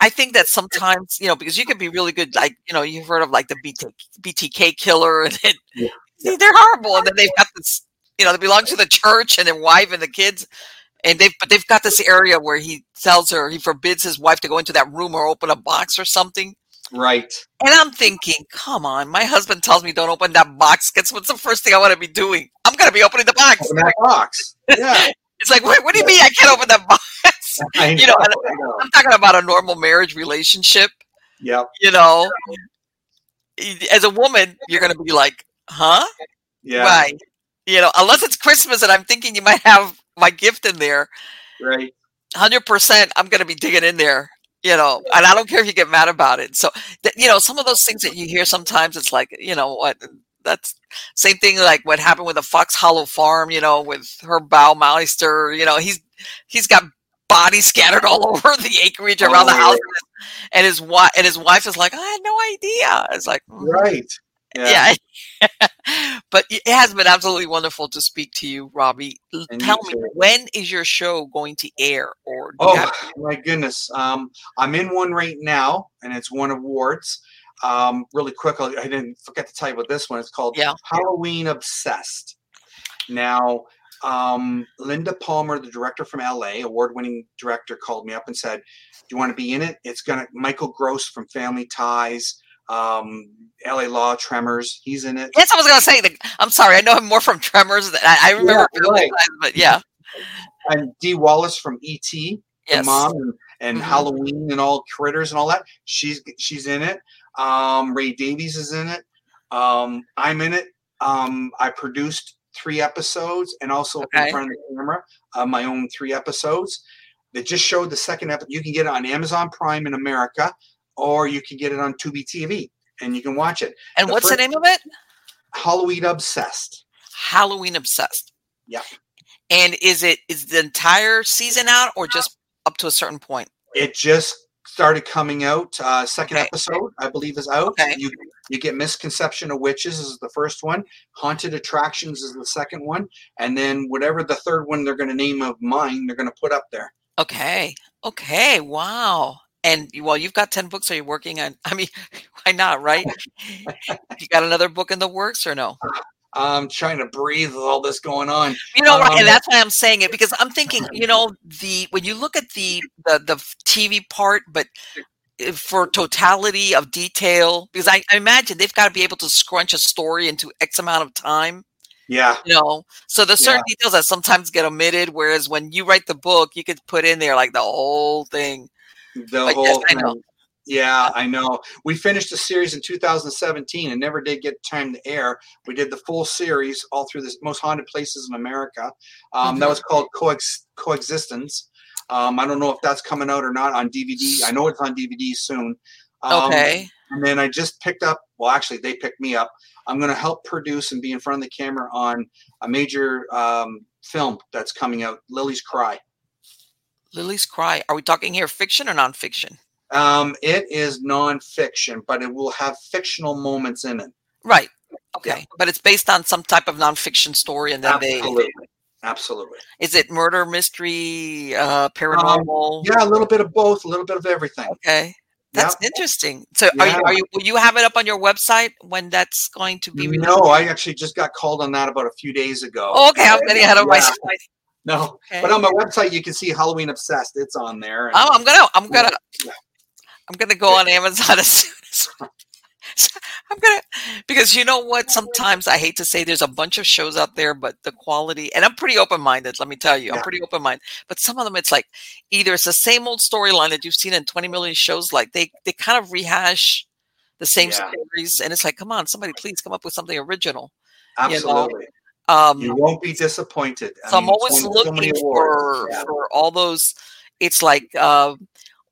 I think that sometimes, you know, because you can be really good, like, you know, you've heard of like the BT, BTK killer, *laughs* and it, yeah they're horrible. And then they've got this, you know, they belong to the church and their wife and the kids. And they've, but they've got this area where he tells her, he forbids his wife to go into that room or open a box or something. Right. And I'm thinking, come on, my husband tells me don't open that box. Guess what's the first thing I want to be doing? I'm going to be opening the box. Open that box. Yeah. *laughs* it's like, what, what, do you mean I can't open that box? *laughs* Know, *laughs* you know, know, I'm talking about a normal marriage relationship. Yeah. You know, as a woman, you're going to be like, huh? Yeah. Right. You know, unless it's Christmas and I'm thinking you might have my gift in there. Right. 100% I'm going to be digging in there, you know, and I don't care if you get mad about it. So, you know, some of those things that you hear sometimes it's like, you know, what that's same thing like what happened with the Fox Hollow farm, you know, with Herb Baumeister, you know, he's he's got bodies *laughs* scattered all over the acreage around oh, the house and his wife and his wife is like, I had no idea. It's like mm-hmm. right. Yeah. yeah. *laughs* but it has been absolutely wonderful to speak to you, Robbie. And Tell me, when is your show going to air? Or oh my goodness, um, I'm in one right now, and it's won awards. Um, really quick, I didn't forget to tell you about this one. It's called yeah. Halloween Obsessed. Now, um, Linda Palmer, the director from LA, award-winning director, called me up and said, "Do you want to be in it?" It's gonna Michael Gross from Family Ties um, LA Law, Tremors. He's in it. Yes, I was going to say. The, I'm sorry, I know him more from Tremors. I, I remember, yeah, right. but yeah. And Dee Wallace from ET, yes. mom, and, and mm-hmm. Halloween and all critters and all that. She's she's in it. Um, Ray Davies is in it. Um, I'm in it. Um, I produced three episodes and also okay. in front of the camera uh, my own three episodes. They just showed the second episode. You can get it on Amazon Prime in America or you can get it on Tubi TV and you can watch it. And the what's the name of it? Halloween Obsessed. Halloween Obsessed. Yeah. And is it is the entire season out or just up to a certain point? It just started coming out. Uh, second okay. episode, I believe, is out. Okay. You you get Misconception of Witches is the first one. Haunted Attractions is the second one, and then whatever the third one they're going to name of mine, they're going to put up there. Okay. Okay. Wow. And well, you've got 10 books. Are you working on? *laughs* I mean, why not, right? *laughs* you got another book in the works or no? I'm trying to breathe with all this going on. You know, um, and that's why I'm saying it because I'm thinking, you know, the when you look at the the, the TV part, but eh, for totality of detail, because I, I imagine they've got to be able to scrunch a story into X amount of time. Yeah. You know, so there's certain yeah. details that sometimes get omitted, whereas when you write the book, you could put in there like the whole thing. The but whole yes, I know. Yeah, I know. We finished the series in 2017 and never did get time to air. We did the full series all through the most haunted places in America. Um, mm-hmm. That was called Coex- Coexistence. Um, I don't know if that's coming out or not on DVD. I know it's on DVD soon. Um, okay. And then I just picked up, well, actually, they picked me up. I'm going to help produce and be in front of the camera on a major um, film that's coming out, Lily's Cry. Lily's Cry. Are we talking here fiction or nonfiction? Um, it is nonfiction, but it will have fictional moments in it. Right. Okay. Yeah. But it's based on some type of nonfiction story, and then Absolutely. they. Absolutely. Is it murder, mystery, uh, paranormal? Um, yeah, a little bit of both, a little bit of everything. Okay. That's yep. interesting. So, yeah. are you, are you? Will you have it up on your website when that's going to be? Released? No, I actually just got called on that about a few days ago. Oh, okay, I'm getting ahead of yeah. myself. No, okay. but on my website you can see Halloween Obsessed. It's on there. And, oh, I'm gonna, I'm gonna, yeah. I'm gonna go on Amazon *laughs* as soon as. *laughs* I'm gonna because you know what? Sometimes I hate to say there's a bunch of shows out there, but the quality and I'm pretty open minded. Let me tell you, I'm pretty open minded. But some of them, it's like either it's the same old storyline that you've seen in 20 million shows. Like they they kind of rehash the same yeah. stories, and it's like, come on, somebody, please come up with something original. Absolutely. You, know? um, you won't be disappointed. So I am always looking so for yeah. for all those. It's like. Uh,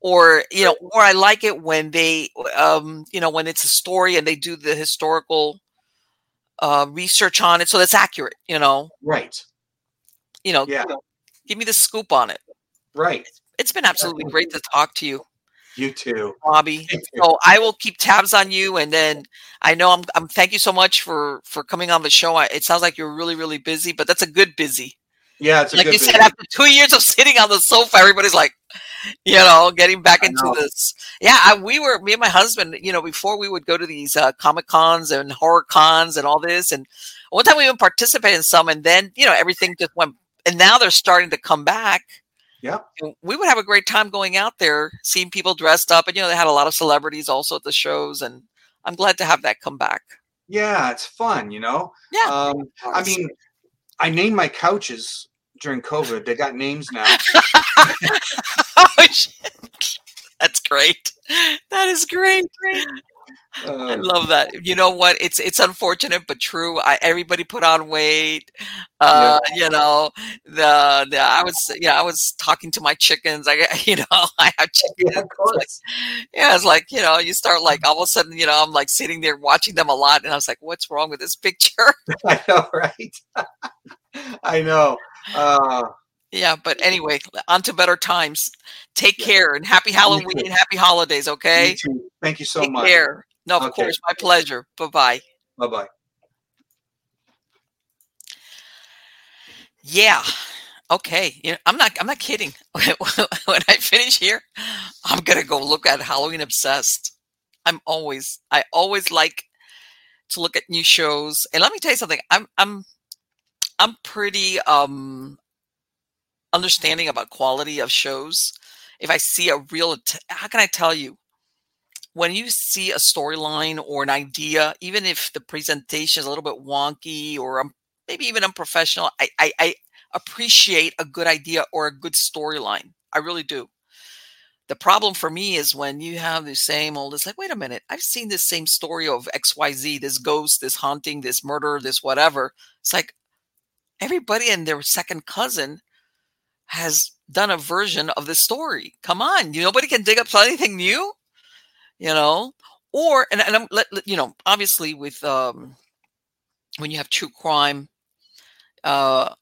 or you know or i like it when they um you know when it's a story and they do the historical uh research on it so that's accurate you know? Right. You know yeah. give me the scoop on it. Right. It's been absolutely great to talk to you. You too. Bobby so i will keep tabs on you and then i know i'm, I'm thank you so much for for coming on the show. I, it sounds like you're really really busy but that's a good busy. Yeah, it's like you said. After two years of sitting on the sofa, everybody's like, *laughs* you know, getting back into this. Yeah, I, we were me and my husband. You know, before we would go to these uh, comic cons and horror cons and all this, and one time we even participated in some, and then you know everything just went. And now they're starting to come back. Yeah, we would have a great time going out there, seeing people dressed up, and you know they had a lot of celebrities also at the shows, and I'm glad to have that come back. Yeah, it's fun, you know. Yeah, um, I mean, I named my couches during COVID. They got names now. *laughs* *laughs* oh, That's great. That is great. great. Uh, I love that. You know what? It's it's unfortunate but true. I, everybody put on weight. Uh, yeah. You know, the, the I was yeah I was talking to my chickens. I *laughs* you know I have chickens. Yeah, like, yeah, it's like you know you start like all of a sudden you know I'm like sitting there watching them a lot, and I was like, what's wrong with this picture? *laughs* I know, right? I know. Uh, yeah, but anyway, on to better times. Take yeah. care and happy Halloween and happy holidays. Okay. Thank you so Take much. Care. No, of okay. course, my pleasure. Bye bye. Bye bye. Yeah. Okay. You know, I'm not. I'm not kidding. *laughs* when I finish here, I'm gonna go look at Halloween Obsessed. I'm always. I always like to look at new shows. And let me tell you something. I'm. I'm. I'm pretty um understanding about quality of shows. If I see a real, how can I tell you? when you see a storyline or an idea, even if the presentation is a little bit wonky or um, maybe even unprofessional, I, I, I appreciate a good idea or a good storyline. I really do. The problem for me is when you have the same old, it's like, wait a minute, I've seen this same story of XYZ, this ghost, this haunting, this murder, this whatever. It's like everybody and their second cousin has done a version of the story. Come on, nobody can dig up anything new you know, or and, and I'm let, you know obviously with um when you have true crime, uh,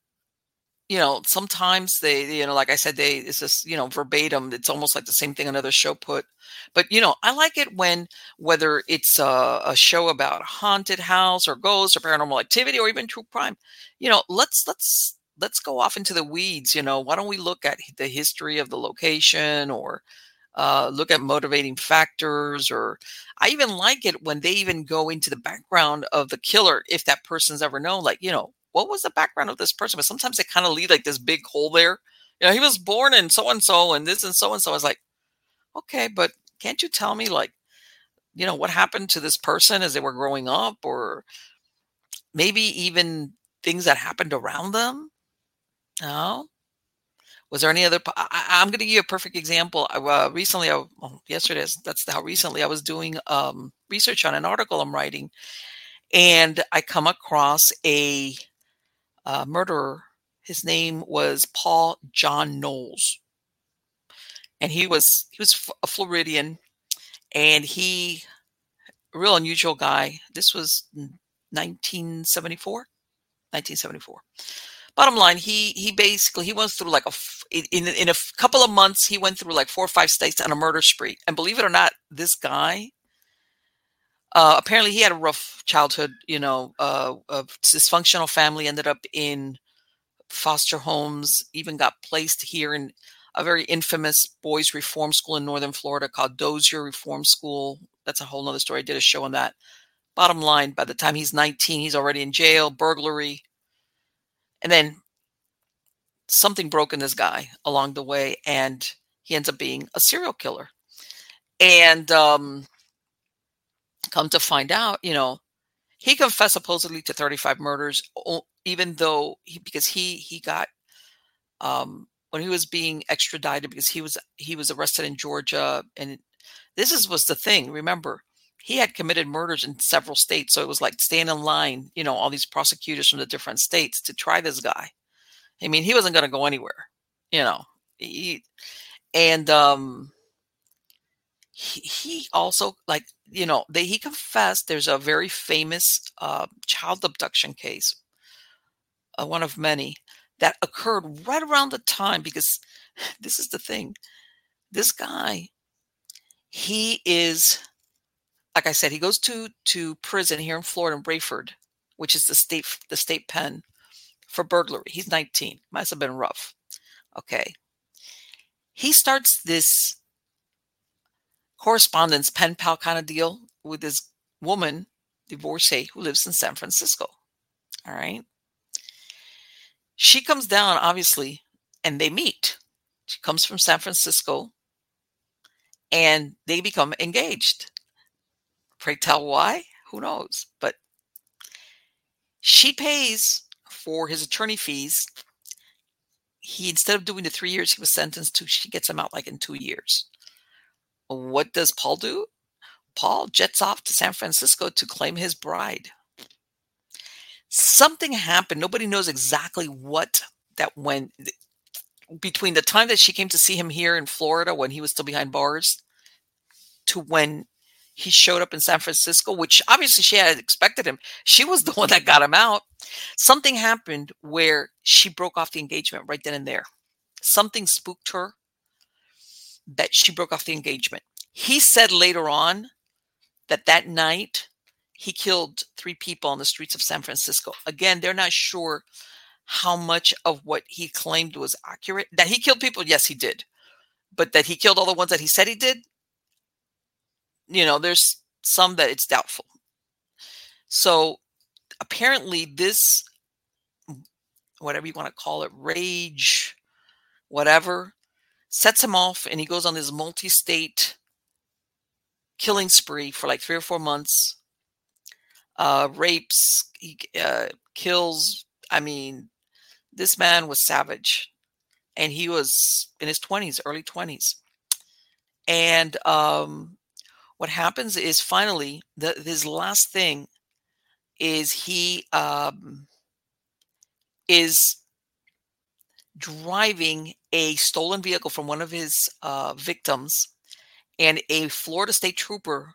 you know sometimes they you know like I said they it's just you know verbatim it's almost like the same thing another show put, but you know I like it when whether it's a, a show about a haunted house or ghosts or paranormal activity or even true crime, you know let's let's let's go off into the weeds you know why don't we look at the history of the location or uh, look at motivating factors or i even like it when they even go into the background of the killer if that person's ever known like you know what was the background of this person? But sometimes they kind of leave like this big hole there. You know he was born in so and so and this and so and so. I was like okay but can't you tell me like you know what happened to this person as they were growing up or maybe even things that happened around them no was there any other? I, am going to give you a perfect example. Uh, recently, I, well, yesterday, that's how recently I was doing um, research on an article I'm writing, and I come across a uh, murderer. His name was Paul John Knowles, and he was he was a Floridian, and he a real unusual guy. This was 1974, 1974 bottom line, he he basically he went through like a in in a couple of months he went through like four or five states on a murder spree. And believe it or not, this guy uh, apparently he had a rough childhood. You know, uh, a dysfunctional family ended up in foster homes, even got placed here in a very infamous boys reform school in northern Florida called Dozier Reform School. That's a whole nother story. I did a show on that. Bottom line, by the time he's 19, he's already in jail, burglary. And then something broke in this guy along the way, and he ends up being a serial killer. And um, come to find out, you know, he confessed supposedly to 35 murders, even though he, because he he got um, when he was being extradited because he was he was arrested in Georgia, and this is was the thing. Remember, he had committed murders in several states, so it was like staying in line. You know, all these prosecutors from the different states to try this guy. I mean, he wasn't going to go anywhere. You know, he, and um, he, he also like you know they he confessed there's a very famous uh, child abduction case uh, one of many that occurred right around the time because *sighs* this is the thing this guy he is like i said he goes to to prison here in florida in Raiford which is the state the state pen for burglary he's 19 must have been rough okay he starts this correspondence pen pal kind of deal with this woman, divorcee, who lives in San Francisco. All right. She comes down, obviously, and they meet. She comes from San Francisco and they become engaged. Pray tell why? Who knows? But she pays for his attorney fees. He instead of doing the three years he was sentenced to, she gets him out like in two years. What does Paul do? Paul jets off to San Francisco to claim his bride. Something happened. Nobody knows exactly what that went between the time that she came to see him here in Florida when he was still behind bars to when he showed up in San Francisco, which obviously she had expected him. She was the *laughs* one that got him out. Something happened where she broke off the engagement right then and there. Something spooked her that she broke off the engagement. He said later on that that night he killed three people on the streets of San Francisco. Again, they're not sure how much of what he claimed was accurate. That he killed people, yes, he did. But that he killed all the ones that he said he did, you know, there's some that it's doubtful. So apparently, this, whatever you want to call it, rage, whatever, sets him off and he goes on this multi state killing spree for like three or four months. Uh, rapes, he uh, kills. I mean, this man was savage, and he was in his twenties, early twenties. And um, what happens is finally, the, his last thing is he um, is driving a stolen vehicle from one of his uh, victims, and a Florida state trooper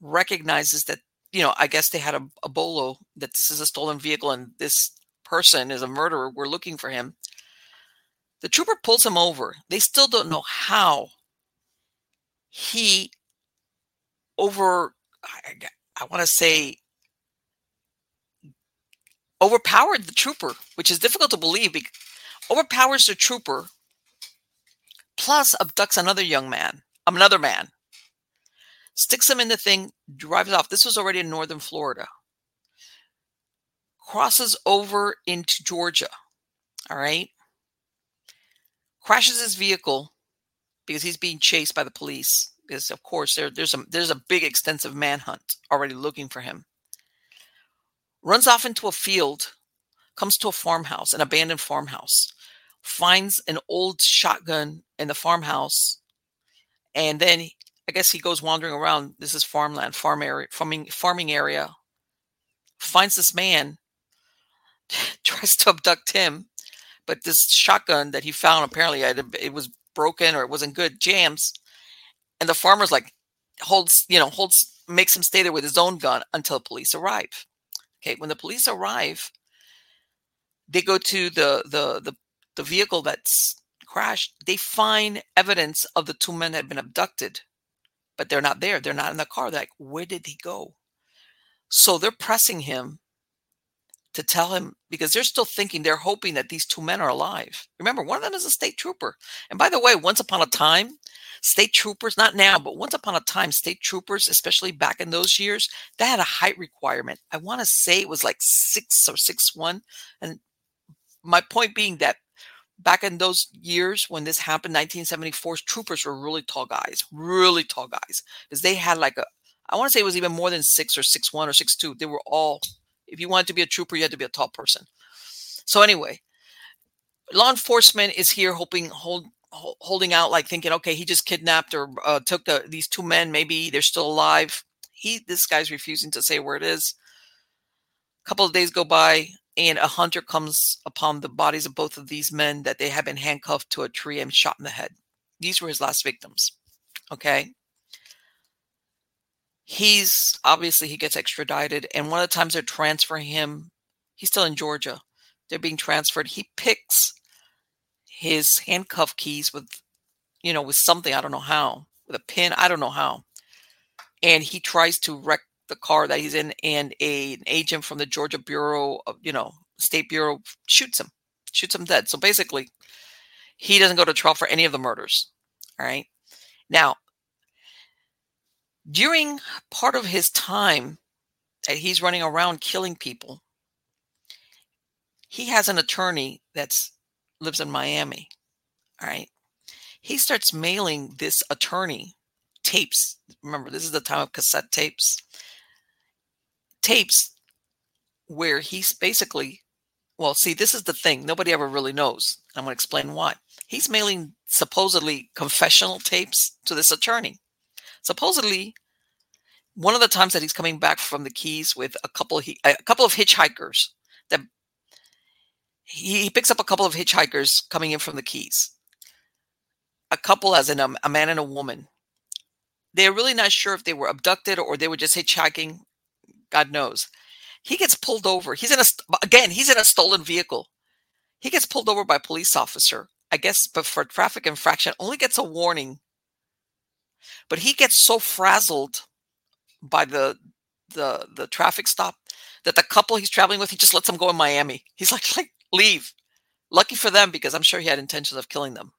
recognizes that, you know, I guess they had a, a bolo that this is a stolen vehicle and this person is a murderer. We're looking for him. The trooper pulls him over. They still don't know how he over, I, I want to say, overpowered the trooper, which is difficult to believe overpowers the trooper, plus abducts another young man, um, another man, sticks him in the thing, drives off. This was already in northern Florida. Crosses over into Georgia. All right. Crashes his vehicle because he's being chased by the police. Because of course there, there's a there's a big extensive manhunt already looking for him. Runs off into a field, comes to a farmhouse, an abandoned farmhouse finds an old shotgun in the farmhouse, and then I guess he goes wandering around. This is farmland, farm area, farming farming area. Finds this man, *laughs* tries to abduct him, but this shotgun that he found apparently it was broken or it wasn't good. Jams, and the farmer's like holds, you know, holds makes him stay there with his own gun until police arrive. Okay, when the police arrive, they go to the the the the vehicle that's crashed, they find evidence of the two men that had been abducted, but they're not there. They're not in the car. They're like, where did he go? So they're pressing him to tell him because they're still thinking they're hoping that these two men are alive. Remember, one of them is a state trooper. And by the way, once upon a time, state troopers, not now, but once upon a time, state troopers, especially back in those years, they had a height requirement. I want to say it was like six or six one. And my point being that back in those years when this happened, 1974, troopers were really tall guys, really tall guys, because they had like a, I want to say it was even more than six or six one or six two. They were all if you wanted to be a trooper, you had to be a tall person. So anyway, law enforcement is here hoping hold, holding out like thinking okay he just kidnapped or uh, took the, these two men. Maybe they're still alive. He this guy's refusing to say where it is. A couple of days go by and a hunter comes upon the bodies of both of these men that they have been handcuffed to a tree and shot in the head. These were his last victims okay he's obviously he gets extradited and one of the times they're transferring him he's still in georgia. They're being transferred. He picks his handcuff keys with you know with something i don't know how with a pin i don't know how. And he tries to wreck the car that he's in and a, an agent from the georgia bureau of you know state bureau shoots him shoots him dead. So basically he doesn't go to trial for any of the murders all right? Now during part of his time that he's running around killing people, he has an attorney that's lives in Miami. All right. He starts mailing this attorney tapes. Remember, this is the time of cassette tapes. Tapes where he's basically, well, see, this is the thing. Nobody ever really knows. I'm going to explain why. He's mailing supposedly confessional tapes to this attorney. Supposedly, one of the times that he's coming back from the Keys with a couple a couple of hitchhikers that he, he picks up a couple of hitchhikers coming in from the Keys. A couple, as in a, a man and a woman. They're really not sure if they were abducted or they were just hitchhiking. God knows. He gets pulled over. He's in a again. He's in a stolen vehicle. He gets pulled over by a police officer. I guess, but for traffic infraction, only gets a warning. But he gets so frazzled by the the the traffic stop that the couple he's traveling with he just lets them go in Miami. *laughs* He's like like leave. Lucky for them because I'm sure he had intentions of killing them.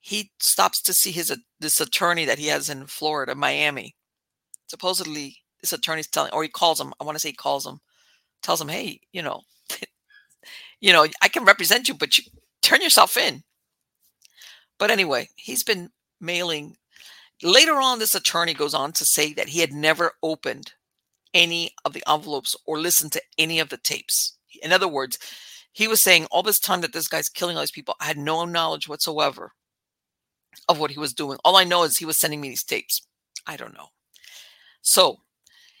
He stops to see his this attorney that he has in Florida, Miami. Supposedly this attorney's telling or he calls him, I want to say he calls him, tells him, "Hey, you know, *laughs* you know, I can represent you, but you turn yourself in." But anyway, he's been mailing Later on, this attorney goes on to say that he had never opened any of the envelopes or listened to any of the tapes. In other words, he was saying all this time that this guy's killing all these people, I had no knowledge whatsoever of what he was doing. All I know is he was sending me these tapes. I don't know. So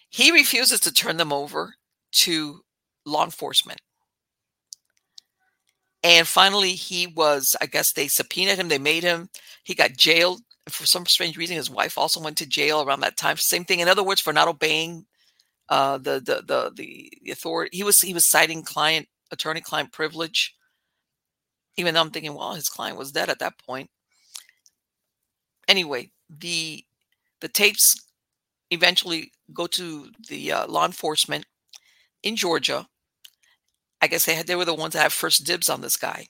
he refuses to turn them over to law enforcement. And finally, he was, I guess they subpoenaed him, they made him, he got jailed for some strange reason, his wife also went to jail around that time. Same thing. In other words, for not obeying uh, the, the the the authority. He was he was citing client attorney client privilege. Even though I'm thinking, well, his client was dead at that point. Anyway, the the tapes eventually go to the uh, law enforcement in Georgia. I guess they had they were the ones that had first dibs on this guy.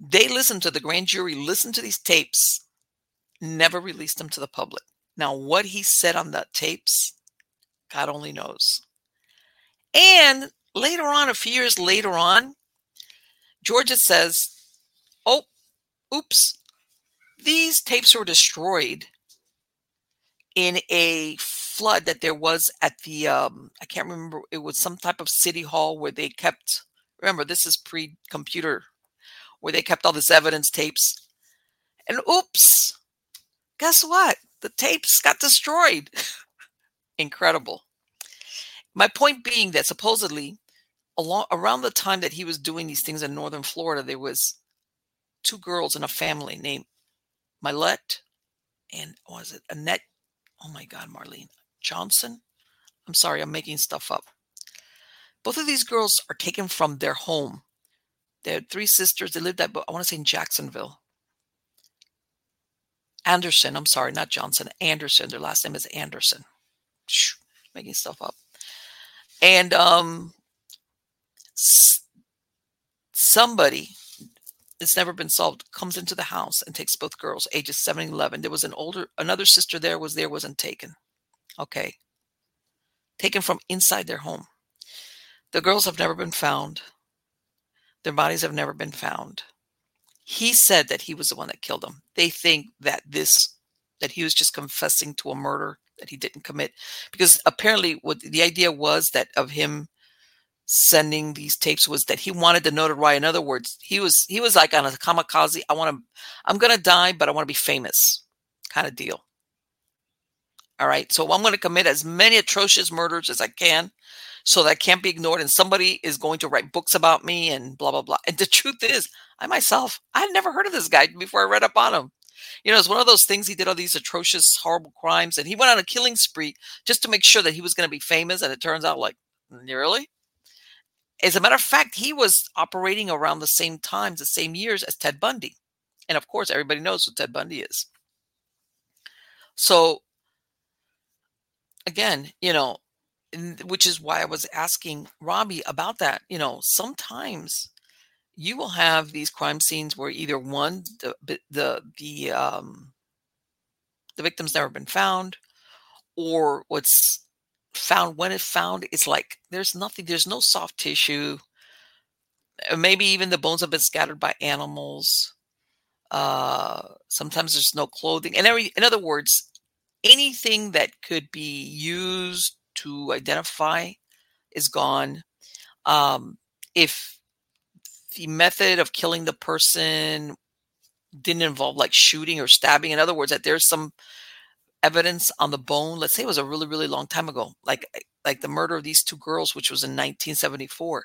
They listened to the grand jury, listened to these tapes, never released them to the public. Now, what he said on the tapes, God only knows. And later on, a few years later on, Georgia says, Oh, oops, these tapes were destroyed in a flood that there was at the, um, I can't remember, it was some type of city hall where they kept, remember, this is pre computer, where they kept all this evidence tapes. And oops, guess what? The tapes got destroyed. Incredible. My point being that supposedly, along around the time that he was doing these things in northern Florida, there was two girls in a family named Mylette and was it Annette? Oh my God, Marlene Johnson. I'm sorry, I'm making stuff up. Both of these girls are taken from their home. They had three sisters. They lived at, I want to say, in Jacksonville. Anderson. I'm sorry, not Johnson. Anderson. Their last name is Anderson. Making stuff up. And um, somebody it's never been solved comes into the house and takes both girls ages 7 and 11 there was an older another sister there was there wasn't taken okay taken from inside their home the girls have never been found their bodies have never been found he said that he was the one that killed them they think that this that he was just confessing to a murder that he didn't commit because apparently what the idea was that of him sending these tapes was that he wanted the notoriety. In other words, he was he was like on a kamikaze. I want to, I'm gonna die, but I want to be famous, kind of deal. All right, so I'm going to commit as many atrocious murders as I can, so that can't be ignored, and somebody is going to write books about me and blah blah blah. And the truth is, I myself, I had never heard of this guy before I read up on him. You know, it's one of those things. He did all these atrocious, horrible crimes, and he went on a killing spree just to make sure that he was going to be famous. And it turns out, like, really, as a matter of fact, he was operating around the same times, the same years as Ted Bundy. And of course, everybody knows who Ted Bundy is. So, again, you know, which is why I was asking Robbie about that. You know, sometimes you will have these crime scenes where either one, the the the um, the victim's never been found, or what's found when it's found it's like there's nothing there's no soft tissue uh, maybe even the bones have been scattered by animals uh sometimes there's no clothing and every in other words anything that could be used to identify is gone. Um if the method of killing the person didn't involve like shooting or stabbing in other words that there's some evidence on the bone let's say it was a really really long time ago like eh, like the murder of these two girls which was in 1974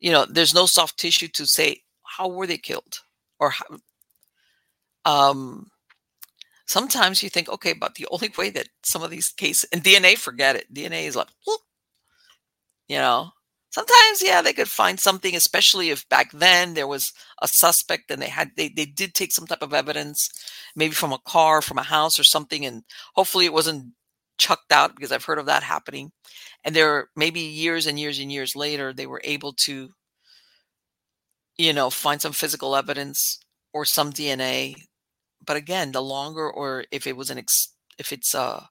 you know there's no soft tissue to say how were they killed or how um sometimes you think okay but the only way that some of these cases and dna forget it dna is like you know? Sometimes yeah they could find something especially if back then there was a suspect and they had they, they did take some type of evidence maybe from a car from a house or something and hopefully it wasn't chucked out because i've heard of that happening. And there maybe years and years and years later they were able to you know find some physical evidence or some dna but again the longer or if it was an ex, if it's a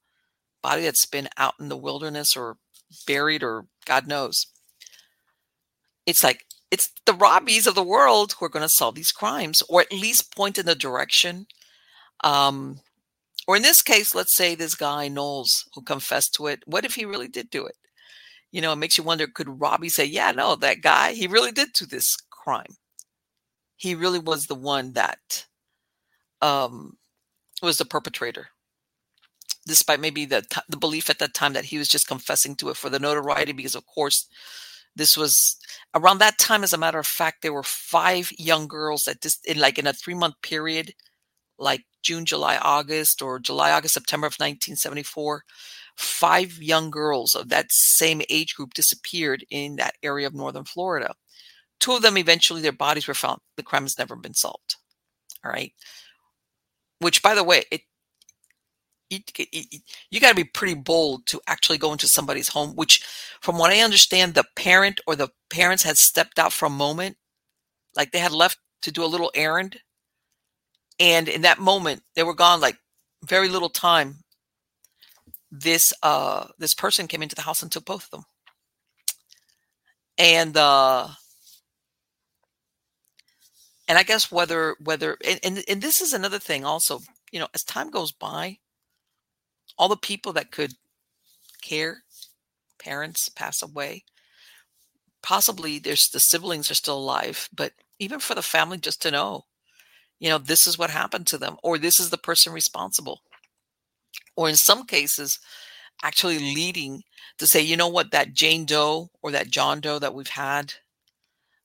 body that's been out in the wilderness or buried or god knows it's like it's the Robbies of the world who are going to solve these crimes, or at least point in the direction. Um, or in this case, let's say this guy Knowles who confessed to it. What if he really did do it? You know, it makes you wonder: Could Robbie say, "Yeah, no, that guy, he really did do this crime. He really was the one that um, was the perpetrator." Despite maybe the the belief at that time that he was just confessing to it for the notoriety, because of course this was around that time, as a matter of fact, there were five young girls that just in like in a three month period, like June, July, August, or July, August, September of 1974, five young girls of that same age group disappeared in that area of northern Florida. Two of them eventually, their bodies were found. The crime has never been solved. All right. Which, by the way, it you, got to be pretty bold to actually go into somebody's home which from what i understand the parent or the parents had stepped out for a moment. Like they had left to do a little errand. And in that moment they were gone like very little time. This uh this person came into the house and took both of them. And uh and i guess whether whether and, and, and this is another thing also you know as time goes by all the people that could care, parents pass away. Possibly there's the siblings are still alive, but even for the family just to know, you know, this is what happened to them, or this is the person responsible. Or in some cases, actually leading to say, you know what, that Jane Doe or that John Doe that we've had,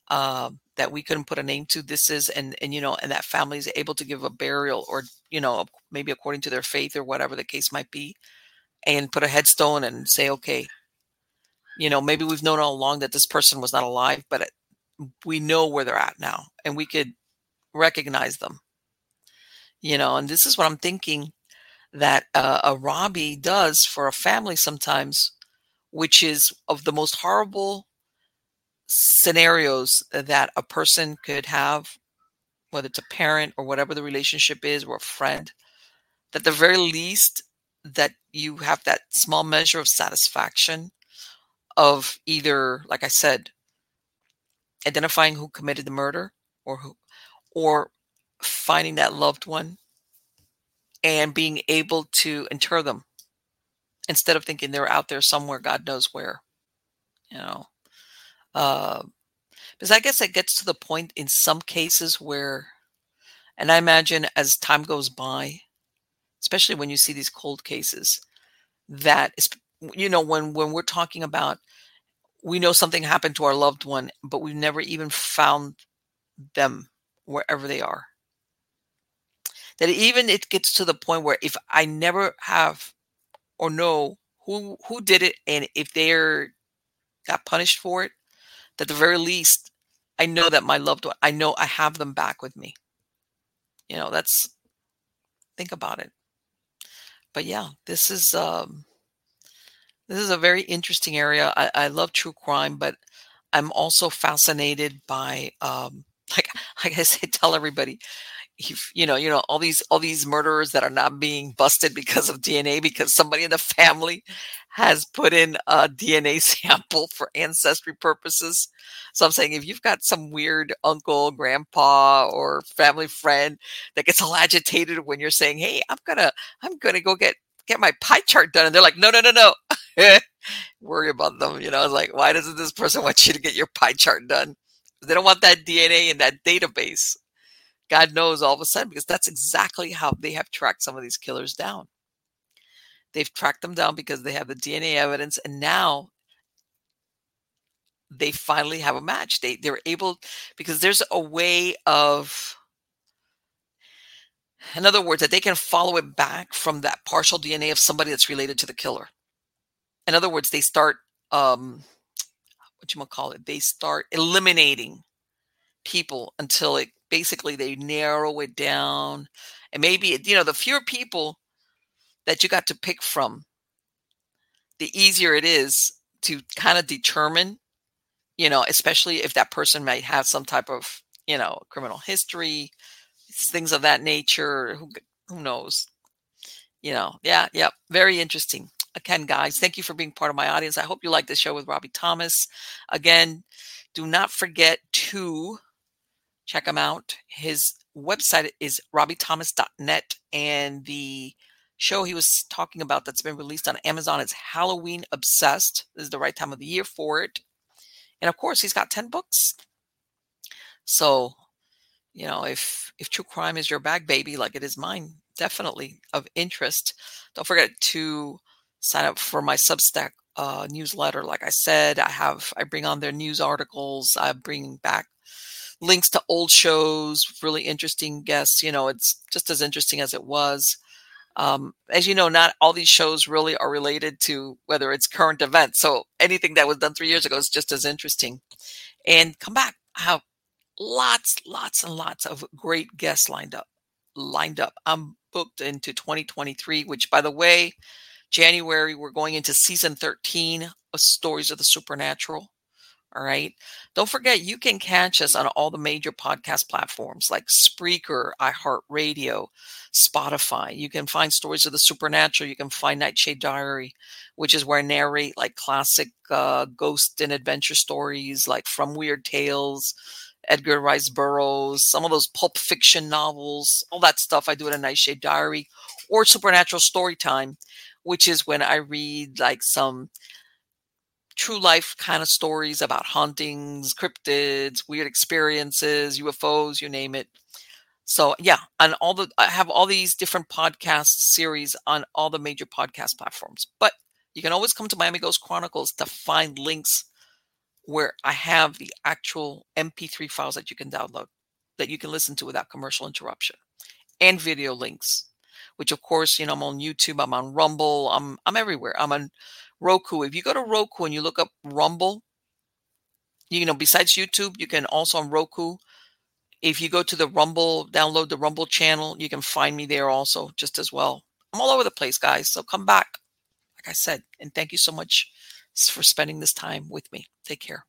uh, that we couldn't put a name to, this is, and and you know, and that family is able to give a burial or you know, maybe according to their faith or whatever the case might be, and put a headstone and say, okay, you know, maybe we've known all along that this person was not alive, but we know where they're at now and we could recognize them. You know, and this is what I'm thinking that uh, a Robbie does for a family sometimes which is of the most horrible scenarios that a person could have, whether it's a parent or whatever the relationship is, or a friend, that the very least that you have that small measure of satisfaction of either, like I said, identifying who committed the murder or who, or finding that loved one and being able to inter them instead of thinking they're out there somewhere, God knows where, you know. Uh, because I guess it gets to the point in some cases where, and I imagine as time goes by, especially when you see these cold cases, that is, you know, when when we're talking about, we know something happened to our loved one, but we've never even found them wherever they are. That even it gets to the point where if I never have or know who who did it and if they're got punished for it, at the very least, I know that my loved one, I know I have them back with me. You know, that's think about it. But yeah, this is um this is a very interesting area. I, I love true crime, but I'm also fascinated by um *laughs* like like I say, tell everybody, you know, you know, all these all these murderers that are not being busted because of DNA because somebody in the family has put in a DNA *laughs* sample for ancestry purposes. So I'm saying if you've got some weird uncle, grandpa, or family friend that gets *laughs* all agitated when you're saying, "Hey, I'm gonna I'm gonna go get get my pie chart done," and they're like, "No, no, no, no." *laughs* Worry about them, you know. Like, why doesn't this person want you to get your pie chart done? They don't want that DNA in that database. God knows all of a sudden, because that's exactly how they have tracked some of these killers down. They've tracked them down because they have the DNA evidence, and now they finally have a match. They they're able because there's a way of in other words, that they can follow it back from that partial DNA of somebody that's related to the killer. In other words, they start um what you might call it, they start eliminating people until it basically they narrow it down and maybe you know the fewer people that you got to pick from the easier it is to kind of determine you know especially if that person might have some type of you know criminal history things of that nature who who knows? You know yeah yeah very interesting. Again guys thank you for being part of my audience. I hope you like the show with robbie thomas. Again do not forget to check him out. His website is robbiethomas.net, and the show he was talking about that's been released on Amazon is Halloween Obsessed. This is the right time of the year for it. And of course, he's got 10 books. So, you know, if if true crime is your bag baby like it is mine, definitely of interest. Don't forget to sign up for my Substack uh, newsletter. Like I said, I have I bring on their news articles. I bring back links to old shows, really interesting guests. You know, it's just as interesting as it was. Um, as you know, not all these shows really are related to whether it's current events. So anything that was done three years ago is just as interesting. And come back. I have lots, lots, and lots of great guests lined up. Lined up. I'm booked into 2023, which, by the way, January we're going into season 13 of Stories of the Supernatural. All right. Don't forget, you can catch us on all the major podcast platforms like Spreaker, iHeartRadio, Spotify. You can find stories of the supernatural. You can find Nightshade Diary, which is where I narrate like classic uh, ghost and adventure stories like From Weird Tales, Edgar Rice Burroughs, some of those pulp fiction novels, all that stuff I do in a Nightshade Diary, or Supernatural Storytime, which is when I read like some true life kind of stories about hauntings, cryptids, weird experiences, UFOs, you name it. So yeah, and all the I have all these different podcast series on all the major podcast platforms. But you can always come to Miami Ghost Chronicles to find links where I have the actual MP3 files that you can download that you can listen to without commercial interruption and video links which of course you know i'm on youtube i'm on rumble i'm i'm everywhere i'm on Roku. If you go to Roku and you look up Rumble, you know, besides YouTube, you can also on Roku. If you go to the Rumble, download the Rumble channel, you can find me there also just as well. I'm all over the place, guys. So come back, like I said, and thank you so much for spending this time with me. Take care.